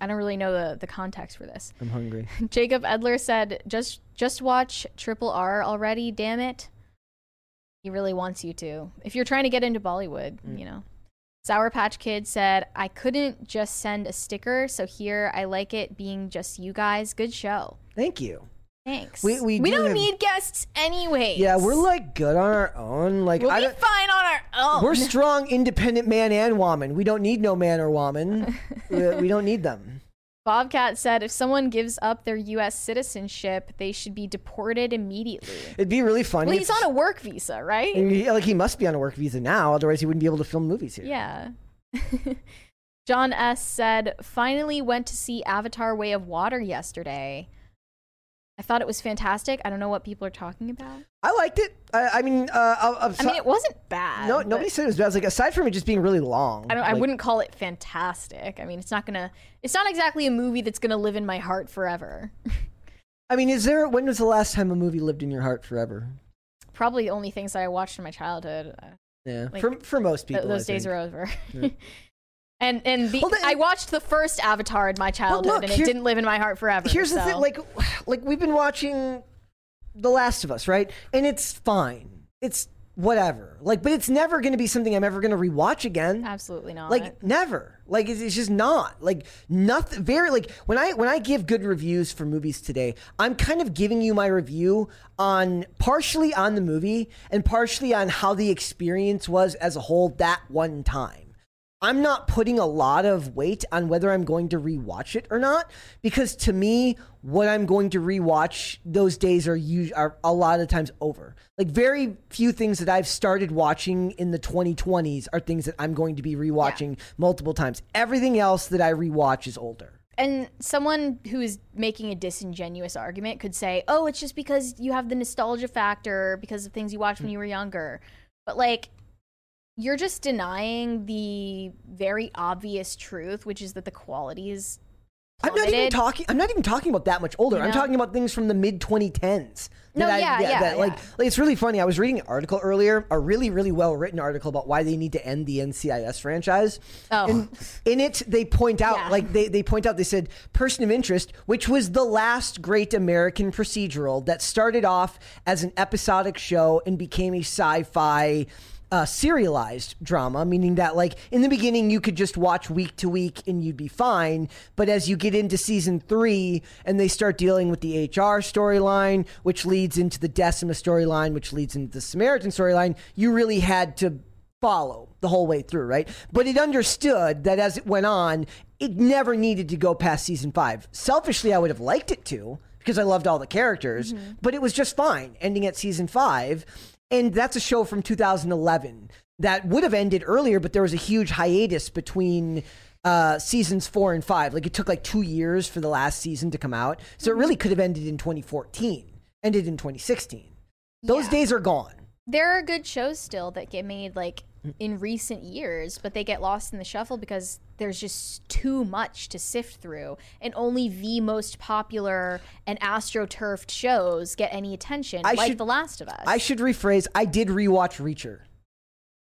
I don't really know the, the context for this. I'm hungry. Jacob Edler said, "Just just watch Triple R already, damn it." He really wants you to. If you're trying to get into Bollywood, Mm. you know. Sour Patch Kid said, "I couldn't just send a sticker, so here I like it being just you guys. Good show. Thank you. Thanks. We- we do don't have- need guests anyway. Yeah, we're like good on our own. Like we'll I be don't, fine on our own. we're strong, independent man and woman. We don't need no man or woman. we, we don't need them. Bobcat said, "If someone gives up their U.S. citizenship, they should be deported immediately." It'd be really funny. Well, he's if- on a work visa, right? he- like he must be on a work visa now, otherwise he wouldn't be able to film movies here. Yeah. John S. said, finally went to see Avatar Way of Water yesterday. I thought it was fantastic. I don't know what people are talking about. I liked it. I, I mean, uh, I mean, it wasn't bad. no, nobody said it was bad. It's like aside from it just being really long. I don't. I like- wouldn't call it fantastic. I mean, it's not gonna. It's not exactly a movie that's gonna live in my heart forever. I mean, is there? When was the last time a movie lived in your heart forever? Probably the only things that I watched in my childhood. uh, Yeah, Like, for for most th- people, those I days think. are over. Yeah. and and the, Well, I watched the first Avatar in my childhood, look, and it here- didn't live in my heart forever. Here's the thing, like, like we've been watching The Last of Us, right? And it's fine. It's whatever. Like, but it's never going to be something I'm ever going to rewatch again. absolutely not. like never like it's, it's just not like nothing very like when i when i give good reviews for movies today i'm kind of giving you my review on partially on the movie and partially on how the experience was as a whole that one time I'm not putting a lot of weight on whether I'm going to rewatch it or not because to me, what I'm going to rewatch those days are us- are a lot of times over. Like very few things that I've started watching in the 2020s are things that I'm going to be rewatching multiple times. Everything else that I rewatch is older. and someone who is making a disingenuous argument could say, "Oh, it's just because you have the nostalgia factor because of things you watched when hmm. you were younger." But like you're just denying the very obvious truth, which is that the quality is I'm not even talking. I'm not even talking about that much older. You I'm talking about things from the mid 2010s. No, that I- yeah, yeah, that, Like, yeah. like, it's really funny. I was reading an article earlier, a really, really well written article about why they need to end the NCIS franchise. Oh. And in it, they point out, Yeah. like, they, they point out, they said, Person of Interest, which was the last great American procedural that started off as an episodic show and became a sci fi uh, serialized drama, meaning that like in the beginning you could just watch week to week and you'd be fine. But as you get into season three and they start dealing with the HR storyline, which leads into the Decima storyline, which leads into the Samaritan storyline, you really had to follow the whole way through, right? But it understood that as it went on, it never needed to go past season five. Selfishly, I would have liked it to because I loved all the characters, but it was just fine ending at season five. And that's a show from 2011 that would have ended earlier, but there was a huge hiatus between uh, seasons four and five. Like it took like two years for the last season to come out. So it really could have ended in 2014, ended in 2016. Those Yeah. days are gone. there are good shows still that get made like in recent years, but they get lost in the shuffle because there's just too much to sift through, and only the most popular and astroturfed shows get any attention, I like should- The Last of Us. I should rephrase. I did rewatch Reacher.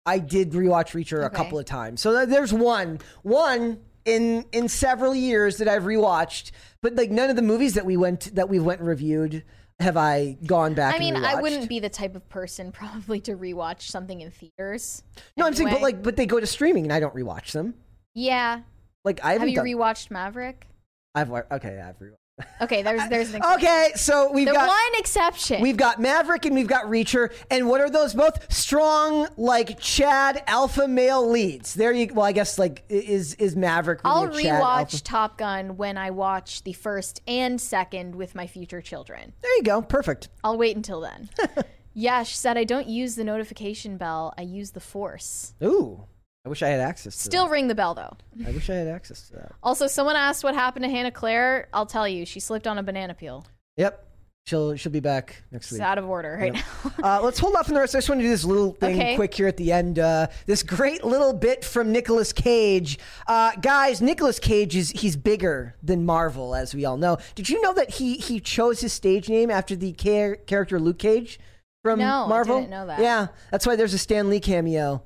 I did rewatch Reacher a couple of times. So uh, there's one, one in in several years that I've rewatched. But like none of the movies that we went that we went and reviewed have I gone back. I mean, I wouldn't be the type of person probably to rewatch something in theaters. No, I'm saying, but like, but they go to streaming and I don't rewatch them. yeah. Like I Have you done. rewatched Maverick? I've okay, I've rewatched. Okay, there's there's an Okay, so we've the got one exception. We've got Maverick and we've got Reacher, and what are those both? Strong, like Chad alpha male leads. There you. Well, I guess like is is Maverick. Really I'll Chad rewatch Top Gun when I watch the first and second with my future children. There you go. Perfect. I'll wait until then. Yash said, I don't use the notification bell, I use the force. Ooh, I wish I had access to Still ring the bell though. I wish I had access to that. Also, someone asked what happened to Hannah Claire. I'll tell you, she slipped on a banana peel. Yep. She'll she'll be back next It's week. out of order right Yep. now. Uh, let's hold off on the rest. I just want to do this little thing Okay. quick here at the end. Uh, this great little bit from Nicolas Cage, uh, guys. Nicolas Cage is he's bigger than Marvel, as we all know. Did you know that he he chose his stage name after the char- character Luke Cage from Marvel? No, I Marvel? didn't know that. Yeah, that's why there's a Stan Lee cameo.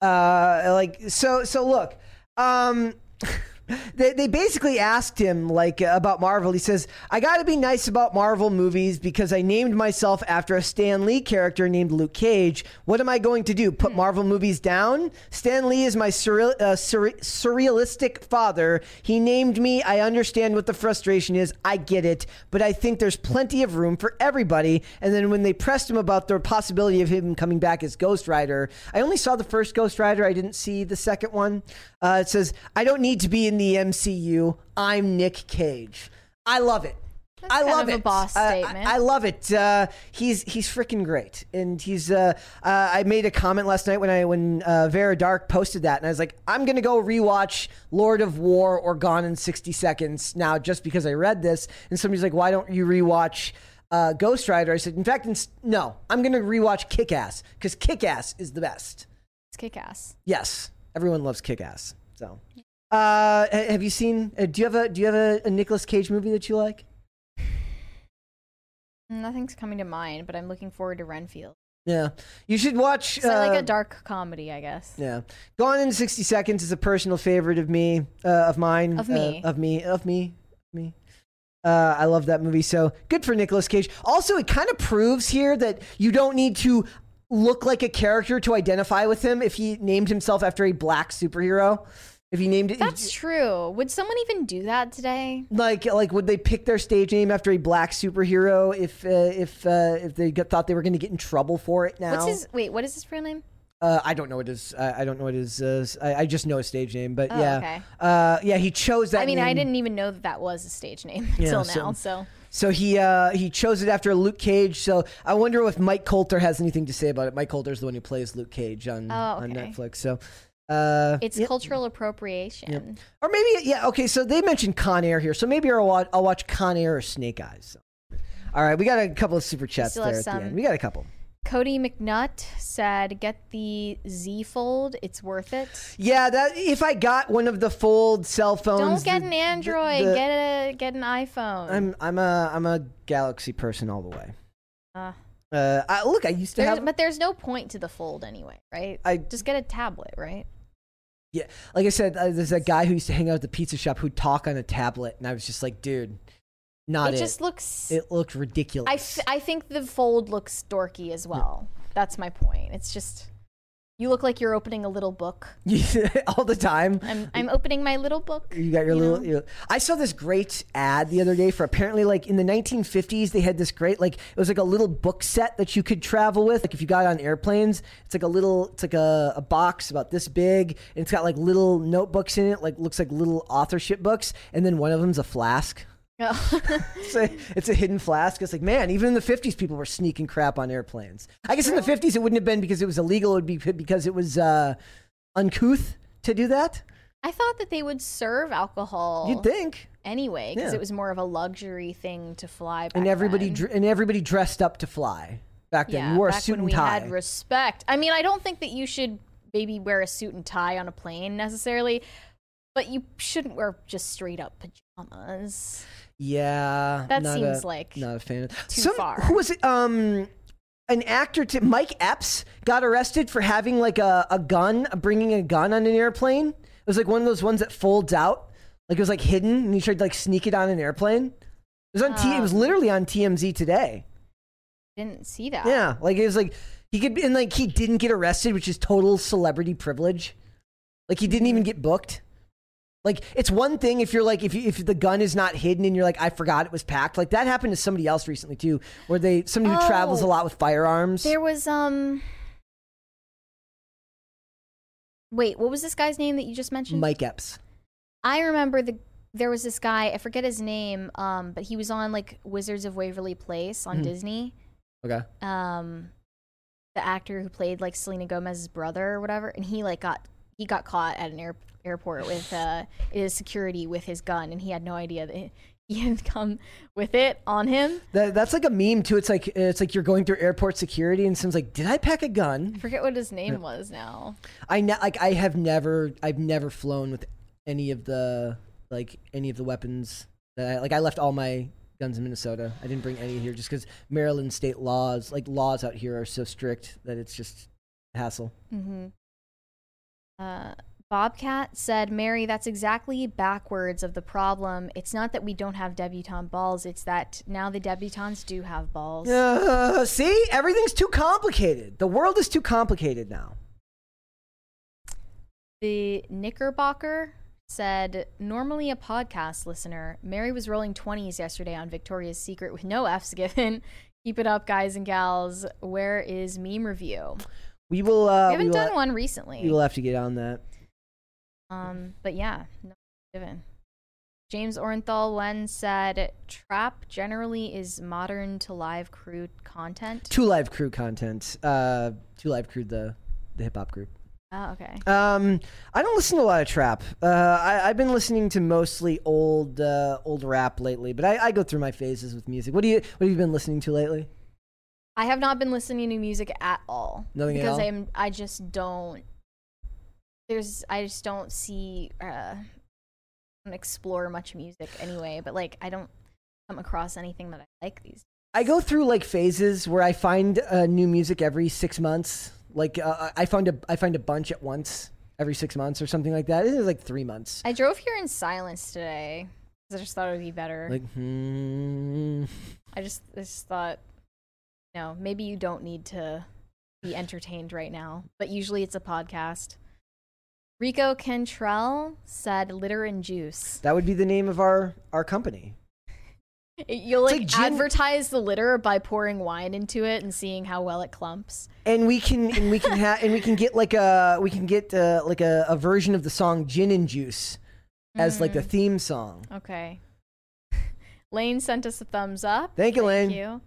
Uh, like so so look. Um, they, they basically asked him like about Marvel. He says, "I got to be nice about Marvel movies because I named myself after a Stan Lee character named Luke Cage. What am I going to do? Put Marvel movies down? Stan Lee is my surreal, uh, surre- surrealistic father. He named me. I understand what the frustration is. I get it, but I think there's plenty of room for everybody." And then when they pressed him about the possibility of him coming back as Ghost Rider, I only saw the first Ghost Rider. I didn't see the second one. Uh, it says, "I don't need to be in the MCU. I'm Nick Cage." I love it. I kind love it. boss Uh, I- statement. I, love it. Uh, he's he's freaking great, and he's. Uh, uh, I made a comment last night when I when uh, Vera Dark posted that, and I was like, I'm gonna go rewatch Lord of War or Gone in 60 Seconds now, just because I read this. And somebody's like, Why don't you rewatch? Uh, Ghost Rider. I said, in fact, ins- no, I'm going to rewatch Kick Ass because Kick Ass is the best. It's kick ass. Yes, everyone loves Kick Ass. So, uh, have you seen? Uh, do you have a Do you have a, a Nicolas Cage movie that you like? Nothing's coming to mind, but I'm looking forward to Renfield. Yeah, you should watch. So I like uh, a dark comedy, I guess. Yeah, Gone in 60 Seconds is a personal favorite of me, uh, of mine, Of uh, me. of me, of me, me. Uh, I love that movie. So good for Nicolas Cage. Also, it kind of proves here that you don't need to look like a character to identify with him if he named himself after a black superhero. If he named it, That's true. Would someone even do that today? like like would they pick their stage name after a black superhero if uh, if uh, if they got, thought they were going to get in trouble for it now? What's his wait, what is his real name? Uh, I don't know what his. I, I don't know what his. Uh, I, I just know his stage name, but Oh, yeah, okay. uh, yeah, he chose that. I mean, I didn't even know that that was a stage name Yeah, until so- now. So So he uh, he chose it after Luke Cage. So I wonder if Mike Colter has anything to say about it. Mike Colter is the one who plays Luke Cage on Oh, on. Netflix. So uh, it's cultural appropriation. or maybe yeah. Okay, so they mentioned Con Air here, so maybe I'll watch, I'll watch Con Air or Snake Eyes. All right, we got a couple of super chats there at the end. We got a couple. Cody McNutt said, "Get the Z Fold. It's worth it. Yeah, that if I got one of the fold cell phones, Don't get the- an Android. the- get a get an iPhone. I'm I'm a I'm a Galaxy person all the way. Uh, Uh, I, look, I used to have but there's no point to the Fold anyway, right? I- just get a tablet, right? Yeah, like I said, uh, there's that guy who used to hang out at the pizza shop who'd talk on a tablet, and I was just like, dude, not it it. just looks. it looked ridiculous. I, f- I think the Fold looks dorky as well. That's my point. It's just you look like you're opening a little book. all the time. I'm I'm opening my little book. You got your you little. know? You I saw this great ad the other day for apparently like in the 1950s they had this great like it was like a little book set that you could travel with. Like if you got on airplanes, it's like a little it's like a, a box about this big and it's got like little notebooks in it, like looks like little authorship books, and then one of them's a flask. Oh. It's a, it's a hidden flask. It's like, man, even in the 50s, people were sneaking crap on airplanes. I guess in the 50s, it wouldn't have been because it was illegal. It would be because it was uh, uncouth to do that. I thought that they would serve alcohol You'd think. anyway because Yeah. it was more of a luxury thing to fly. And everybody, dr- and everybody dressed up to fly back then. yeah, you wore a suit when and we tie. had respect. I mean, I don't think that you should maybe wear a suit and tie on a plane necessarily, but you shouldn't wear just straight up pajamas. Yeah, That not seems a, like not a fan. Of, too Some, far. Who was it? Um, an actor, to, Mike Epps, got arrested for having like a, a gun, bringing a gun on an airplane. It was like one of those ones that folds out, like it was like hidden, and he tried to like sneak it on an airplane. It was on T. It was Um, literally on TMZ today. Didn't see that. Yeah, like it was like he could, and like he didn't get arrested, which is total celebrity privilege. Like he didn't even get booked. Like it's one thing if you're like if you, if the gun is not hidden and you're like I forgot it was packed. Like that happened to somebody else recently too, where they somebody who travels a Oh. lot with firearms. There was um. Wait, what was this guy's name that you just mentioned? Mike Epps. I remember the there was this guy, I forget his name, um, but he was on like Wizards of Waverly Place on Mhm. Disney. Okay. Um, the actor who played like Selena Gomez's brother or whatever, and he like got he got caught at an air, airport with uh, his security with his gun, and he had no idea that he had come with it on him. That, that's like a meme too. It's like it's like you're going through airport security, and someone's like, "Did I pack a gun?" I forget what his name was now. I ne- like I have never I've never flown with any of the like any of the weapons that I like. I left all my guns in Minnesota. I didn't bring any here just because Maryland state laws like laws out here are so strict that it's just a hassle. Mm-hmm. Uh, Bobcat said, Mary, that's exactly backwards of the problem. It's not that we don't have debutante balls, it's that now the debutantes do have balls. Uh, see, everything's too complicated. The world is too complicated now. The Knickerbocker said, normally a podcast listener, Mary was rolling 20s yesterday on Victoria's Secret with no F's given. Keep it up, guys and gals. Where is meme review? We will. Uh, we haven't we done one recently. We will have to get on that. Um, but yeah, no given. James Orenthal when said trap generally is modern to live crew content. 2 Live Crew content. Uh, 2 Live Crew the the hip hop group. Oh, okay. Um, I don't listen to a lot of trap. Uh, I, I've been listening to mostly old uh, old rap lately, but I, I go through my phases with music. What do you What have you been listening to lately? I have not been listening to music at all. Nothing at because all? I'm I just don't there's I just don't see uh don't explore much music anyway, but like I don't come across anything that I like these. Days. I go through like phases where I find uh, new music every six months. Like uh, I find a I find a bunch at once every six months or something like that. It is like three months. I drove here in silence today because I just thought it would be better. Like hmm. I just I just thought no, maybe you don't need to be entertained right now, but usually it's a podcast. Rico Cantrell said litter and juice. That would be the name of our our company. You'll like, like gin- advertise the litter by pouring wine into it and seeing how well it clumps. and we can and we can have and we can get like a we can get uh, like a, a version of the song "Gin and Juice" as like the Mm. theme song. Okay. Lane sent us a thumbs up. Thank you, Lane. Thank you.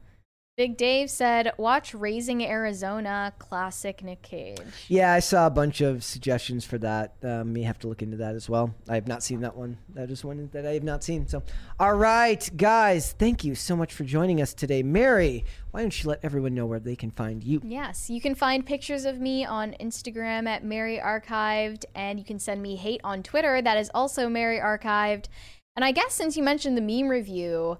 Big Dave said, "Watch Raising Arizona, classic Nick Cage." Yeah, I saw a bunch of suggestions for that. Um, may have to look into that as well. I have not seen that one. That is one that I have not seen. So, all right, guys, thank you so much for joining us today. Mary, why don't you let everyone know where they can find you? Yes, you can find pictures of me on Instagram at Mary Archived, and you can send me hate on Twitter. That is also Mary Archived. And I guess since you mentioned the meme review,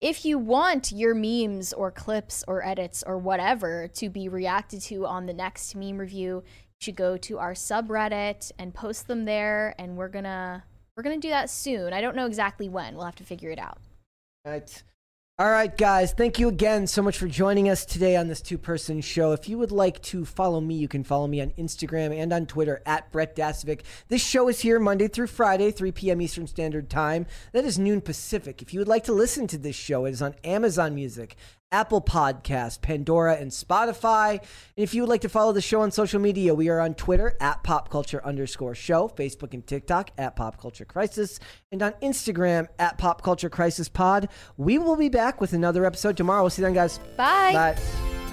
if you want your memes or clips or edits or whatever to be reacted to on the next meme review, you should go to our subreddit and post them there. And we're gonna we're gonna do that soon. I don't know exactly when. We'll have to figure it out. Right. All right, guys. Thank you again so much for joining us today on this two person show. If you would like to follow me, you can follow me on Instagram and on Twitter at Brett Dasovic. This show is here Monday through Friday, 3 p.m. Eastern Standard Time. That is noon Pacific. If you would like to listen to this show, it is on Amazon Music, Apple Podcast, Pandora, and Spotify. And if you would like to follow the show on social media, we are on Twitter at Pop Culture underscore show, Facebook and TikTok at Pop Culture Crisis, and on Instagram at Pop Culture Crisis Pod. We will be back with another episode tomorrow. We'll see you then, guys. Bye. Bye.